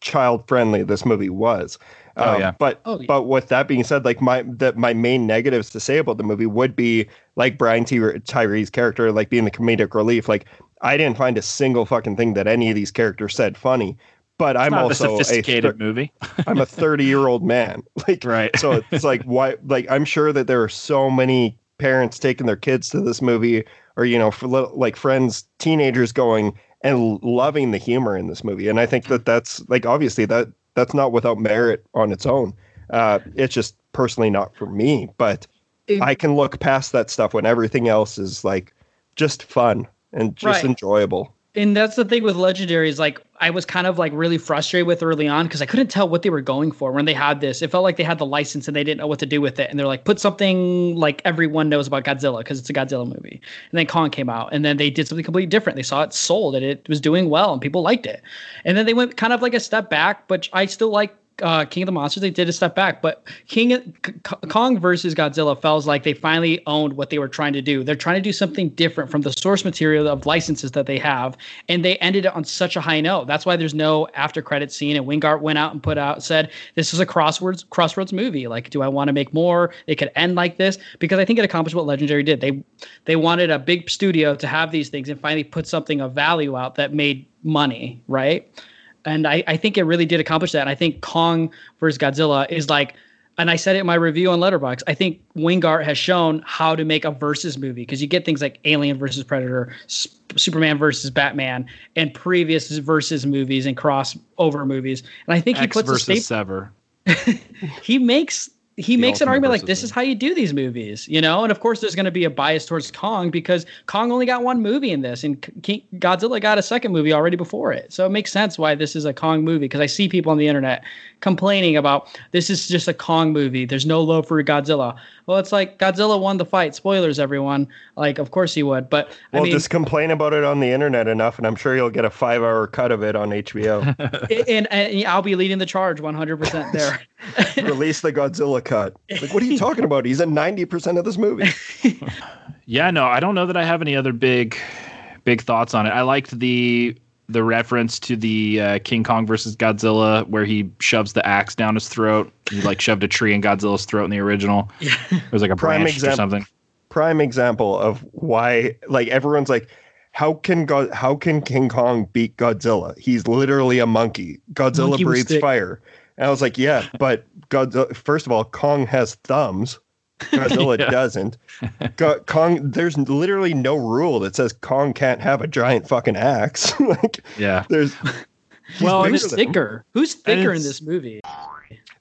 child friendly this movie was. Oh, Um, yeah. But Oh, yeah. but with that being said, like my that my main negatives to say about the movie would be like Brian Ty- Tyree's character, like being the comedic relief. Like I didn't find a single fucking thing that any of these characters said funny. But I'm not a also a sophisticated thir- movie. I'm a 30 year old man. Like, Right. so it's like, why? Like, I'm sure that there are so many parents taking their kids to this movie, or you know, for like friends, teenagers going and loving the humor in this movie. And I think that that's like obviously that that's not without merit on its own. Uh, it's just personally not for me, but I can look past that stuff when everything else is like just fun and just Right. enjoyable. And that's the thing with legendary is like i was kind of like really frustrated with early on because i couldn't tell what they were going for when they had this. It felt like they had the license and they didn't know what to do with it. And they're like put something like everyone knows about godzilla because it's a godzilla movie. And then kong came out and then they did something completely different. They saw it sold and it was doing well and people liked it. And then they went kind of like a step back but i still like uh, King of the Monsters, they did a step back, but King K- Kong versus Godzilla feels like they finally owned what they were trying to do. They're trying to do something different from the source material of licenses that they have, and they ended it on such a high note. That's why there's no after credit scene. And Wingard went out and put out said this is a crossroads crossroads movie. Like, do I want to make more? It could end like this because I think it accomplished what Legendary did. They they wanted a big studio to have these things and finally put something of value out that made money, right? And I, I think it really did accomplish that. And I think Kong versus Godzilla is like, and I said it in my review on Letterboxd. I think Wingard has shown how to make a versus movie because you get things like Alien versus Predator, S- Superman versus Batman, and previous versus movies and crossover movies. And I think he X puts a versus staple. Sever. he makes he makes an argument like this is how you do these movies, you know. And of course, there's going to be a bias towards Kong because Kong only got one movie in this, and King, Godzilla got a second movie already before it. So it makes sense why this is a Kong movie because I see people on the internet complaining about this is just a Kong movie. There's no love for Godzilla. Well, it's like Godzilla won the fight. Spoilers, everyone. Like, of course he would, but Well, I mean, just complain about it on the internet enough, and I'm sure you'll get a five-hour cut of it on HBO. and, and I'll be leading the charge 100% there. Release the Godzilla cut. Like, what are you talking about? He's in 90% of this movie. Yeah, no, I don't know that I have any other big, big thoughts on it. I liked the the reference to the uh, King Kong versus Godzilla, where he shoves the axe down his throat. He like shoved a tree in Godzilla's throat in the original. It was like a Prime branch or example. something. Prime example of why, like, everyone's like, how can God, how can King Kong beat Godzilla? He's literally a monkey. Godzilla Monkey breathes fire. And I was like, yeah, but Godzilla, first of all, Kong has thumbs. Godzilla Yeah. doesn't. Go- Kong, there's literally no rule that says Kong can't have a giant fucking axe. like, Yeah. there's well, bigger who's thicker? Who's thicker in this movie?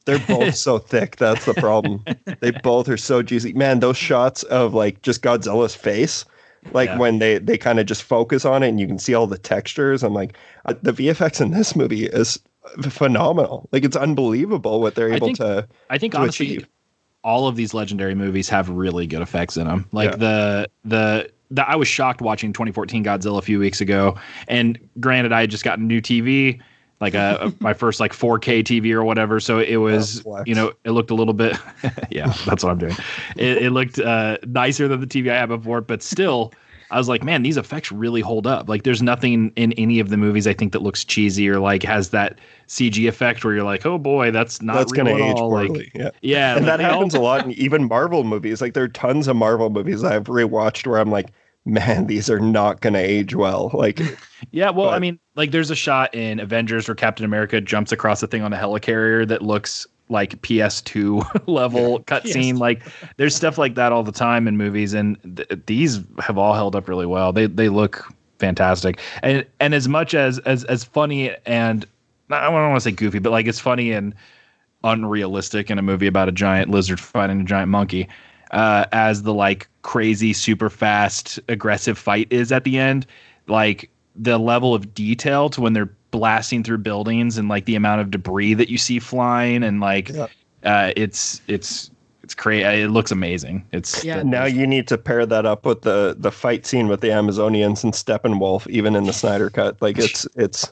They're both so thick. That's the problem. They both are so juicy. Man, those shots of like just Godzilla's face, like Yeah. when they they kind of just focus on it and you can see all the textures. I'm like, uh, the VFX in this movie is phenomenal. Like it's unbelievable what they're I able think- to. I think to honestly, achieve. All of these legendary movies have really good effects in them. Like Yeah. the the the I was shocked watching 2014 Godzilla a few weeks ago, and granted, I had just gotten a new TV, like a, a- my first like 4K TV or whatever. So it was, you know, it looked a little bit, yeah, that's what I'm doing. It, it looked uh, nicer than the TV I had before, but still. I was like, man, these effects really hold up. Like, there's nothing in any of the movies I think that looks cheesy or like has that CG effect where you're like, oh boy, that's not That's going to age all. Like, poorly. yeah. yeah, and like, that happens a lot in even Marvel movies. Like there are tons of Marvel movies I've rewatched where I'm like, man, these are not going to age well. Like, Yeah, well, I mean, like there's a shot in Avengers where Captain America jumps across a thing on a helicarrier that looks like PS2 level cutscene. Like there's stuff like that all the time in movies, and th- these have all held up really well. They they look fantastic, and and as much as as as funny and I don't want to say goofy, but like it's funny and unrealistic in a movie about a giant lizard fighting a giant monkey. Uh, as the like crazy, super fast, aggressive fight is at the end, like the level of detail to when they're blasting through buildings and like the amount of debris that you see flying and like Yeah. uh, it's it's it's crazy. It looks amazing. It's Yeah. the- now you need to pair that up with the the fight scene with the Amazonians and Steppenwolf, even in the Snyder cut. Like it's it's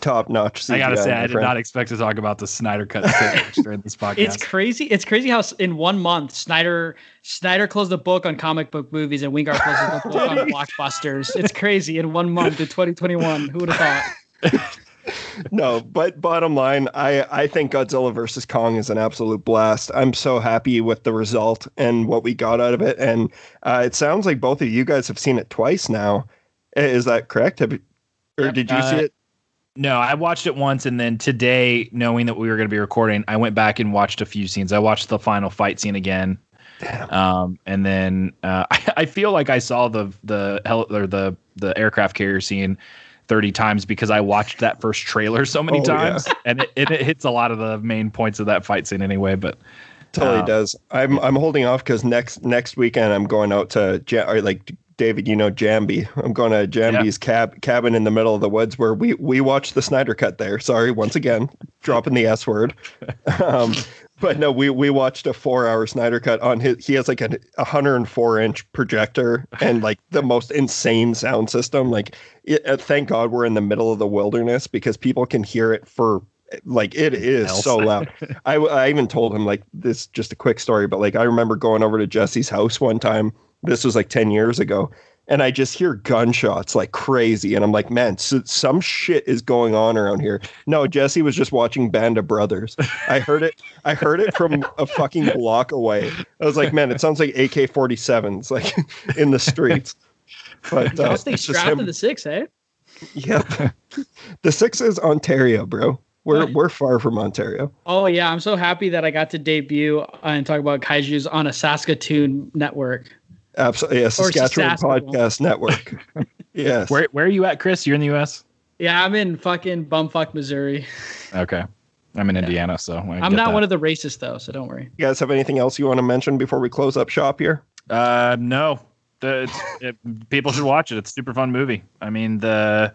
top notch. I gotta say, I did not expect to talk about the Snyder cut during this podcast. It's crazy. It's crazy how in one month Snyder Snyder closed the book on comic book movies and Wingard closed the book on blockbusters. It's crazy in one month in 2021. Who would have thought? no, but bottom line, I I think Godzilla versus Kong is an absolute blast. I'm so happy with the result and what we got out of it, and uh, it sounds like both of you guys have seen it twice now. Is that correct? Have or did you see Uh, it? No, I watched it once, and then today, knowing that we were going to be recording, I went back and watched a few scenes. I watched the final fight scene again, um, and then uh, I, I feel like I saw the the hel- or the the aircraft carrier scene thirty times because I watched that first trailer so many Oh, yeah. times, and it, it, it hits a lot of the main points of that fight scene anyway. But Totally um, does. I'm I'm holding off because next next weekend I'm going out to or like David, you know Jambi. I'm going to Jambi's cab cabin in the middle of the woods where we we watched the Snyder cut there. Sorry, once again, dropping the S word. Um, but no, we we watched a four hour Snyder cut on his. He has like a 104 inch projector and like the most insane sound system. Like, it, uh, thank God we're in the middle of the wilderness because people can hear it for like it is else. so loud. I, I even told him like this just a quick story, but like I remember going over to Jesse's house one time. This was like 10 years ago. And I just hear gunshots like crazy. And I'm like, man, so, some shit is going on around here. No, Jesse was just watching Band of Brothers. I heard it. I heard it from a fucking block away. I was like, man, it sounds like AK 47s like in the streets. But uh, Y'all stay it's just strapped to the six, eh? Yep. the six is Ontario, bro. We're we're far from Ontario. Oh yeah, I'm so happy that I got to debut and talk about kaiju's on a Saskatoon network. Absolutely. Yeah, Saskatchewan Saskatchewan. Podcast Network. yes. Where where are you at, Chris? You're in the U.S. Yeah, I'm in fucking bumfuck Missouri. Okay, I'm in Indiana, so I I'm not that. one of the racists though, so don't worry. You guys have anything else you want to mention before we close up shop here? Uh, no. The, it's, it, people should watch it. It's a super fun movie. I mean, the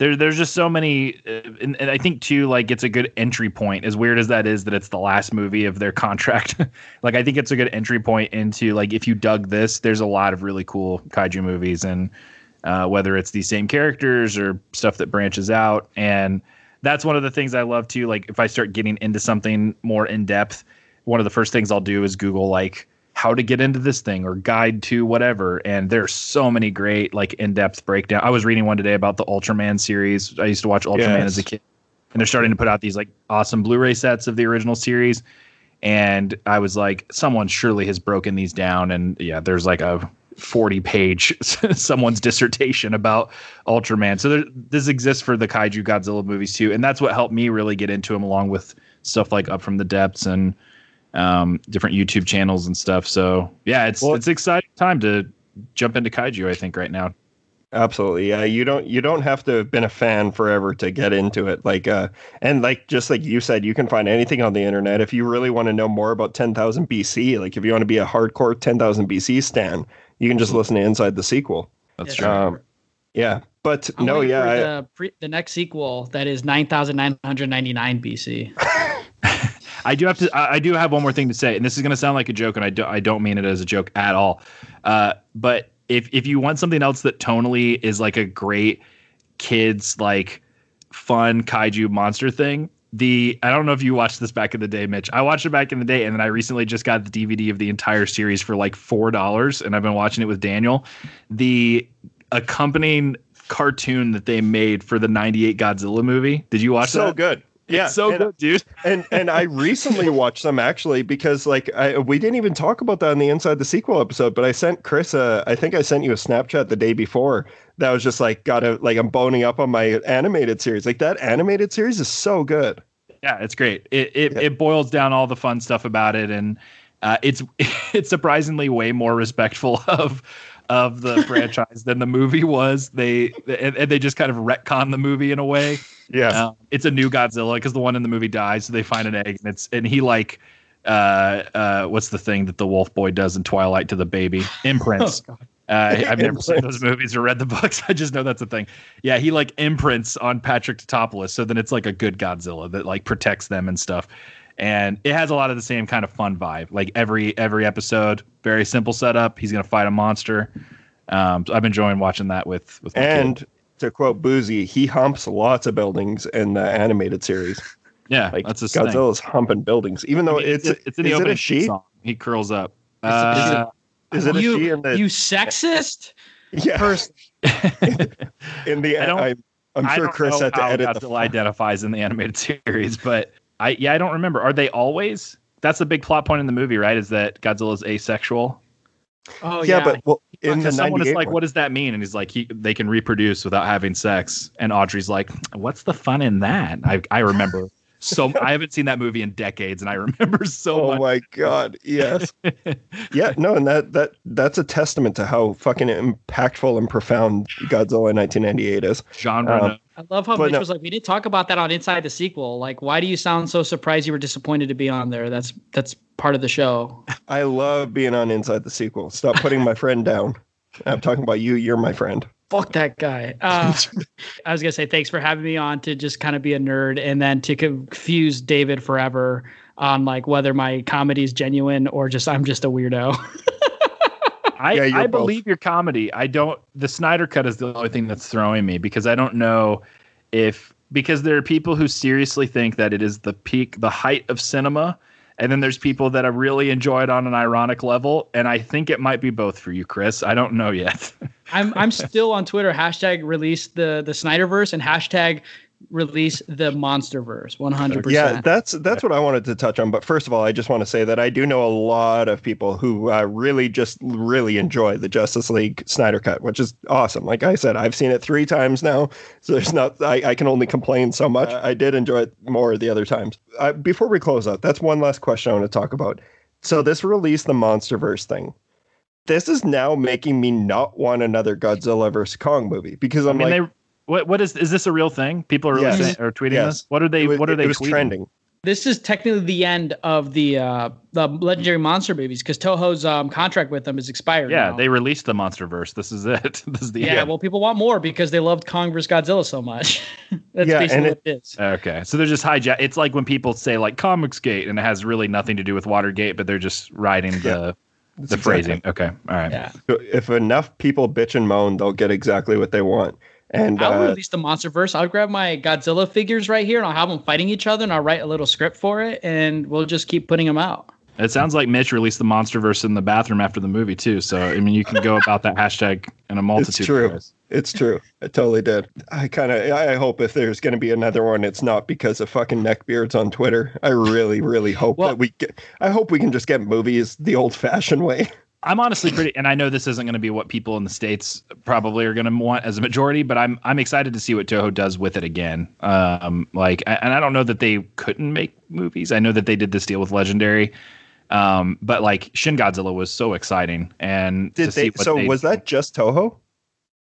there, there's just so many, uh, and, and I think too, like it's a good entry point. As weird as that is, that it's the last movie of their contract. like I think it's a good entry point into like if you dug this, there's a lot of really cool kaiju movies, and uh, whether it's these same characters or stuff that branches out, and that's one of the things I love too. Like if I start getting into something more in depth, one of the first things I'll do is Google like how to get into this thing or guide to whatever. And there's so many great like in-depth breakdown. I was reading one today about the Ultraman series. I used to watch Ultraman Yes. as a kid, and they're starting to put out these like awesome Blu-ray sets of the original series. And I was like, someone surely has broken these down. And yeah, there's like a 40 page someone's dissertation about Ultraman. So there, this exists for the Kaiju Godzilla movies too. And that's what helped me really get into them along with stuff like Up from the Depths and um, different YouTube channels and stuff. So yeah, it's it's exciting time to jump into kaiju. I think right now. Absolutely. Yeah. You don't you don't have to have been a fan forever to get into it. Like uh and like just like you said, you can find anything on the internet. If you really want to know more about ten thousand BC, like if you want to be a hardcore ten thousand BC stan, you can just listen to Inside the Sequel. That's true. Um, yeah. But I'm no, yeah. for I- the, pre- the next sequel that is 9,999 BC. I do have to. I I do have one more thing to say, and this is going to sound like a joke, and I do, I don't mean it as a joke at all. Uh, but if if you want something else that tonally is like a great kids like fun kaiju monster thing, the I don't know if you watched this back in the day, Mitch. I watched it back in the day, and then I recently just got the DVD of the entire series for like four dollars, and I've been watching it with Daniel. The accompanying cartoon that they made for the '98 Godzilla movie. Did you watch so that? good. Yeah, It's so and- good, dude. and and I recently watched them actually because like I, we didn't even talk about that on the inside the sequel episode, but I sent Chris a I think I sent you a Snapchat the day before that was just like gotta like I'm boning up on my animated series. Like that animated series is so good. Yeah, it's great. It it, it boils down all the fun stuff about it, and uh, it's it's surprisingly way more respectful of of the franchise than the movie was. They and, and they just kind of retcon the movie in a way. Yeah, Um, it's a new Godzilla because the one in the movie dies, so they find an egg, and it's and he like uh uh what's the thing that the wolf boy does in Twilight to the baby imprints. Oh, Uh, I've never seen those movies or read the books. I just know that's a thing. Yeah, he like imprints on Patrick Tatopoulos, so then it's like a good Godzilla that like protects them and stuff. And it has a lot of the same kind of fun vibe. Like every every episode, very simple setup. He's gonna fight a monster. Um, so I've been enjoying watching that with with my kid. And to quote Boozy, he humps lots of buildings in the animated series. yeah, Like that's his thing. Godzilla's humping buildings, even though I mean, it's it's in the is it opening a she? song. He curls up. Uh, Is it a you, she in the you sexist yeah person. in the I don't- I, I'm I sure don't Chris know had to how edit Godzilla the identifies in the animated series, but I yeah I don't remember. Are they always? That's the big plot point in the movie, right? Is that Godzilla's asexual? Oh yeah, yeah, but well, in the someone is like, one- "What does that mean?" And he's like, he, "They can reproduce without having sex." And Audrey's like, "What's the fun in that?" I I remember so I haven't seen that movie in decades, and I remember so Oh much. my god, yes. yeah, no, and that that that's a testament to how fucking impactful and profound Godzilla 1998 is. Genre. Um, I love how But Mitch no- was like, we didn't talk about that on Inside the Sequel. Like, why do you sound so surprised you were disappointed to be on there? That's that's part of the show. I love being on Inside the Sequel. Stop putting my friend down. I'm talking about you. You're my friend. Fuck that guy. Uh, I was gonna say thanks for having me on to just kind of be a nerd and then to confuse David forever on like whether my comedy is genuine or just I'm just a weirdo. I, Yeah, I believe your comedy. I don't. The Snyder cut is the only thing that's throwing me because I don't know if because there are people who seriously think that it is the peak, the height of cinema, and then there's people that have really enjoy it on an ironic level. And I think it might be both for you, Chris. I don't know yet. I'm I'm still on Twitter. Hashtag release the the Snyderverse and hashtag release the Monsterverse. One hundred percent. Yeah, that's that's what I wanted to touch on. But first of all, I just want to say that I do know a lot of people who uh, really just really enjoy the Justice League Snyder Cut, which is awesome. Like I said, I've seen it three times now, so there's not I, I can only complain so much. I did enjoy it more the other times. Uh, before we close out, that's one last question I want to talk about. So this release the Monsterverse thing. This is now making me not want another Godzilla vs Kong movie because I'm I mean, like, they what what is is this a real thing? People are Yes. saying, or tweeting Yes. this. What are they? was, what are they it was tweeting? trending. This is technically the end of the uh, the legendary monster movies because Toho's um, contract with them is expired. Yeah, now. they released the MonsterVerse. This is it. This is the end yeah, end. well, people want more because they loved Kong vs Godzilla so much. That's Yeah, basically and what it is. Okay, so they're just hijack. It's like when people say like Comicsgate, and it has really nothing to do with Watergate, but they're just riding the the exactly- phrasing. Okay, all right. Yeah, If enough people bitch and moan, they'll get exactly what they want. And I'll uh, release the MonsterVerse. I'll grab my Godzilla figures right here and I'll have them fighting each other and I'll write a little script for it and we'll just keep putting them out. It sounds like Mitch released the MonsterVerse in the bathroom after the movie too. So I mean, you can go about that hashtag in a multitude. it's true. Of ways. It's true. I totally did. I kind of. I hope if there's going to be another one, it's not because of fucking neckbeards on Twitter. I really, really hope Well- that we get. I hope we can just get movies the old-fashioned way. I'm honestly pretty, and I know this isn't going to be what people in the states probably are going to want as a majority, but I'm I'm excited to see what Toho does with it again. Um, like, and I don't know that they couldn't make movies. I know that they did this deal with Legendary, um, but like Shin Godzilla was so exciting, and Did to see they? what So they- was that just Toho?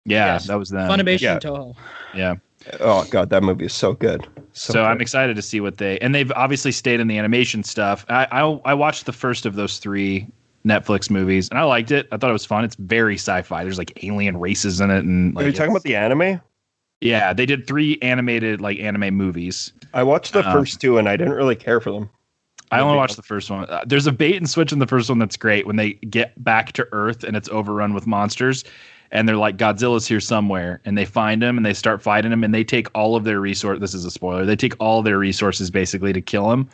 Yeah, Yes. that was them. Funimation yeah. Toho. Yeah. Oh god, that movie is so good. So, So, I'm excited to see what they and they've obviously stayed in the animation stuff. I, I I watched the first of those three Netflix movies and I liked it. I thought it was fun. It's very sci-fi. There's like alien races in it and like Are you talking about the anime? Yeah, they did three animated like anime movies. I watched the Um, first two and I didn't really care for them. I only watched the first one. Uh, there's a bait and switch in the first one that's great when they get back to Earth and it's overrun with monsters. And they're like, Godzilla's here somewhere. And they find him and they start fighting him. And they take all of their resource. This is a spoiler. They take all their resources basically to kill him.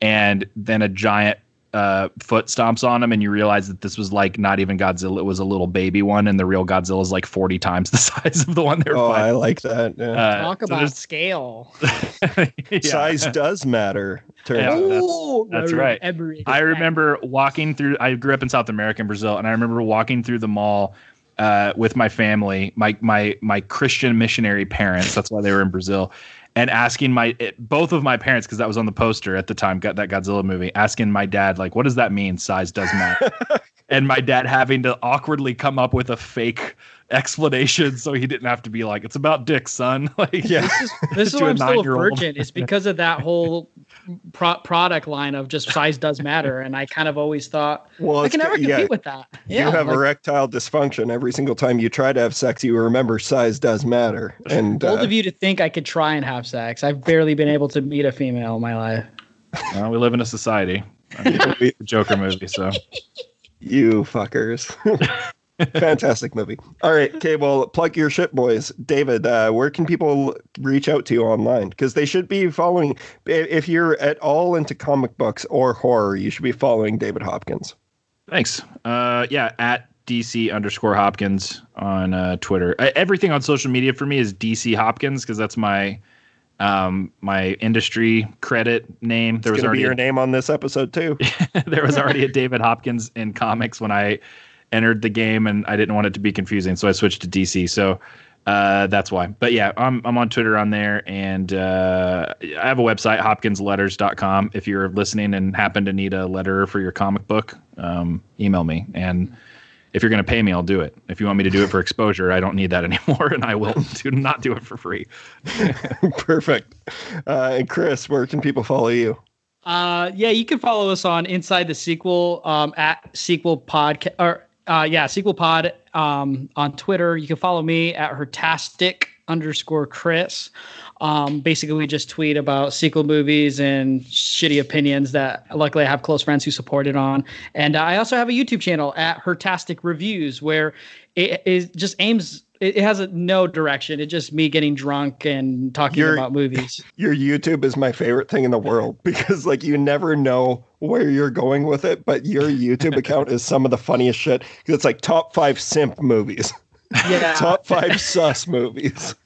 And then a giant uh, foot stomps on him. And you realize that this was like not even Godzilla. It was a little baby one. And the real Godzilla is like 40 times the size of the one they're Oh, I like that. Yeah. Uh, Talk so about there's- scale. yeah. Size does matter. turns Yeah, out. that's- that's right. I remember walking through. I grew up in South America, in Brazil, and I remember walking through the mall uh, with my family, my my my Christian missionary parents. That's why they were in Brazil, and asking my it, both of my parents because that was on the poster at the time. Got that Godzilla movie. Asking my dad like, "What does that mean? Size does matter." and my dad having to awkwardly come up with a fake explanation so he didn't have to be like, "It's about dick, son." like, Yeah. This is, this is why a I'm still a virgin. It's because of that whole pro- product line of just size does matter, and I kind of always thought Well, I can never compete yeah. with that. you have like, erectile dysfunction every single time you try to have sex. You remember size does matter, and bold uh, of you to think I could try and have sex. I've barely been able to meet a female in my life. well, we live in a society. I mean, Joker movie, so you fuckers. Fantastic movie. All right, Cable, plug your shit, boys. David, uh, where can people reach out to you online? Because they should be following. If you're at all into comic books or horror, you should be following David Hopkins. Thanks. Uh, yeah, at DC underscore Hopkins on uh, Twitter. Everything on social media for me is DC Hopkins because that's my um, my industry credit name. There It's was already your a, name on this episode too. there was already a David Hopkins in comics when I entered the game, and I didn't want it to be confusing, so I switched to DC. So uh, that's why. But yeah, I'm I'm on Twitter on there, and uh, I have a website, hopkinsletters.com. If you're listening and happen to need a letter for your comic book, um, email me. And if you're going to pay me, I'll do it. If you want me to do it for exposure, I don't need that anymore, and I will do not do it for free. Perfect. Uh, and Chris, where can people follow you? Uh, yeah, you can follow us on Inside the Sequel um, at Sequel Pod or uh, yeah, Sequel Pod um, on Twitter. You can follow me at Hertastic underscore Chris. Um, basically, we just tweet about sequel movies and shitty opinions that luckily I have close friends who support it on. And I also have a YouTube channel at Hertastic Reviews where it is just aims it, has a, no direction. It's just me getting drunk and talking You're- about movies. Your YouTube is my favorite thing in the world because like you never know where you're going with it, but your YouTube account is some of the funniest shit. It's like top five simp movies, Yeah, top five sus movies.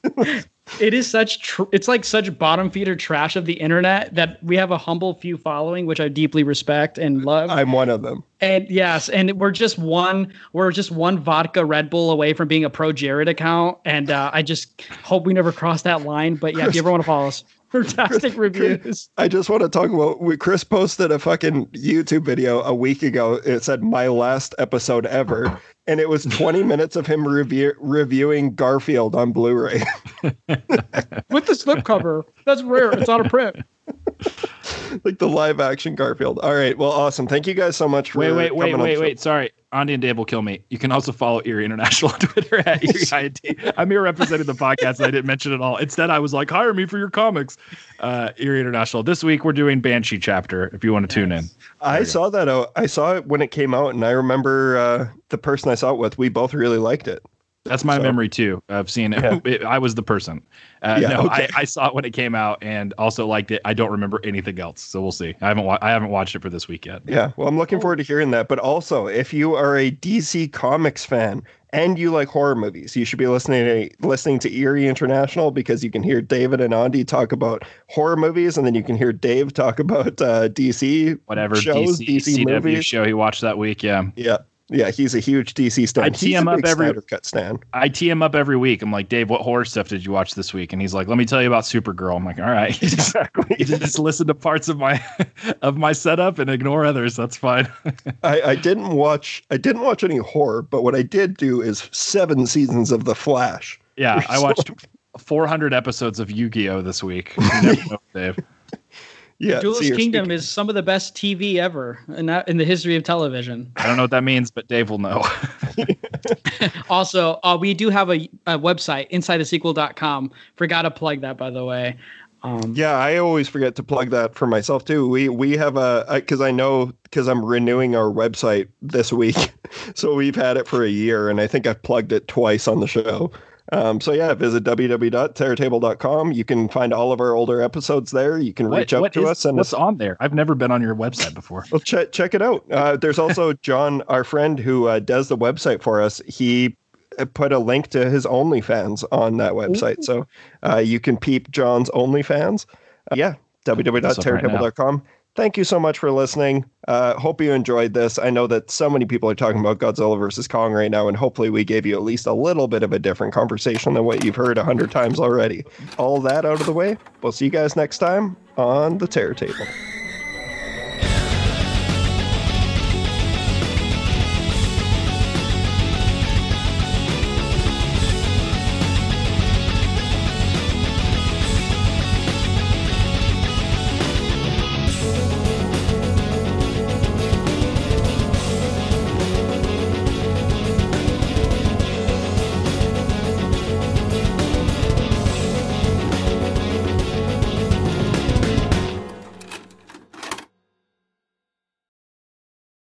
It is such. Tr- it's like such bottom feeder trash of the internet that we have a humble few following, which I deeply respect and love. I'm one of them. And yes, and we're just one we're just one vodka Red Bull away from being a pro Jared account. And uh, I just hope we never cross that line. But yeah, if you ever want to follow us, fantastic reviews. I just want to talk about we- Chris posted a fucking YouTube video a week ago. It said my last episode ever, and it was 20 minutes of him review, reviewing Garfield on Blu-ray. With the slipcover. That's rare. It's out of print. like the live action Garfield. All right, well, awesome. Thank you guys so much for Wait, wait, wait, coming wait, wait. Sorry. Andy and Dave will kill me. You can also follow Eerie International on Twitter at Eerie INT. I'm here representing the podcast. And I didn't mention it all. Instead, I was like, hire me for your comics. Uh, Eerie International. This week, we're doing Banshee chapter if you want to tune in. I saw that. Out. I saw it when it came out, and I remember uh, the person I saw it with. We both really liked it. That's my So- memory too of seeing it. Yeah. It- I was the person. Uh, Yeah, no, okay. I, I saw it when it came out and also liked it. I don't remember anything else, so we'll see. I haven't wa- I haven't watched it for this week yet. Yeah, well, I'm looking forward to hearing that. But also, if you are a DC Comics fan and you like horror movies, you should be listening to listening to Eerie International because you can hear David and Andy talk about horror movies, and then you can hear Dave talk about uh, DC Whatever shows, DC, DC, CW movies. show he watched that week. Yeah, Yeah, yeah, he's a huge DC stan. I tee him up every- Snyder Cut stan. I tee him up every week. I'm like, Dave, what horror stuff did you watch this week? And he's like, Let me tell you about Supergirl. I'm like, All right, Exactly. you just listen to parts of my of my setup and ignore others. That's fine. I, I didn't watch. I didn't watch any horror, but what I did do is seven seasons of The Flash. yeah, I watched 400 episodes of Yu-Gi-Oh this week. You never know, Dave. Yeah, Duelist seriously. Kingdom is some of the best TV ever in that in the history of television. I don't know what that means, but Dave will know. Also, uh, we do have a, a website, insidethesequel.com. Forgot to plug that, by the way. Um, Yeah, I always forget to plug that for myself too. We we have a because I know because I'm renewing our website this week, so we've had it for a year, and I think I've plugged it twice on the show. Um, so yeah, visit www.terrortable.com. You can find all of our older episodes there. You can reach What- out what to is- us and what's on there? I've never been on your website before. well, check check it out. Uh, there's also John, our friend who uh, does the website for us. He uh, put a link to his OnlyFans on that website, so uh, you can peep John's OnlyFans. Uh, yeah, www.terrortable.com. Thank you so much for listening. Uh, hope you enjoyed this. I know that so many people are talking about Godzilla versus Kong right now, and hopefully we gave you at least a little bit of a different conversation than what you've heard a hundred times already. All that out of the way. We'll see you guys next time on the Terror Table.